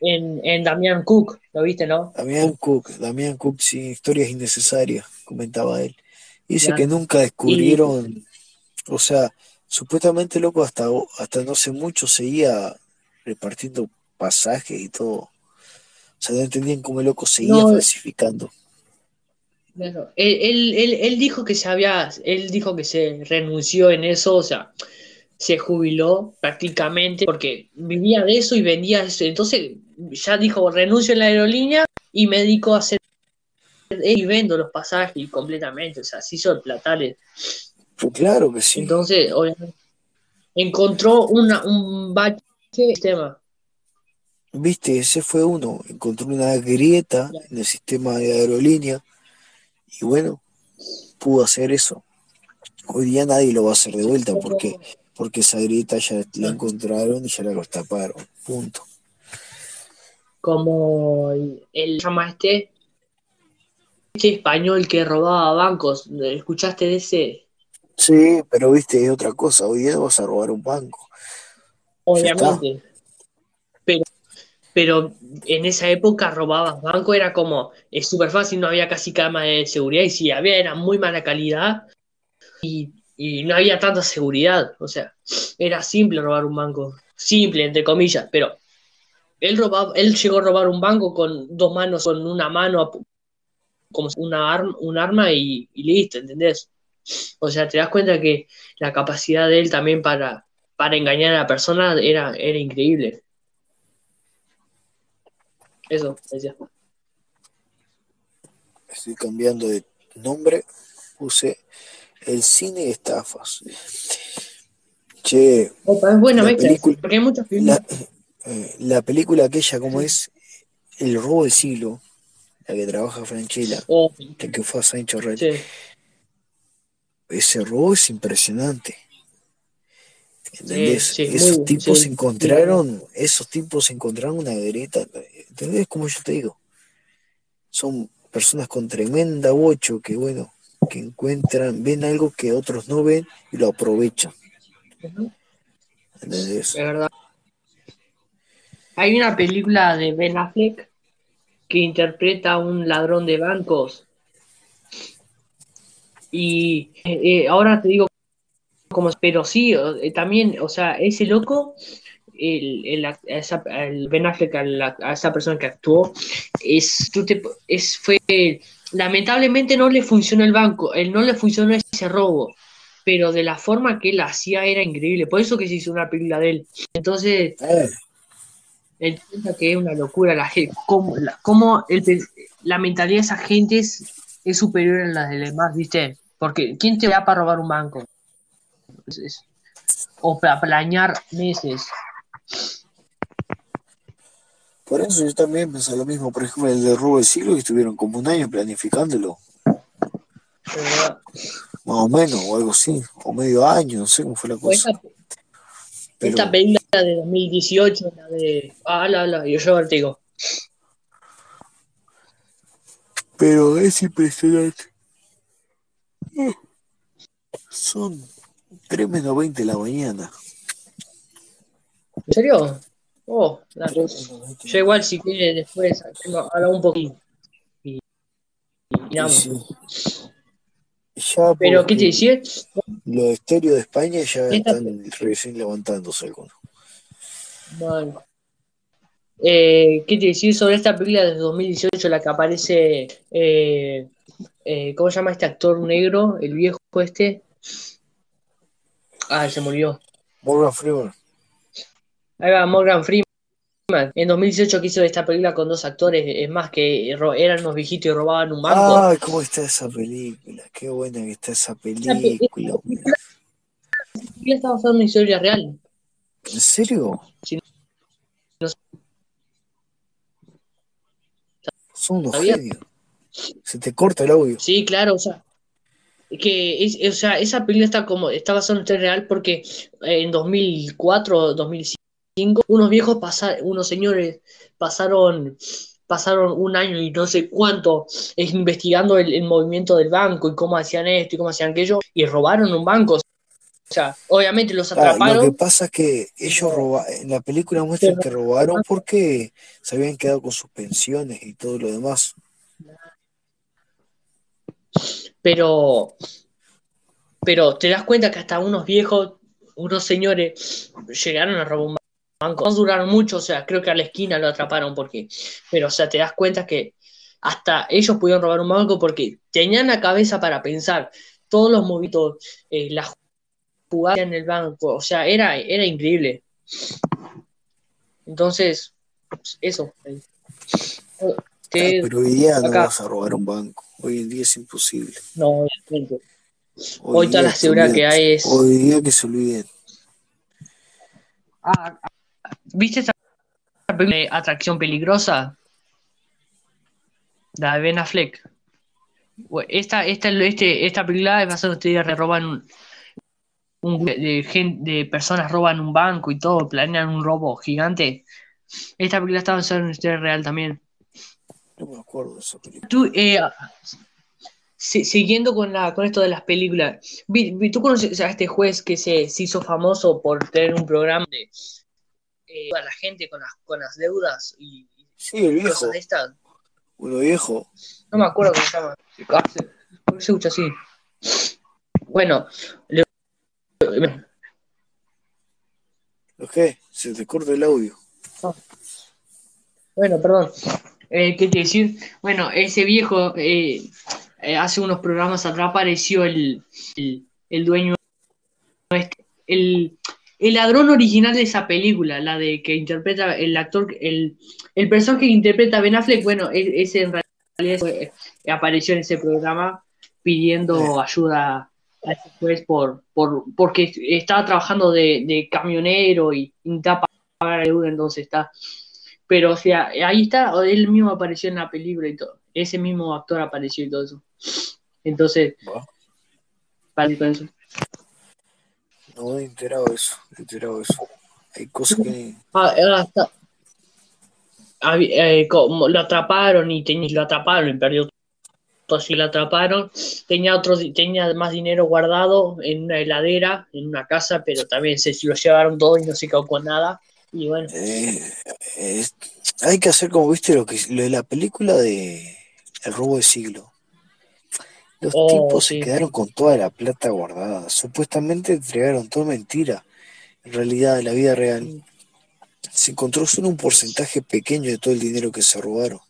En, en Damián Cook, ¿lo viste, no? Damián Cook, Damián Cook, sí, historias innecesarias, comentaba él. Dice que nunca descubrieron, o sea, Supuestamente, loco, hasta, hasta no sé mucho seguía repartiendo pasajes y todo. O sea, no entendían cómo el loco seguía falsificando. Claro. Él, él, él, dijo que se había, él dijo que se renunció en eso, o sea, se jubiló prácticamente porque vivía de eso y vendía eso. Entonces ya dijo, renuncio en la aerolínea y me dedico a hacer y vendo los pasajes completamente, o sea, se hizo el platales. Pues claro que sí. Entonces, obviamente, encontró una, un bache sistema. Viste, ese fue uno. Encontró una grieta en el sistema de aerolínea y bueno, pudo hacer eso. Hoy día nadie lo va a hacer de vuelta porque, porque esa grieta ya la encontraron y ya la taparon. Punto. Como el, llama este, este español que robaba bancos. ¿Escuchaste de ese? Sí, pero viste, es otra cosa. Hoy día vas a robar un banco. Obviamente. Pero pero en esa época robabas banco, era como, es súper fácil, no había casi cámara de seguridad y si había era muy mala calidad y, y, no había tanta seguridad, o sea, era simple robar un banco, simple entre comillas, pero él robaba, él llegó a robar un banco con dos manos, con una mano como una arma, un arma y, y listo, ¿entendés? O sea, te das cuenta que la capacidad de él también para, para engañar a la persona era, era increíble. Eso, decía. Estoy cambiando de nombre. Puse el cine de estafas. Che. Opa, es buena, la película, porque hay muchas la, eh, la película aquella, como es El robo del siglo, la que trabaja Franchella, Oh, la que fue a Sancho Red. sí, Ese robo es impresionante. ¿Entendés? sí, esos muy- tipos sí, encontraron, esos tipos encontraron una grieta, ¿entendés? Como yo te digo, son personas con tremenda bocho que bueno, que encuentran, ven algo que otros no ven y lo aprovechan. ¿Entendés? es verdad. Hay una película de Ben Affleck que interpreta a un ladrón de bancos. Y eh, ahora te digo como, pero sí, eh, también, o sea, ese loco, el, el, a esa- el Ben Affleck, a, la- a esa persona que actuó, es, tú te- es, fue, lamentablemente no le funcionó el banco, él no le funcionó ese robo, pero de la forma que él hacía era increíble, por eso que se hizo una película de él. Entonces, Eh, entiendo que es una locura la gente, cómo, la, cómo el la mentalidad de esa gente es, es superior a la de los demás, ¿viste? Porque ¿quién te da para robar un banco? O para planear meses. por eso yo también pensé lo mismo, por ejemplo, el de robo del siglo, que estuvieron como un año planificándolo, verdad. más o menos, o algo así, o medio año, no sé cómo fue la cosa. esta, Pero, esta película de 2018, la de. Ah, la, la, yo yo te digo. pero es impresionante. Son 3 menos 20 de la mañana. ¿En serio? Oh, dale. 3 menos 20 de Yo igual si quiere después hablar un poquito. Y, y sí, ya Pero, ¿qué te decía? los estéreos de España ya Esta, están recién levantándose algunos. Bueno, eh, ¿qué te decía sobre esta película de 2018, la que aparece, eh, eh, ¿cómo se llama este actor negro? El viejo este. Ah, se murió. Morgan Freeman. Ahí va Morgan Freeman. En 2018 que hizo esta película con dos actores, es más que eran unos viejitos y robaban un banco. Ay, cómo está esa película. Qué buena que está esa película. película está basada en una historia real. ¿En serio? Si no Son unos genios. Se te corta el audio. Sí, claro, o sea, que es, o sea, esa película está como está basada en historia real porque eh, en 2004, 2005, unos viejos pasaron, unos señores pasaron pasaron un año y no sé cuánto investigando el, el movimiento del banco y cómo hacían esto y cómo hacían aquello y robaron un banco. O sea, obviamente los Ah, lo que atraparon, pasa es que ellos pero, roba, en la película muestran que robaron porque se habían quedado con sus pensiones y todo lo demás. Pero pero te das cuenta que hasta unos viejos, unos señores llegaron a robar un banco. No duraron mucho, o sea, creo que a la esquina lo atraparon porque, pero o sea, te das cuenta que hasta ellos pudieron robar un banco porque tenían la cabeza para pensar todos los movitos, eh, las jugadas en el banco, o sea, era, era increíble. Entonces, eso. Ah, pero hoy día no vas a robar un banco. Hoy en día es imposible. no, obviamente. Hoy Hoy toda la seguridad que hay es. Hoy día que se olviden. Ah, ¿viste esta película de Atracción Peligrosa? La de Ben Affleck. Esta, esta, este, esta película es basada en de roban un, de, gen- de personas roban un banco y todo, planean un robo gigante. Esta película está basada en una historia real también. No me acuerdo de esa película. Tú, eh, si- siguiendo con la, con esto de las películas, vi- vi- ¿tú conoces a este juez que se, se hizo famoso por tener un programa de eh, a la gente con las, con las deudas y, Sí, el viejo. cosas de estas. Uno viejo. No me acuerdo cómo se llama. ¿Por qué se escucha así? Bueno, le- ¿Lo qué? Se te corta el audio. bueno, perdón. Eh, ¿Qué te decir? Bueno, ese viejo eh, eh, hace unos programas atrás apareció el, el, el dueño, este, el, el ladrón original de esa película, la de que interpreta el actor, el, el personaje que interpreta Ben Affleck, bueno, e- ese en realidad fue- eh, apareció en ese programa pidiendo ayuda a ese juez por, por, porque estaba trabajando de, de camionero y intentaba pagar la deuda, entonces está. Pero, o sea, ahí está, él mismo apareció en la película y todo. Ese mismo actor apareció y todo eso. Entonces, Va. para con eso. No he enterado de eso. he enterado de eso. Hay cosas que Ah, ah, está. Habí- eh, como lo atraparon y ten- lo atraparon y perdió todo. Si lo atraparon, tenía otro, tenía más dinero guardado en una heladera, en una casa, pero también se lo llevaron todo y no se quedó con nada. Y bueno, Eh, es- hay que hacer como viste lo que lo de la película de El robo de siglo. Los Oh, tipos sí. se quedaron con toda la plata guardada. Supuestamente entregaron todo mentira. En realidad, en la vida real, se encontró solo un porcentaje pequeño de todo el dinero que se robaron.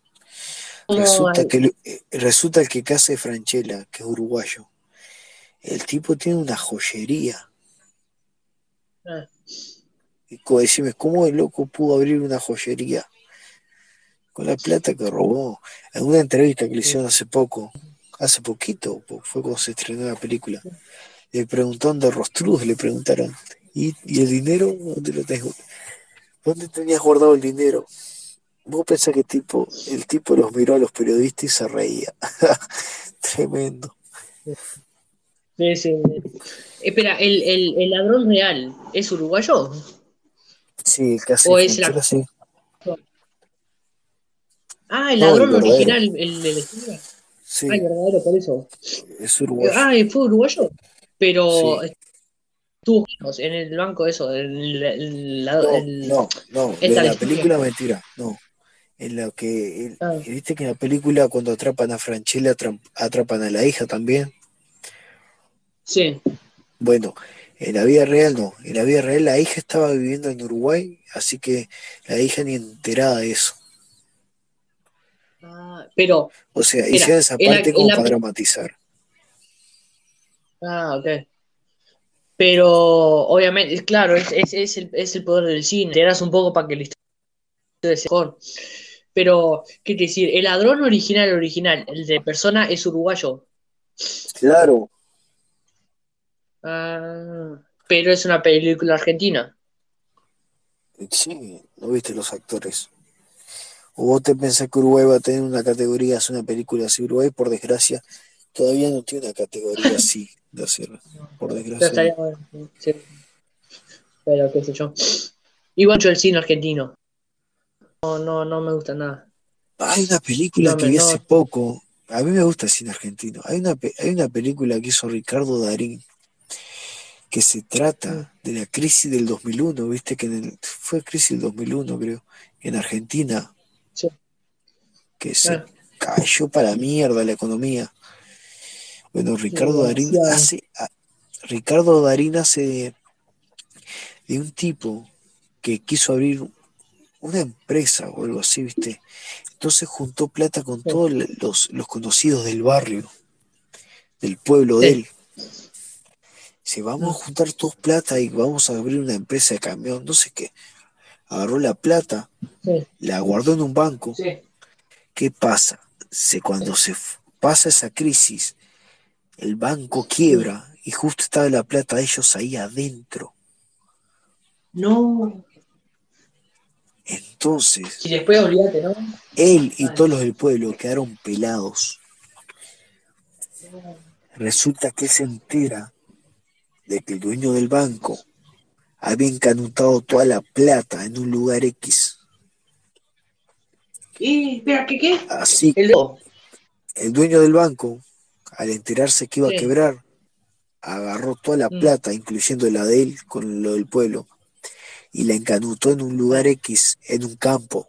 Resulta No, que eh, resulta que casa de Franchella, que es uruguayo, el tipo tiene una joyería. Ah. Y decime, ¿cómo el loco pudo abrir una joyería? Con la plata que robó. En una entrevista que le hicieron hace poco, hace poquito, po- fue cuando se estrenó la película, le preguntaron de Rostruz, le preguntaron, ¿y, el dinero? ¿Dónde lo tengo? ¿Dónde tenías guardado el dinero? Vos pensás que tipo, el tipo los miró a los periodistas y se reía. Tremendo. sí, sí. Espera, ¿el, el, el ladrón real es uruguayo? Sí, casi ¿O es la- sí. Ah, el No, ladrón original, el de la historia. Sí, Ah, verdadero, por eso. es uruguayo. Ah, fue uruguayo. Pero Sí. en el banco, eso. En el, el- la- No, no, de la película mentira, no. En la que, el- Ah. viste que en la película cuando atrapan a Franchella atrapan a la hija también. Sí. Bueno, en la vida real no, en la vida real la hija estaba viviendo en Uruguay, así que la hija ni enterada de eso. Ah, pero, O sea, Mira, hicieron esa la- parte como la para dramatizar. ah, ok. Pero, obviamente, claro, es, es, es el, es el poder del cine. Te das un poco para que la historia sea mejor. Pero, ¿qué te decir? El ladrón original, original, el de persona es uruguayo. Claro. Ah, pero es una película argentina. Sí, ¿no viste los actores? ¿O vos te pensás que Uruguay va a tener una categoría, hacer una película así? Uruguay, por desgracia, todavía no tiene una categoría así de hacerla. Por desgracia. estaría sí. Pero qué sé yo. Igual yo el cine argentino. No, no, no me gusta nada. Hay una película No, que vi no. hace poco. A mí me gusta el cine argentino. Hay una, hay una película que hizo Ricardo Darín que se Mm. trata de la crisis del 2001. Viste que en el- fue crisis del 2001, creo, en Argentina. Sí. Que se Ah. cayó para la mierda la economía. Bueno, Ricardo Darín hace. Ricardo Darín hace de, de un tipo que quiso abrir una empresa o algo así, ¿viste? Entonces juntó plata con Sí. todos los, los conocidos del barrio, del pueblo de él. Dice, vamos a juntar todos plata y vamos a abrir una empresa de camión, no sé qué. Agarró la plata, Sí, la guardó en un banco. sí. ¿Qué pasa? Se, cuando se pasa esa crisis, el banco quiebra y justo estaba la plata de ellos ahí adentro. No. Entonces, Y después olvídate, ¿no? él y todos los del pueblo quedaron pelados. Resulta que se entera de que el dueño del banco había encanutado toda la plata en un lugar X. Eh, espera, ¿qué qué? Así El el dueño del banco, al enterarse que iba Sí. a quebrar, agarró toda la Mm. plata, incluyendo la de él con lo del pueblo, y la encanutó en un lugar X, en un campo,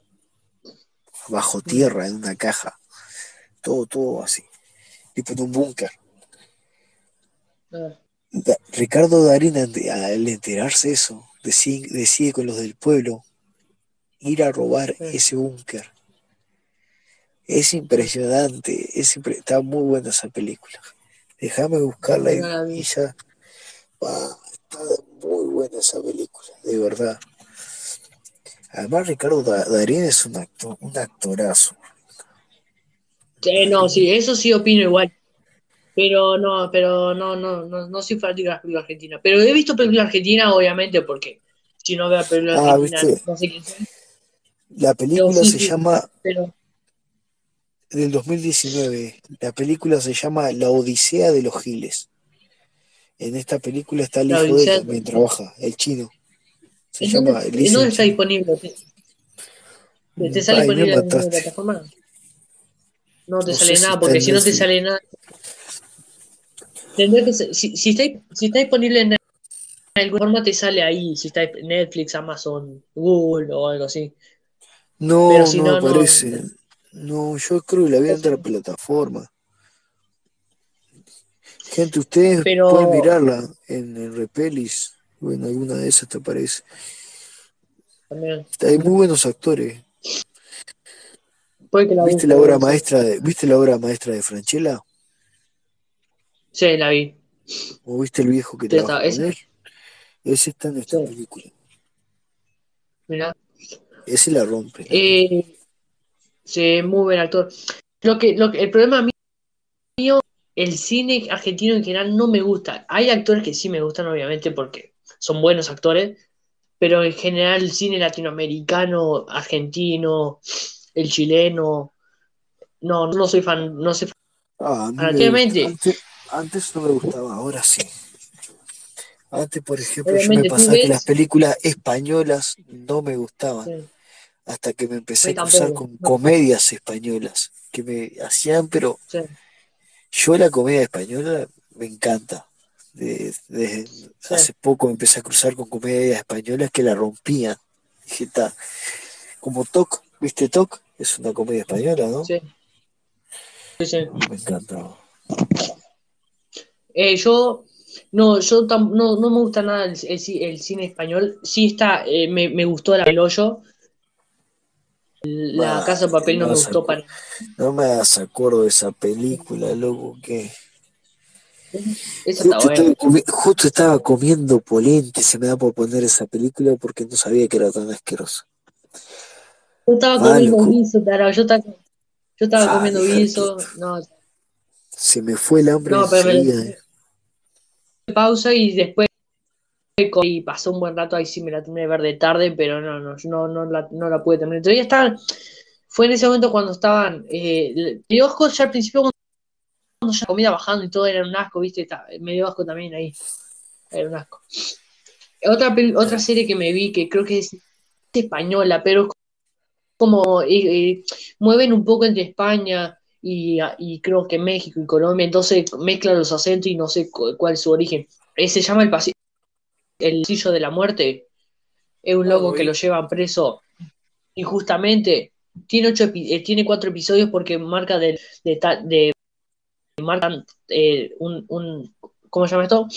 bajo tierra, en una caja. Todo, todo así. Tipo en un búnker. Ah, Da- Ricardo Darín, al enterarse eso, decide, decide con los del pueblo ir a robar Sí. ese búnker. Es impresionante, es impre- está muy buena esa película. Déjame buscarla y, y ya. Está muy buena esa película, de verdad. Además, Ricardo Da- Darín es un actor, un actorazo. sí, no, sí, eso sí opino igual. Pero no, pero no, no, no, no soy fanático de las películas argentinas. Pero he visto películas argentinas, obviamente, porque si no veo películas Ah, argentinas, ¿viste? no sé soy. La película sí, se sí. llama, Pero, del 2019, la película se llama La Odisea de los Giles. En esta película está el La hijo de Odisea él también, trabaja, el chino. Se ¿en llama dónde está disponible? ¿Te, te- te sale Ay, disponible en mataste. plataforma? No te No sale nada, porque si no te sale nada. Tendría que ser- si, si, está, si está disponible en alguna forma, te sale ahí. Si está en Netflix, Amazon, Google o algo así. No, Pero si no no, no. aparece. No, yo creo que la vi en otra plataforma. Gente, ustedes Pero- pueden mirarla en, en Repelis o en alguna de esas te aparece. También. Hay muy buenos actores. Puede que la ¿Viste la obra maestra de, ¿viste la obra maestra de Franchella? Sí, la vi. ¿O viste el viejo que trabaja con él? Ese está en esta Sí. película. Mirá. Ese la rompe. Eh, sí, muy buen actor. Lo que, lo que, el problema mío, el cine argentino en general no me gusta. Hay actores que sí me gustan, obviamente, porque son buenos actores, pero en general el cine latinoamericano, argentino, el chileno, no, no soy fan, no soy fan. Ah. Antes, antes no me gustaba, ahora sí. Antes, por ejemplo, yo me pasaba que las películas españolas no me gustaban. Sí. hasta que me empecé A cruzar con comedias españolas que me hacían, pero Sí. yo la comedia española me encanta. De- de- Hace poco me empecé a cruzar con comedias españolas que la rompían. Dije, "Ta". como Toc, ¿viste Toc? Es una comedia española, ¿no? Sí. Me encantaba. Eh, yo no, yo tam- no, no me gusta nada el, el el cine español. Sí está, eh, me, me gustó la del hoyo. La Casa de Papel no me gustó para. No me hagas acuerdo de esa película, loco, que justo estaba, justo estaba comiendo polenta y se me da por poner esa película porque no sabía que era tan asquerosa. Yo estaba Malo, comiendo guiso, tarao, Yo estaba, yo estaba Ah, comiendo guiso. No, Se me fue el hambre no, pero. Pausa y después y pasó un buen rato. Ahí sí me la terminé de ver de tarde, pero no, no, no, no la, no la pude terminar. Todavía estaban. Fue en ese momento cuando estaban. Eh, me dio asco ya al principio cuando ya la comida bajando y todo era un asco, ¿viste? Está- me dio asco también ahí. Era un asco. Otra, otra serie que me vi que creo que es española, pero es como eh, eh, mueven un poco entre España y, y creo que México y Colombia, entonces mezclan los acentos y no sé cu- cuál es su origen. Eh, se llama el pasillo, el pasillo de la muerte. Es un Ah, loco lo que lo llevan preso injustamente. Tiene ocho epi- eh, tiene cuatro episodios porque marca de, de, marcan eh, un, un ¿cómo se llama esto?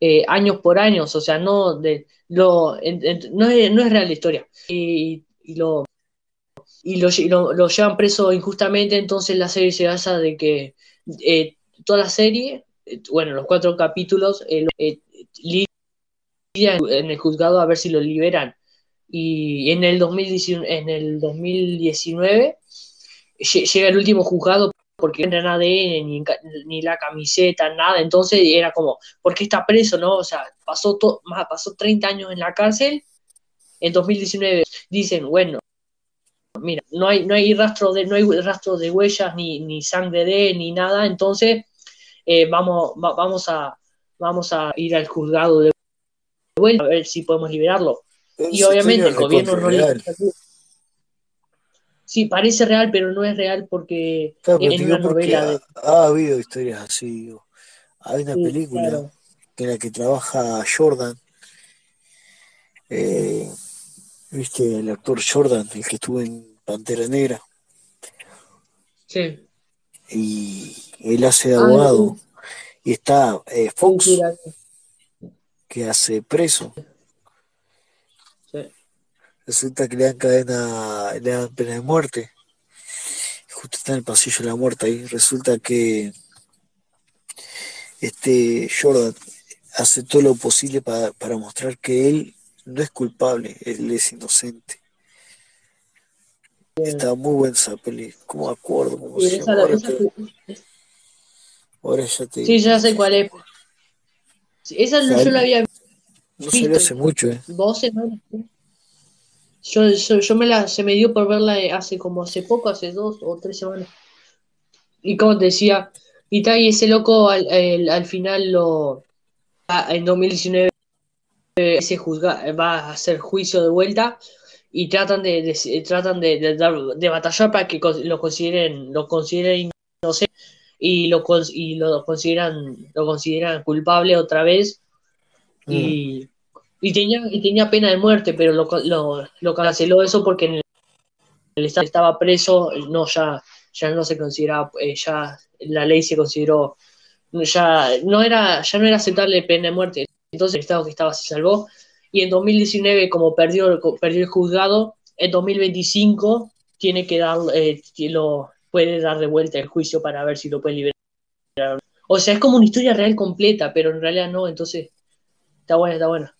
Eh, años por años, o sea, no de lo en- en- no es, no es real la historia. Y, y lo y lo, lle- lo, lo llevan preso injustamente, entonces la serie se basa de que eh, toda la serie, eh, bueno, los cuatro capítulos, eh, eh, en el juzgado a ver si lo liberan. Y en el 2019, en el 2019 lle- llega el último juzgado porque no entra ADN, ni, ni la camiseta, nada. Entonces era como, ¿por qué está preso, no? O sea, pasó, más, pasó 30 años en la cárcel. En 2019 dicen, bueno, mira, no hay, no hay rastro de, no hay rastro de huellas, ni, ni sangre de, ni nada. Entonces, eh, vamos, va- vamos a, vamos a ir al juzgado de vuelta a ver si podemos liberarlo. Y Esa obviamente el gobierno no le. Sí, parece real, pero no es real porque Claro, en una novela de... ha, ha habido historias así. digo. Hay una Sí, película claro. en la que trabaja Jordan, eh, ¿Viste? El actor Jordan, el que estuvo en Pantera Negra. Sí. Y él hace de Ah, abogado. Y está eh, Fox, sí, que hace preso. sí. Resulta que le dan cadena, le dan pena de muerte. Justo está en el pasillo de la muerte ahí. Resulta que este Jordan hace todo lo posible para, para mostrar que él no es culpable, él es inocente. Está muy buena esa peli. ¿Cómo me acuerdo? ¿Cómo Sí, esa-? Ahora, ya te sí, ya sé cuál es. Esa no- yo la había No salió hace mucho, ¿eh? dos semanas. ¿no? Yo, yo, yo me la, se me dio por verla eh, hace como hace poco, hace dos o tres semanas. Y como te decía, y tal, y ese loco al, el- al final lo a- en 2019 eh, se juzga, va a hacer juicio de vuelta y tratan de, de- tratan de, de de batallar para que lo consideren, lo consideren inocente y lo y lo consideran, lo consideran culpable otra vez. Y, y tenía, y tenía pena de muerte, pero lo, lo, lo canceló eso porque en el, el estado estaba preso, no ya, ya no se consideraba, eh, ya la ley se consideró, ya no era, ya no era aceptable pena de muerte, entonces el estado que estaba se salvó, y en 2019 como perdió, perdió el juzgado, en 2025 tiene que dar, eh, lo, puede dar de vuelta el juicio para ver si lo puede liberar. O sea, es como una historia real completa, pero en realidad no, entonces está buena, está buena.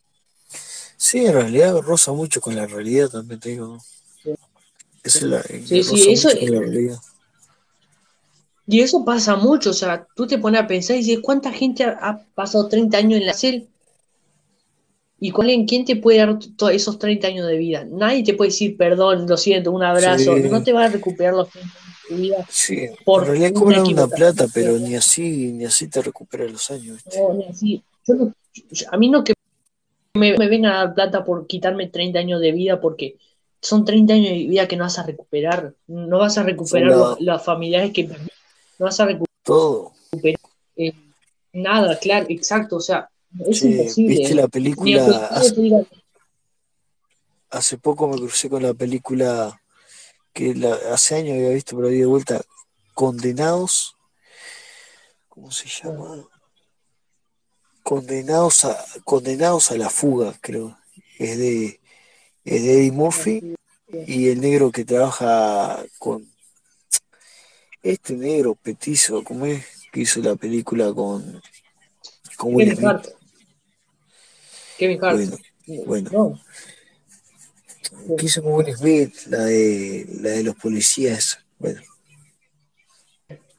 Sí, en realidad roza mucho con la realidad, también te digo. Sí. Es la, Sí, sí, eso- la realidad. Y eso pasa mucho, o sea, tú te pones a pensar y dices, ¿cuánta gente ha, ha pasado 30 años en la cel? ¿Y cuál, en quién te puede dar todos esos 30 años de vida? Nadie te puede decir, perdón, lo siento, un abrazo. Sí. No te va a recuperar los 30 años de tu vida. Sí, Por en realidad cobran una plata, pero ni así, ni así te recupera los años, ¿viste? No, ni así. Yo no- yo- a mí no que me, me vengan a dar plata por quitarme 30 años de vida porque son 30 años de vida que no vas a recuperar. No vas a recuperar los, los familiares que. No vas a recuperar Todo. eh, nada, claro, exacto. O sea, es Che, imposible. ¿viste la película? Hace, poco me crucé con la película que la, hace años había visto, pero había de vuelta. Condenados. ¿Cómo se llama? Condenados a, condenados a la fuga, creo. Es de, es de Eddie Murphy y el negro que trabaja con este negro petizo, ¿cómo es? Que hizo la película con, con Will Kevin Smith. Kevin Hart. Bueno, bueno. No, hizo con Will Smith, la de, la de los policías. Bueno,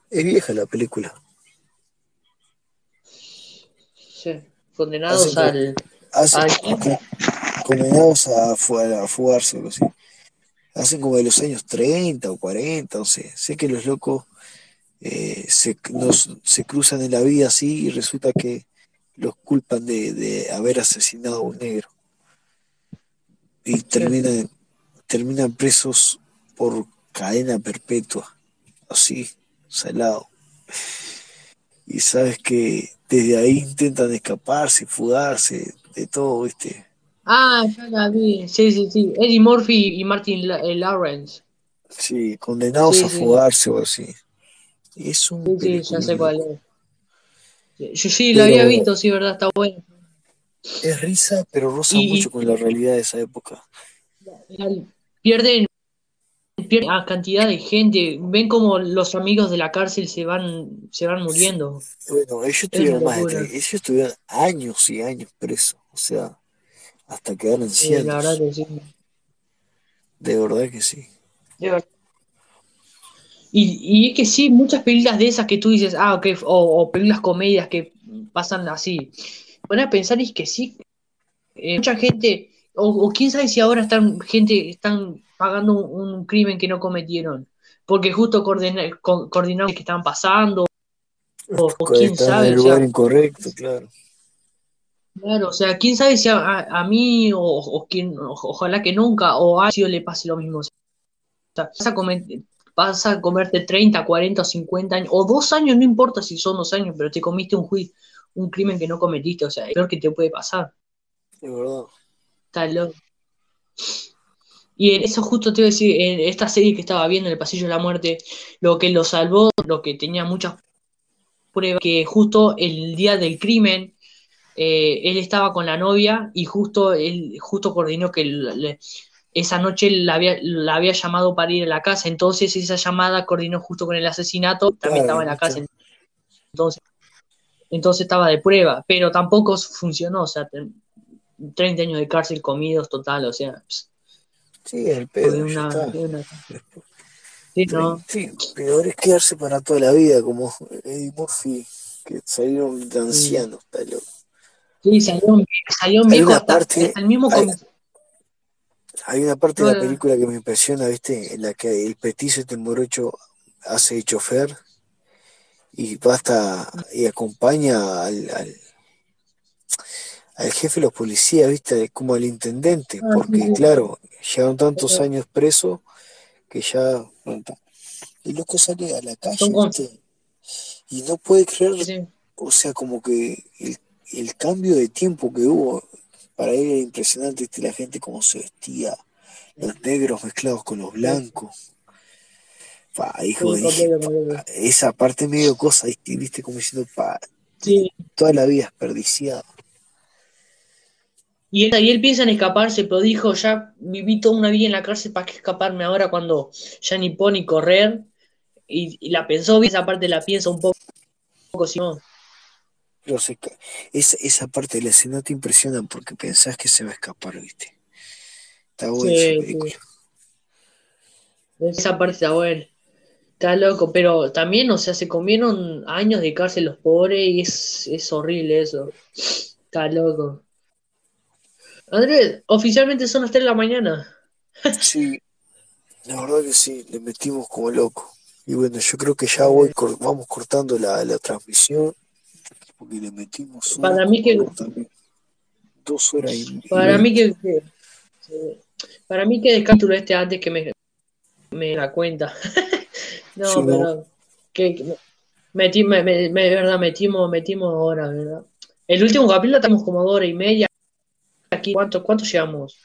es vieja la película. sí. Condenados Hace al. Hacen Ay. condenados a, a fugarse o algo así. Hacen como de los años 30 o 40, no sé. Sé que los locos eh, se, nos- se cruzan en la vida así y resulta que los culpan de, de haber asesinado a un negro. Y terminan, terminan presos por cadena perpetua. Así, salado. Y sabes que desde ahí intentan escaparse, fugarse, de todo, ¿viste? Ah, ya la vi. Sí, sí, sí. Eddie Murphy y Martin eh, Lawrence. Sí, condenados Sí, a sí. fugarse o así. Es un Sí, sí, ya sé cuál es. Yo sí, Pero- había visto, sí, verdad, está bueno. Es risa, pero roza Y- mucho con la realidad de esa época. Pierden, pierden a cantidad de gente. Ven como los amigos de la cárcel se van, se van muriendo. Bueno, ellos tuvieron más de ellos tuvieron años y años presos, o sea, hasta quedar Sí, ancianos. la verdad que sí. De verdad que sí. De verdad. Y, y es que sí, muchas películas de esas que tú dices, ah, ok, o, o películas comedias que pasan así. Van a pensar es que sí, eh, mucha gente, o, o quién sabe si ahora están gente están pagando un, un crimen que no cometieron, porque justo coordina- co- coordinaron que estaban pasando, o, o quién Están en sabe, el o sea, lugar incorrecto, claro. claro, o sea, quién sabe si a, a- a mí o, o quién, o- ojalá que nunca, o a Acio le pase lo mismo. O sea, vas a, comer- vas a comerte 30, 40 o 50 años, o dos años, no importa si son dos años, pero te comiste un juicio, un crimen que no cometiste, o sea, es lo peor que te puede pasar. De verdad. Está loco. Y en eso justo te iba a decir, en esta serie que estaba viendo en el Pasillo de la Muerte, lo que lo salvó, lo que tenía muchas pruebas, que justo el día del crimen, eh, él estaba con la novia y justo él justo coordinó que le- esa noche la había, la había llamado para ir a la casa, entonces esa llamada coordinó justo con el asesinato, también Claro, estaba en la casa, entonces, entonces estaba de prueba, pero tampoco funcionó, o sea, te- 30 años de cárcel comidos total, o sea, ps, Sí, el pedo, una, una- sí, no, Sí, peor es quedarse para toda la vida, como Eddie Murphy, que salieron de sí, ancianos, está loco. sí, salió, salió un viejo hasta, parte, hasta el mismo hay, hay una parte de la película que me impresiona, ¿viste? En la que el petizo este morocho hace de chofer y va hasta y acompaña al, al, al jefe de los policías, ¿viste? Como al intendente, ah, porque claro, llevan tantos años preso que ya... El loco sale a la calle. Y no puede creer, sí, o sea, como que el, el cambio de tiempo que hubo para él era impresionante, ¿viste? La gente cómo se vestía, los negros mezclados con los blancos. Pa, hijo, sí, dije, pa, esa parte medio cosa, ¿viste? ¿Viste? Como diciendo, pa, sí, toda la vida desperdiciada. Y él, y él piensa en escaparse, pero dijo, ya viví toda una vida en la cárcel, ¿para qué escaparme ahora cuando ya ni puedo ni correr? Y, y la pensó bien, esa parte la piensa un poco, si no. Ca- esa, esa parte de la escena te impresiona porque pensás que se va a escapar, ¿viste? Está buena esa Sí, sí. película. Esa parte está buena. Está loco, pero también, o sea, se comieron años de cárcel los pobres y es, es horrible eso. Está loco. Andrés, oficialmente son las 3 de la mañana. Sí, la verdad que sí, le metimos como loco. Y bueno, yo creo que ya voy, vamos cortando la, la transmisión porque le metimos horas para mí que. Dos horas y, para mí que, para mí que descártulo este antes que me, me la cuenta. No, pero que, que metí, me, me- me- de verdad, metimos, metimos horas, ¿verdad? El último capítulo estamos como dos horas y media. Aquí, ¿cuánto, cuánto llevamos?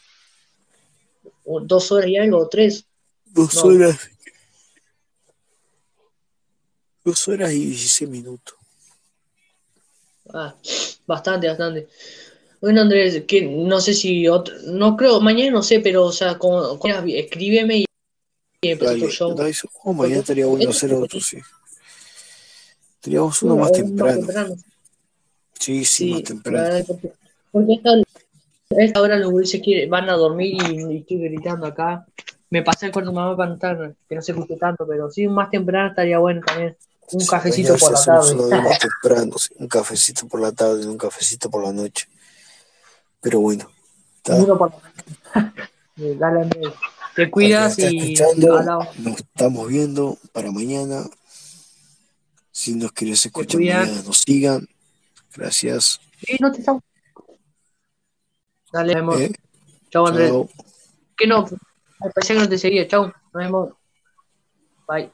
¿O ¿Dos horas y algo? ¿O tres? dos No, horas, dos horas y 16 minutos. Ah, bastante, bastante. Bueno, Andrés, que no sé si otro, no creo, mañana no sé, pero o sea, como, como- escríbeme y empezó otro Dale, show. dale. Oh, mañana estaría bueno hacer otro, sí. Teníamos uno uno, más temprano. Sí, sí, más temprano. porque, porque esta, esta hora los gurises van a dormir y, y estoy gritando acá. Me pasé el cuarto mamá para no estar, que no se escuche tanto, pero sí, más temprano estaría bueno también. Un Sí, cafecito por la tarde. temprano. Un cafecito por la tarde, un cafecito por la noche. Pero bueno, está. Uno por la Dale. Te cuidas y nos estamos viendo para mañana. Si nos quieres escuchar mañana, nos sigan. Gracias. Sí, no te estamos. Dale, nos vemos. ¿Eh? Chau, Andrés. Chao. Que no, me parecía que no te seguía. Chau, nos vemos. Bye.